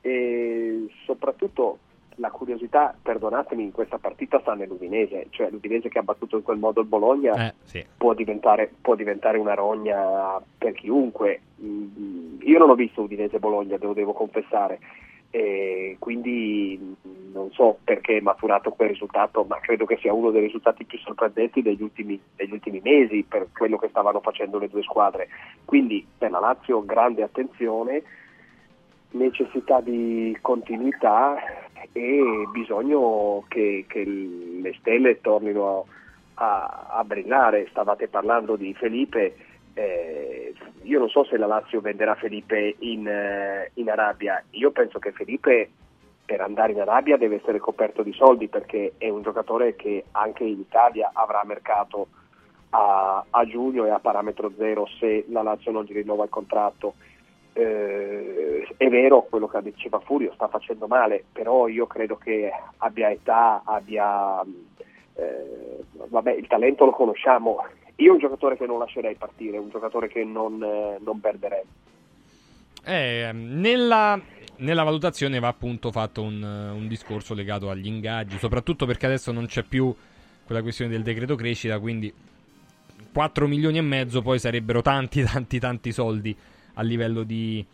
Speaker 26: e soprattutto la curiosità, perdonatemi, in questa partita sta nell'Udinese, cioè l'Udinese che ha battuto in quel modo il Bologna
Speaker 1: Eh, sì.
Speaker 26: può, diventare, può diventare una rogna per chiunque. Mm, Io non ho visto Udinese-Bologna, devo, devo confessare, e quindi non so perché è maturato quel risultato, ma credo che sia uno dei risultati più sorprendenti degli ultimi, degli ultimi mesi per quello che stavano facendo le due squadre. Quindi per la Lazio grande attenzione, necessità di continuità e bisogno che, che le stelle tornino a, a brillare. Stavate parlando di Felipe, eh, io non so se la Lazio venderà Felipe in, eh, in Arabia, io penso che Felipe per andare in Arabia deve essere coperto di soldi perché è un giocatore che anche in Italia avrà mercato a, a giugno e a parametro zero se la Lazio non gli rinnova il contratto. Eh, è vero quello che diceva Furio, sta facendo male, però io credo che abbia età, abbia eh, vabbè, il talento lo conosciamo. Io un giocatore che non lascerei partire, un giocatore che non, eh, non perderei.
Speaker 1: Eh, nella, nella valutazione va appunto fatto un, un discorso legato agli ingaggi, soprattutto perché adesso non c'è più quella questione del decreto crescita, quindi 4 milioni e mezzo poi sarebbero tanti, tanti, tanti soldi a livello di,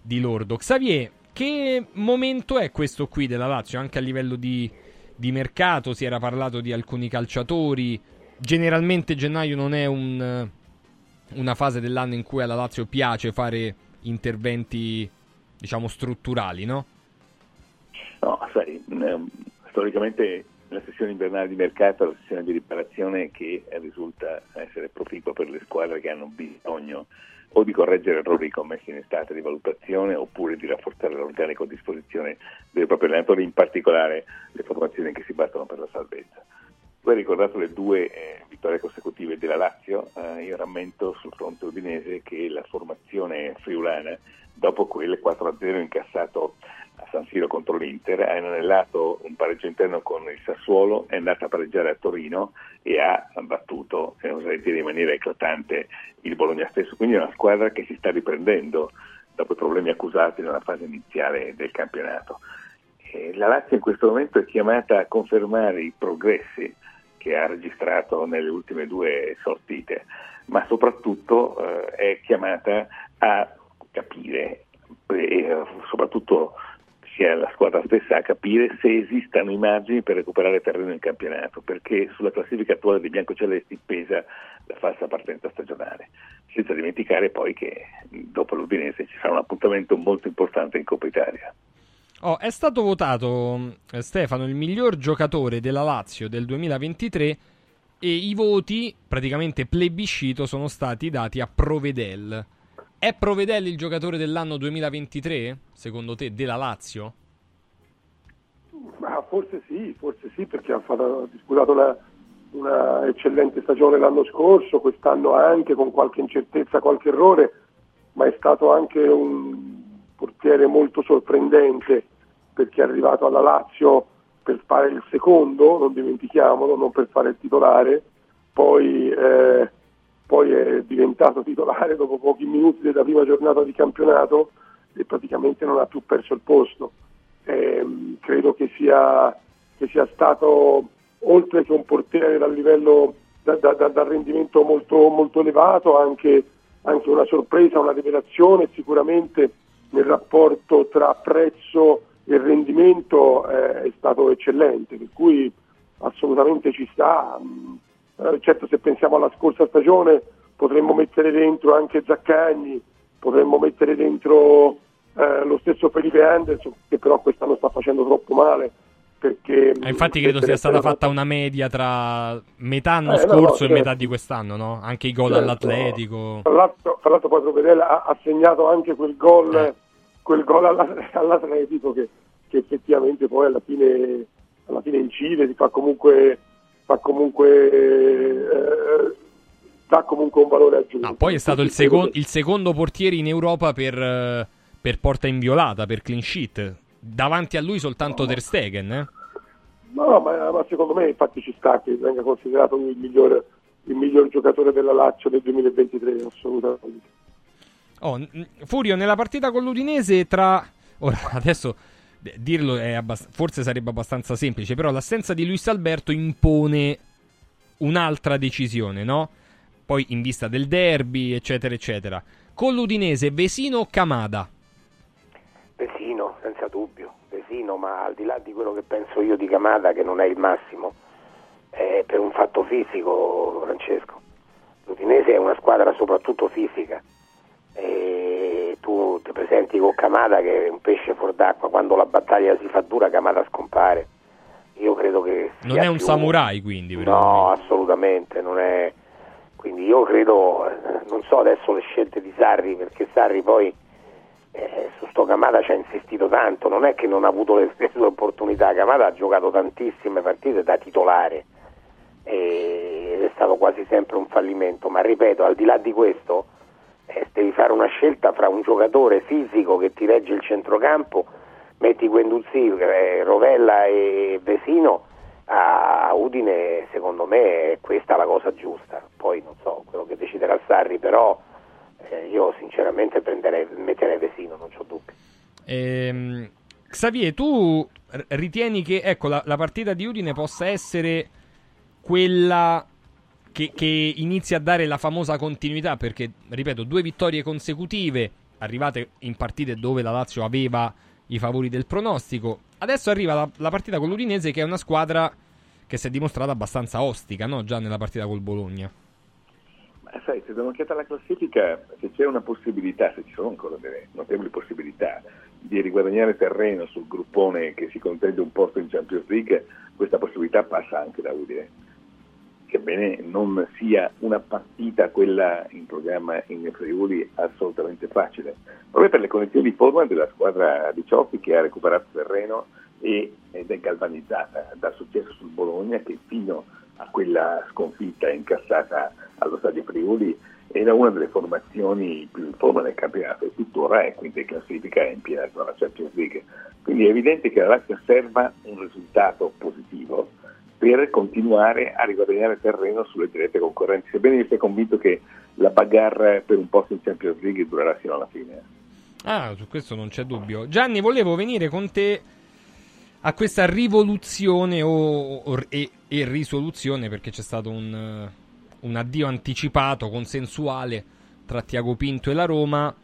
Speaker 1: di lordo. Xavier, che momento è questo qui della Lazio, anche a livello di, di mercato? Si era parlato di alcuni calciatori. Generalmente gennaio non è un, una fase dell'anno in cui alla Lazio piace fare interventi, diciamo, strutturali, no?
Speaker 20: No, sai, ehm, storicamente la sessione invernale di mercato è la sessione di riparazione che risulta essere proficua per le squadre che hanno bisogno o di correggere errori commessi in estate di valutazione oppure di rafforzare l'organico a disposizione dei propri allenatori, in particolare le formazioni che si battono per la salvezza. Tu hai ricordato le due eh, vittorie consecutive della Lazio, eh, io rammento sul fronte udinese che la formazione friulana, dopo quel 4-0 incassato a San Siro contro l'Inter, ha inanellato un pareggio interno con il Sassuolo, è andata a pareggiare a Torino e ha battuto, se oserei dire in maniera eclatante, il Bologna stesso. Quindi è una squadra che si sta riprendendo dopo i problemi accusati nella fase iniziale del campionato. E la Lazio in questo momento è chiamata a confermare i progressi che ha registrato nelle ultime due sortite, ma soprattutto eh, è chiamata a capire e soprattutto sia la squadra stessa a capire se esistano i margini per recuperare terreno in campionato, perché sulla classifica attuale dei biancocelesti pesa la falsa partenza stagionale, senza dimenticare poi che dopo l'Udinese ci sarà un appuntamento molto importante in Coppa Italia.
Speaker 1: Oh, è stato votato eh, Stefano il miglior giocatore della Lazio del 2023 e i voti, praticamente plebiscito, sono stati dati a Provedel. È Provedel il giocatore dell'anno 2023, secondo te, della Lazio?
Speaker 19: Ma forse sì, forse sì, perché ha, disputato una, una eccellente stagione l'anno scorso, quest'anno anche con qualche incertezza, qualche errore, ma è stato anche un portiere molto sorprendente perché è arrivato alla Lazio per fare il secondo, non dimentichiamolo, non per fare il titolare, poi, eh, poi è diventato titolare dopo pochi minuti della prima giornata di campionato e praticamente non ha più perso il posto. Eh, credo che sia, che sia stato, oltre che un portiere dal livello, da, da, da, dal rendimento molto, molto elevato, anche, anche una sorpresa, una rivelazione sicuramente nel rapporto tra prezzo e rendimento eh, è stato eccellente, per cui assolutamente ci sta. Mm, eh, certo se pensiamo alla scorsa stagione potremmo mettere dentro anche Zaccagni, potremmo mettere dentro eh, lo stesso Felipe Anderson, che però quest'anno sta facendo troppo male. Perché,
Speaker 1: Eh, infatti credo sia stata fatta una media tra metà anno
Speaker 19: Eh, no,
Speaker 1: scorso
Speaker 19: no,
Speaker 1: e
Speaker 19: certo.
Speaker 1: metà di quest'anno, no? Anche i gol
Speaker 19: Certo.
Speaker 1: all'Atletico.
Speaker 19: Tra l'altro, tra l'altro poi Provedel ha, ha segnato anche quel gol quel gol alla- all'Atletico che, che effettivamente poi alla fine, alla fine incide, fa comunque, fa comunque eh, dà comunque un valore aggiunto.
Speaker 1: Ah, poi è stato il, secon- il secondo portiere in Europa per, per porta inviolata, per clean sheet. Davanti a lui soltanto Ter Stegen, eh?
Speaker 19: No, ma, ma secondo me infatti ci sta che venga considerato il miglior, il miglior giocatore della Lazio del 2023, assolutamente.
Speaker 1: Oh, Furio, nella partita con l'Udinese tra... Ora, adesso dirlo abbast- forse sarebbe abbastanza semplice, però l'assenza di Luis Alberto impone un'altra decisione, no? Poi in vista del derby, eccetera, eccetera. Con l'Udinese, Vesino o Camada?
Speaker 18: Vesino, senza dubbio, Vesino, ma al di là di quello che penso io di Camada, che non è il massimo, è per un fatto fisico, Francesco. L'Udinese è una squadra soprattutto fisica e tu ti presenti con Camada che è un pesce fuor d'acqua, quando la battaglia si fa dura Camada scompare. Io credo che...
Speaker 1: Non è un
Speaker 18: più-
Speaker 1: samurai, quindi.
Speaker 18: No, assolutamente, non è... Quindi io credo, non so adesso le scelte di Sarri, perché Sarri poi eh, su sto Camada ci ha insistito tanto, non è che non ha avuto le stesse opportunità, Camada ha giocato tantissime partite da titolare. Ed è stato quasi sempre un fallimento, ma ripeto, al di là di questo eh, devi fare una scelta fra un giocatore fisico che ti regge il centrocampo, metti Guenduzzi, eh, Rovella e Vesino, a Udine secondo me è questa la cosa giusta, poi non so quello che deciderà Sarri, però eh, io sinceramente prenderei, metterei Vesino, non c'ho dubbi.
Speaker 1: Ehm, Xavier, tu ritieni che ecco, la, la partita di Udine possa essere quella che, che inizia a dare la famosa continuità? Perché, ripeto, due vittorie consecutive, arrivate in partite dove la Lazio aveva i favori del pronostico. Adesso arriva la, la partita con l'Udinese, che è una squadra che si è dimostrata abbastanza ostica, no? Già nella partita col Bologna.
Speaker 20: Ma sai, se do un'occhiata alla classifica, se c'è una possibilità, se ci sono ancora delle notevoli possibilità di riguadagnare terreno sul gruppone che si contende un posto in Champions League, questa possibilità passa anche da Udine. Sebbene non sia una partita quella in programma in Friuli assolutamente facile, proprio per le condizioni di forma della squadra di Cioffi che ha recuperato terreno ed è galvanizzata dal successo sul Bologna che fino a quella sconfitta incassata allo stadio Friuli era una delle formazioni più in forma del campionato e tuttora è quindi in classifica in piena zona Champions League. Quindi è evidente che la Lazio serva un risultato positivo per continuare a riguadagnare terreno sulle dirette concorrenti, sebbene io sia convinto che la bagarre per un posto in Champions League durerà fino alla fine.
Speaker 1: Ah, su questo non c'è dubbio. Gianni, volevo venire con te a questa rivoluzione o, o- e, e risoluzione perché c'è stato un, un addio anticipato, consensuale tra Tiago Pinto e la Roma.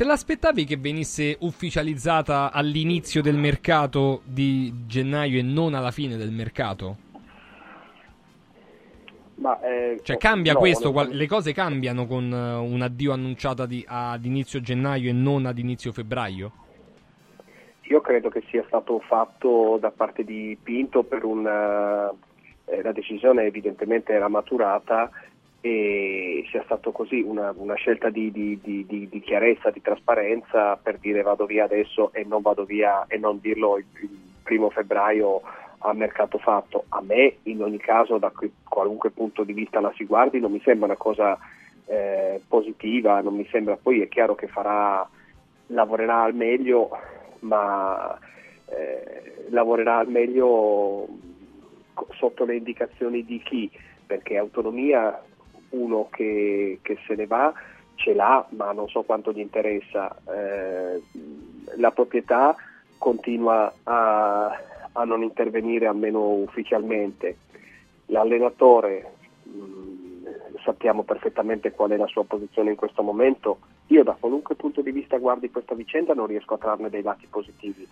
Speaker 1: Te l'aspettavi che venisse ufficializzata all'inizio del mercato di gennaio e non alla fine del mercato?
Speaker 18: Ma, eh,
Speaker 1: Cioè cambia
Speaker 18: no,
Speaker 1: questo? Qual- le cose cambiano con eh, un addio annunciato di- ad inizio gennaio e non ad inizio febbraio?
Speaker 18: Io credo che sia stato fatto da parte di Pinto per una eh, la decisione evidentemente era maturata e sia stato così una, una scelta di, di- di- di- chiarezza, di trasparenza per dire vado via adesso e non vado via e non dirlo il, il primo febbraio a mercato fatto. A me in ogni caso da qualunque punto di vista la si guardi non mi sembra una cosa eh, positiva, non mi sembra poi è chiaro che farà lavorerà al meglio ma eh, lavorerà al meglio sotto le indicazioni di chi? Perché autonomia uno che, che se ne va ce l'ha, ma non so quanto gli interessa. Eh, la proprietà continua a, a non intervenire almeno ufficialmente. L'allenatore mh, sappiamo perfettamente qual è la sua posizione in questo momento. Io da qualunque punto di vista guardi questa vicenda non riesco a trarne dei lati positivi.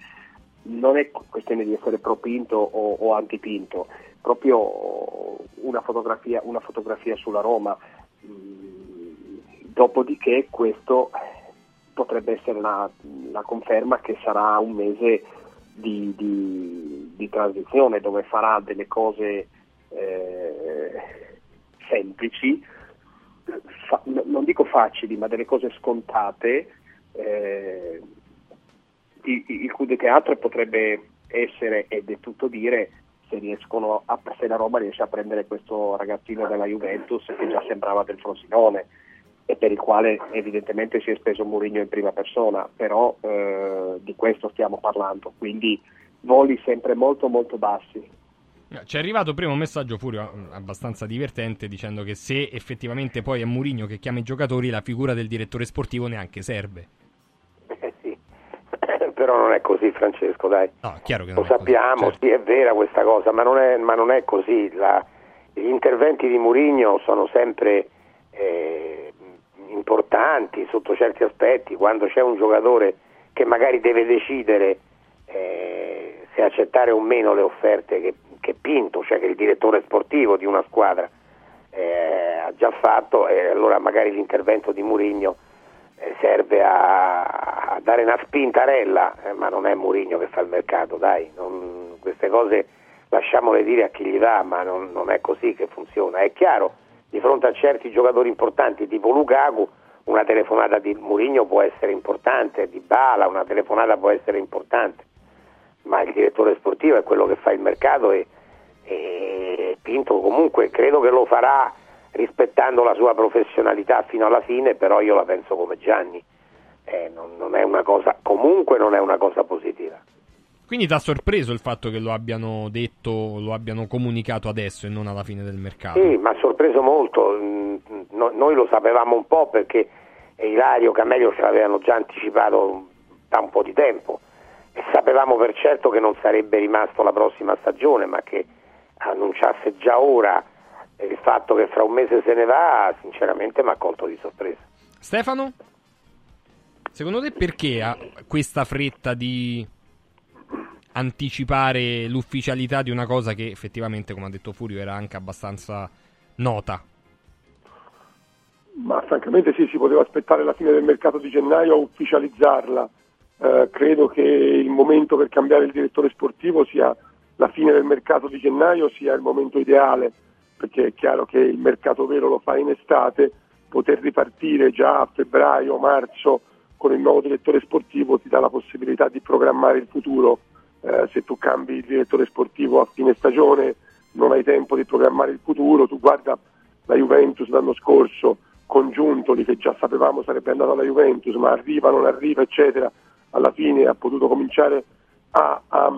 Speaker 18: Non è questione di essere pro Pinto o, o anti Pinto, proprio una fotografia, una fotografia sulla Roma. Mm, Dopodiché questo potrebbe essere la, la conferma che sarà un mese di, di- di transizione dove farà delle cose eh, semplici, fa- non dico facili, ma delle cose scontate, eh, il, il coup de teatro potrebbe essere, ed è tutto dire, se, riescono a, se la Roma riesce a prendere questo ragazzino della Juventus che già sembrava del Frosinone e per il quale evidentemente si è speso Mourinho in prima persona, però eh, di questo stiamo parlando, quindi voli sempre molto molto bassi.
Speaker 1: Ci è arrivato prima un messaggio Furio abbastanza divertente dicendo che se effettivamente poi è Mourinho che chiama i giocatori la figura del direttore sportivo neanche serve.
Speaker 18: Però non è così Francesco, dai.
Speaker 1: No,
Speaker 18: Lo
Speaker 1: è così,
Speaker 18: sappiamo,
Speaker 1: certo.
Speaker 18: sì è vera questa cosa, ma non è, ma non è così. La- gli interventi di Mourinho sono sempre eh, importanti sotto certi aspetti, quando c'è un giocatore che magari deve decidere eh, se accettare o meno le offerte che, che Pinto, cioè che il direttore sportivo di una squadra eh, ha già fatto, e allora magari l'intervento di Mourinho serve a, a dare una spintarella, eh, ma non è Mourinho che fa il mercato, dai, non- queste cose lasciamole dire a chi gli dà, ma non, non è così che funziona. È chiaro, di fronte a certi giocatori importanti tipo Lukaku, una telefonata di Mourinho può essere importante, di Bala, una telefonata può essere importante, ma il direttore sportivo è quello che fa il mercato e, e Pinto comunque credo che lo farà rispettando la sua professionalità fino alla fine, però io la penso come Gianni. Eh, non, non è una cosa, comunque non è una cosa positiva.
Speaker 1: Quindi ti ha sorpreso il fatto che lo abbiano detto, lo abbiano comunicato adesso e non alla fine del mercato?
Speaker 18: Sì, mi ha sorpreso molto. Mm, no- noi lo sapevamo un po' perché Ilario Camelio ce l'avevano già anticipato da un po' di tempo e sapevamo per certo che non sarebbe rimasto la prossima stagione, ma che annunciasse già ora il fatto che fra un mese se ne va, sinceramente mi ha colto di sorpresa.
Speaker 1: Stefano? Secondo te perché ha questa fretta di anticipare l'ufficialità di una cosa che effettivamente, come ha detto Furio, era anche abbastanza nota?
Speaker 19: Ma francamente sì, si poteva aspettare la fine del mercato di gennaio a ufficializzarla. Eh, credo che il momento per cambiare il direttore sportivo sia la fine del mercato di gennaio, sia il momento ideale, perché è chiaro che il mercato vero lo fa in estate, poter ripartire già a febbraio, marzo con il nuovo direttore sportivo ti dà la possibilità di programmare il futuro. Eh, se tu cambi il direttore sportivo a fine stagione non hai tempo di programmare il futuro, tu guarda la Juventus l'anno scorso con Giuntoli che già sapevamo sarebbe andato alla Juventus, ma arriva, non arriva, eccetera, alla fine ha potuto cominciare a, a-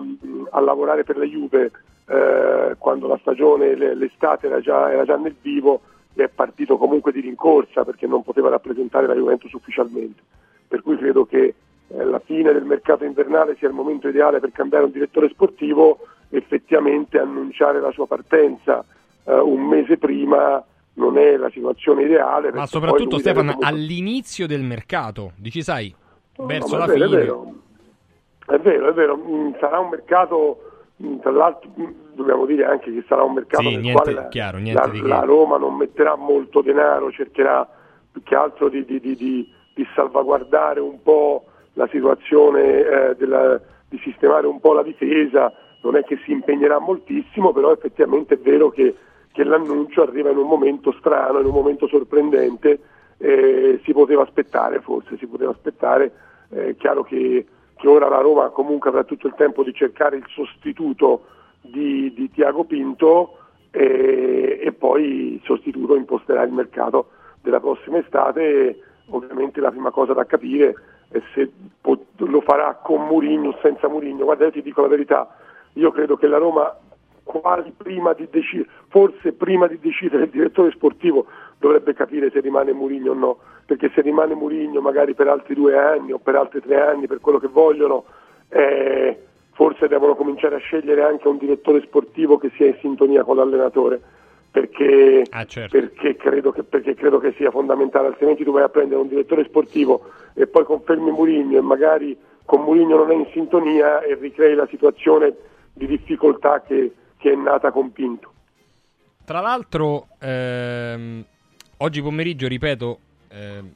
Speaker 19: a lavorare per la Juve eh, quando la stagione, le- l'estate era già, era già nel vivo è partito comunque di rincorsa perché non poteva rappresentare la Juventus ufficialmente. Per cui credo che eh, la fine del mercato invernale sia il momento ideale per cambiare un direttore sportivo, effettivamente annunciare la sua partenza eh, un mese prima non è la situazione ideale.
Speaker 1: Ma soprattutto, Stefano,
Speaker 19: comunque-
Speaker 1: all'inizio del mercato, dici, sai, verso
Speaker 19: No,
Speaker 1: la
Speaker 19: è
Speaker 1: fine.
Speaker 19: È vero, è vero, è vero. Mm, sarà un mercato, tra l'altro mm, dobbiamo dire anche che sarà un mercato
Speaker 1: Sì,
Speaker 19: nel
Speaker 1: niente-
Speaker 19: quale la,
Speaker 1: chiaro, niente
Speaker 19: la- la Roma non metterà molto denaro, cercherà più che altro di, di- di- di- salvaguardare un po' la situazione, eh, della- di sistemare un po' la difesa, non è che si impegnerà moltissimo, però effettivamente è vero che, che l'annuncio arriva in un momento strano, in un momento sorprendente, eh, si poteva aspettare forse, si poteva aspettare, è chiaro che, che ora la Roma comunque avrà tutto il tempo di cercare il sostituto di, di Tiago Pinto e, e poi il sostituto imposterà il mercato della prossima estate. Ovviamente la prima cosa da capire è se po- lo farà con Murigno o senza Murigno. Guarda, io ti dico la verità, io credo che la Roma prima decidere, forse prima di decidere il direttore sportivo dovrebbe capire se rimane Murigno o no, perché se rimane Murigno magari per altri due anni o per altri tre anni, per quello che vogliono, eh, forse devono cominciare a scegliere anche un direttore sportivo che sia in sintonia con l'allenatore, perché, perché, credo, che, perché credo che sia fondamentale, altrimenti tu vai a prendere un direttore sportivo e poi confermi Murigno e magari con Murigno non è in sintonia e ricrei la situazione di difficoltà che, che è nata con Pinto.
Speaker 1: Tra l'altro, ehm, oggi pomeriggio, ripeto, ehm,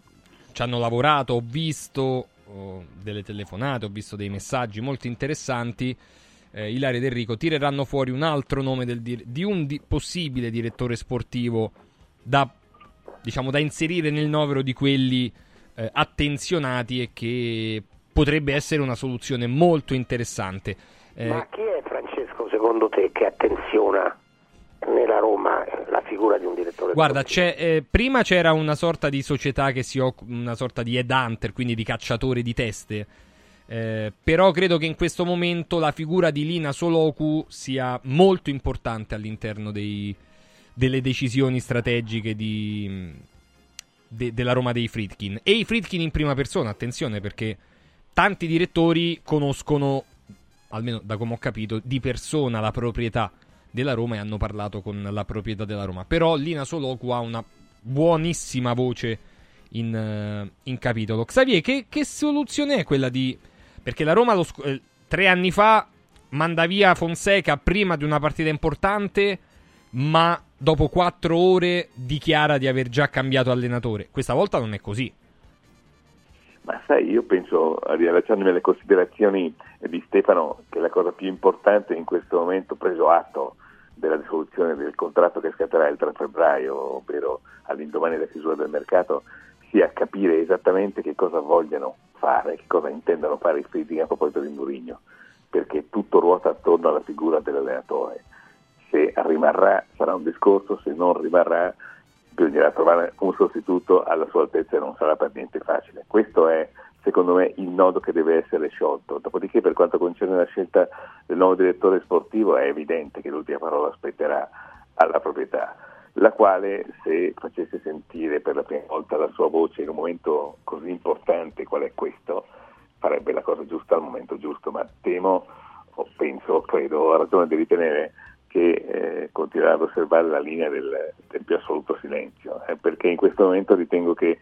Speaker 1: ci hanno lavorato, ho visto oh, delle telefonate, ho visto dei messaggi molto interessanti. Eh, Ilaria ed Enrico tireranno fuori un altro nome del di un di- possibile direttore sportivo da, diciamo, da inserire nel novero di quelli eh, attenzionati e che potrebbe essere una soluzione molto interessante.
Speaker 18: Eh, Ma chi è Francesco secondo te che attenziona nella Roma la figura di un direttore
Speaker 1: Guarda, eh, prima c'era una sorta di società che si occupa, una sorta di headhunter, quindi di cacciatore di teste. Eh, però credo che in questo momento la figura di Lina Soloku sia molto importante all'interno dei, delle decisioni strategiche di, de, della Roma dei Fritkin. E i Fritkin in prima persona, attenzione, perché tanti direttori conoscono, almeno da come ho capito, di persona la proprietà della Roma e hanno parlato con la proprietà della Roma. Però Lina Soloku ha una buonissima voce in, uh, in capitolo. Xavier, che, che, soluzione è quella di... Perché la Roma lo, eh, tre anni fa manda via Fonseca prima di una partita importante, ma dopo quattro ore dichiara di aver già cambiato allenatore. Questa volta non è così.
Speaker 20: Ma sai, io penso, riallacciandomi alle considerazioni di Stefano, che la cosa più importante in questo momento, preso atto della risoluzione del contratto che scatterà il 3 febbraio, ovvero all'indomani della chiusura del mercato, sia capire esattamente che cosa vogliono fare, che cosa intendano fare i Friedrich a proposito di Mourinho, perché tutto ruota attorno alla figura dell'allenatore. Se rimarrà sarà un discorso, se non rimarrà bisognerà trovare un sostituto alla sua altezza e non sarà per niente facile. Questo è secondo me il nodo che deve essere sciolto. Dopodiché per quanto concerne la scelta del nuovo direttore sportivo è evidente che l'ultima parola spetterà alla proprietà, la quale se facesse sentire per la prima volta la sua voce in un momento così importante qual è questo, farebbe la cosa giusta al momento giusto, ma temo o penso, credo, ho ragione di ritenere che eh, continuerà ad osservare la linea del, del più assoluto silenzio, eh, perché in questo momento ritengo che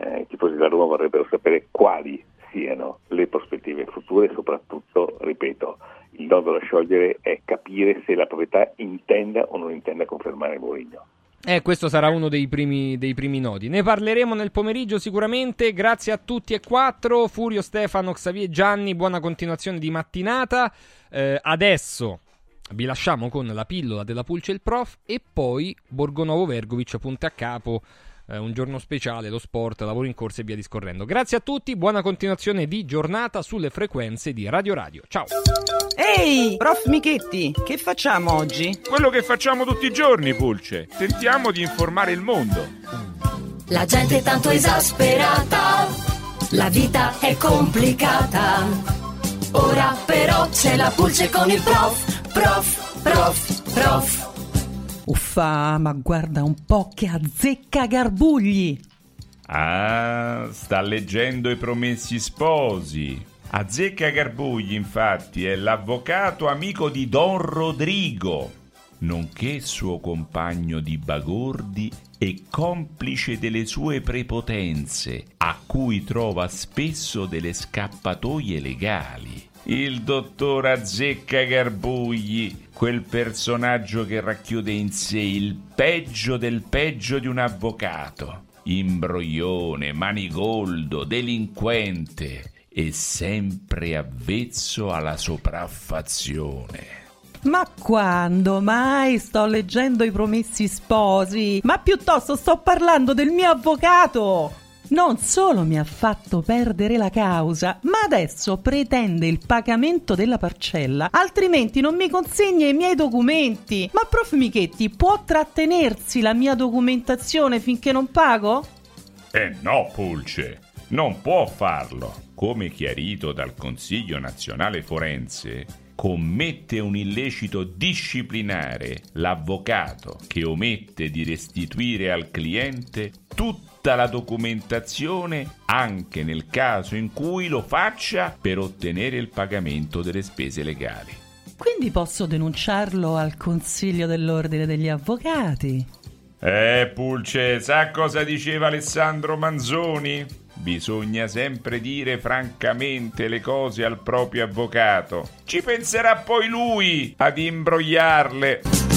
Speaker 20: eh, i tifosi della Roma vorrebbero sapere quali siano le prospettive future e soprattutto, ripeto, il nodo da sciogliere è capire se la proprietà intenda o non intenda confermare Mourinho.
Speaker 1: Eh, questo sarà uno dei primi, dei primi, nodi. Ne parleremo nel pomeriggio sicuramente. Grazie a tutti e quattro. Furio, Stefano, Xavier, Gianni. Buona continuazione di mattinata. Eh, adesso vi lasciamo con la pillola della Pulce il Prof e poi Borgonovo Vergovic, punte a capo eh, un giorno speciale, lo sport, lavoro in corsa e via discorrendo. Grazie a tutti, buona continuazione di giornata sulle frequenze di Radio Radio. Ciao!
Speaker 22: Ehi, prof Michetti, che facciamo oggi?
Speaker 27: Quello che facciamo tutti i giorni, Pulce. Tentiamo di informare il mondo.
Speaker 28: La gente è tanto esasperata, la vita è complicata. Ora però c'è la Pulce con il prof, prof, prof, prof.
Speaker 22: Uffa, ma guarda un po' che azzecca garbugli!
Speaker 27: Ah, sta leggendo i promessi sposi. Azzecca Garbugli, infatti, è l'avvocato amico di Don Rodrigo, nonché suo compagno di bagordi e complice delle sue prepotenze, a cui trova spesso delle scappatoie legali. Il dottor Azzecca Garbugli, quel personaggio che racchiude in sé il peggio del peggio di un avvocato. Imbroglione, manigoldo, delinquente e sempre avvezzo alla sopraffazione.
Speaker 22: Ma quando mai sto leggendo i promessi sposi? Ma piuttosto sto parlando del mio avvocato! Non solo mi ha fatto perdere la causa, ma adesso pretende il pagamento della parcella, altrimenti non mi consegna i miei documenti. Ma prof Michetti, può trattenersi la mia documentazione finché non pago?
Speaker 27: Eh no, Pulce, non può farlo. Come chiarito dal Consiglio nazionale forense, commette un illecito disciplinare l'avvocato che omette di restituire al cliente tutta la documentazione anche nel caso in cui lo faccia per ottenere il pagamento delle spese legali.
Speaker 22: Quindi posso denunciarlo al Consiglio dell'Ordine degli Avvocati?
Speaker 27: Eh, Pulce, sa cosa diceva Alessandro Manzoni? Bisogna sempre dire francamente le cose al proprio avvocato. Ci penserà poi lui ad imbrogliarle.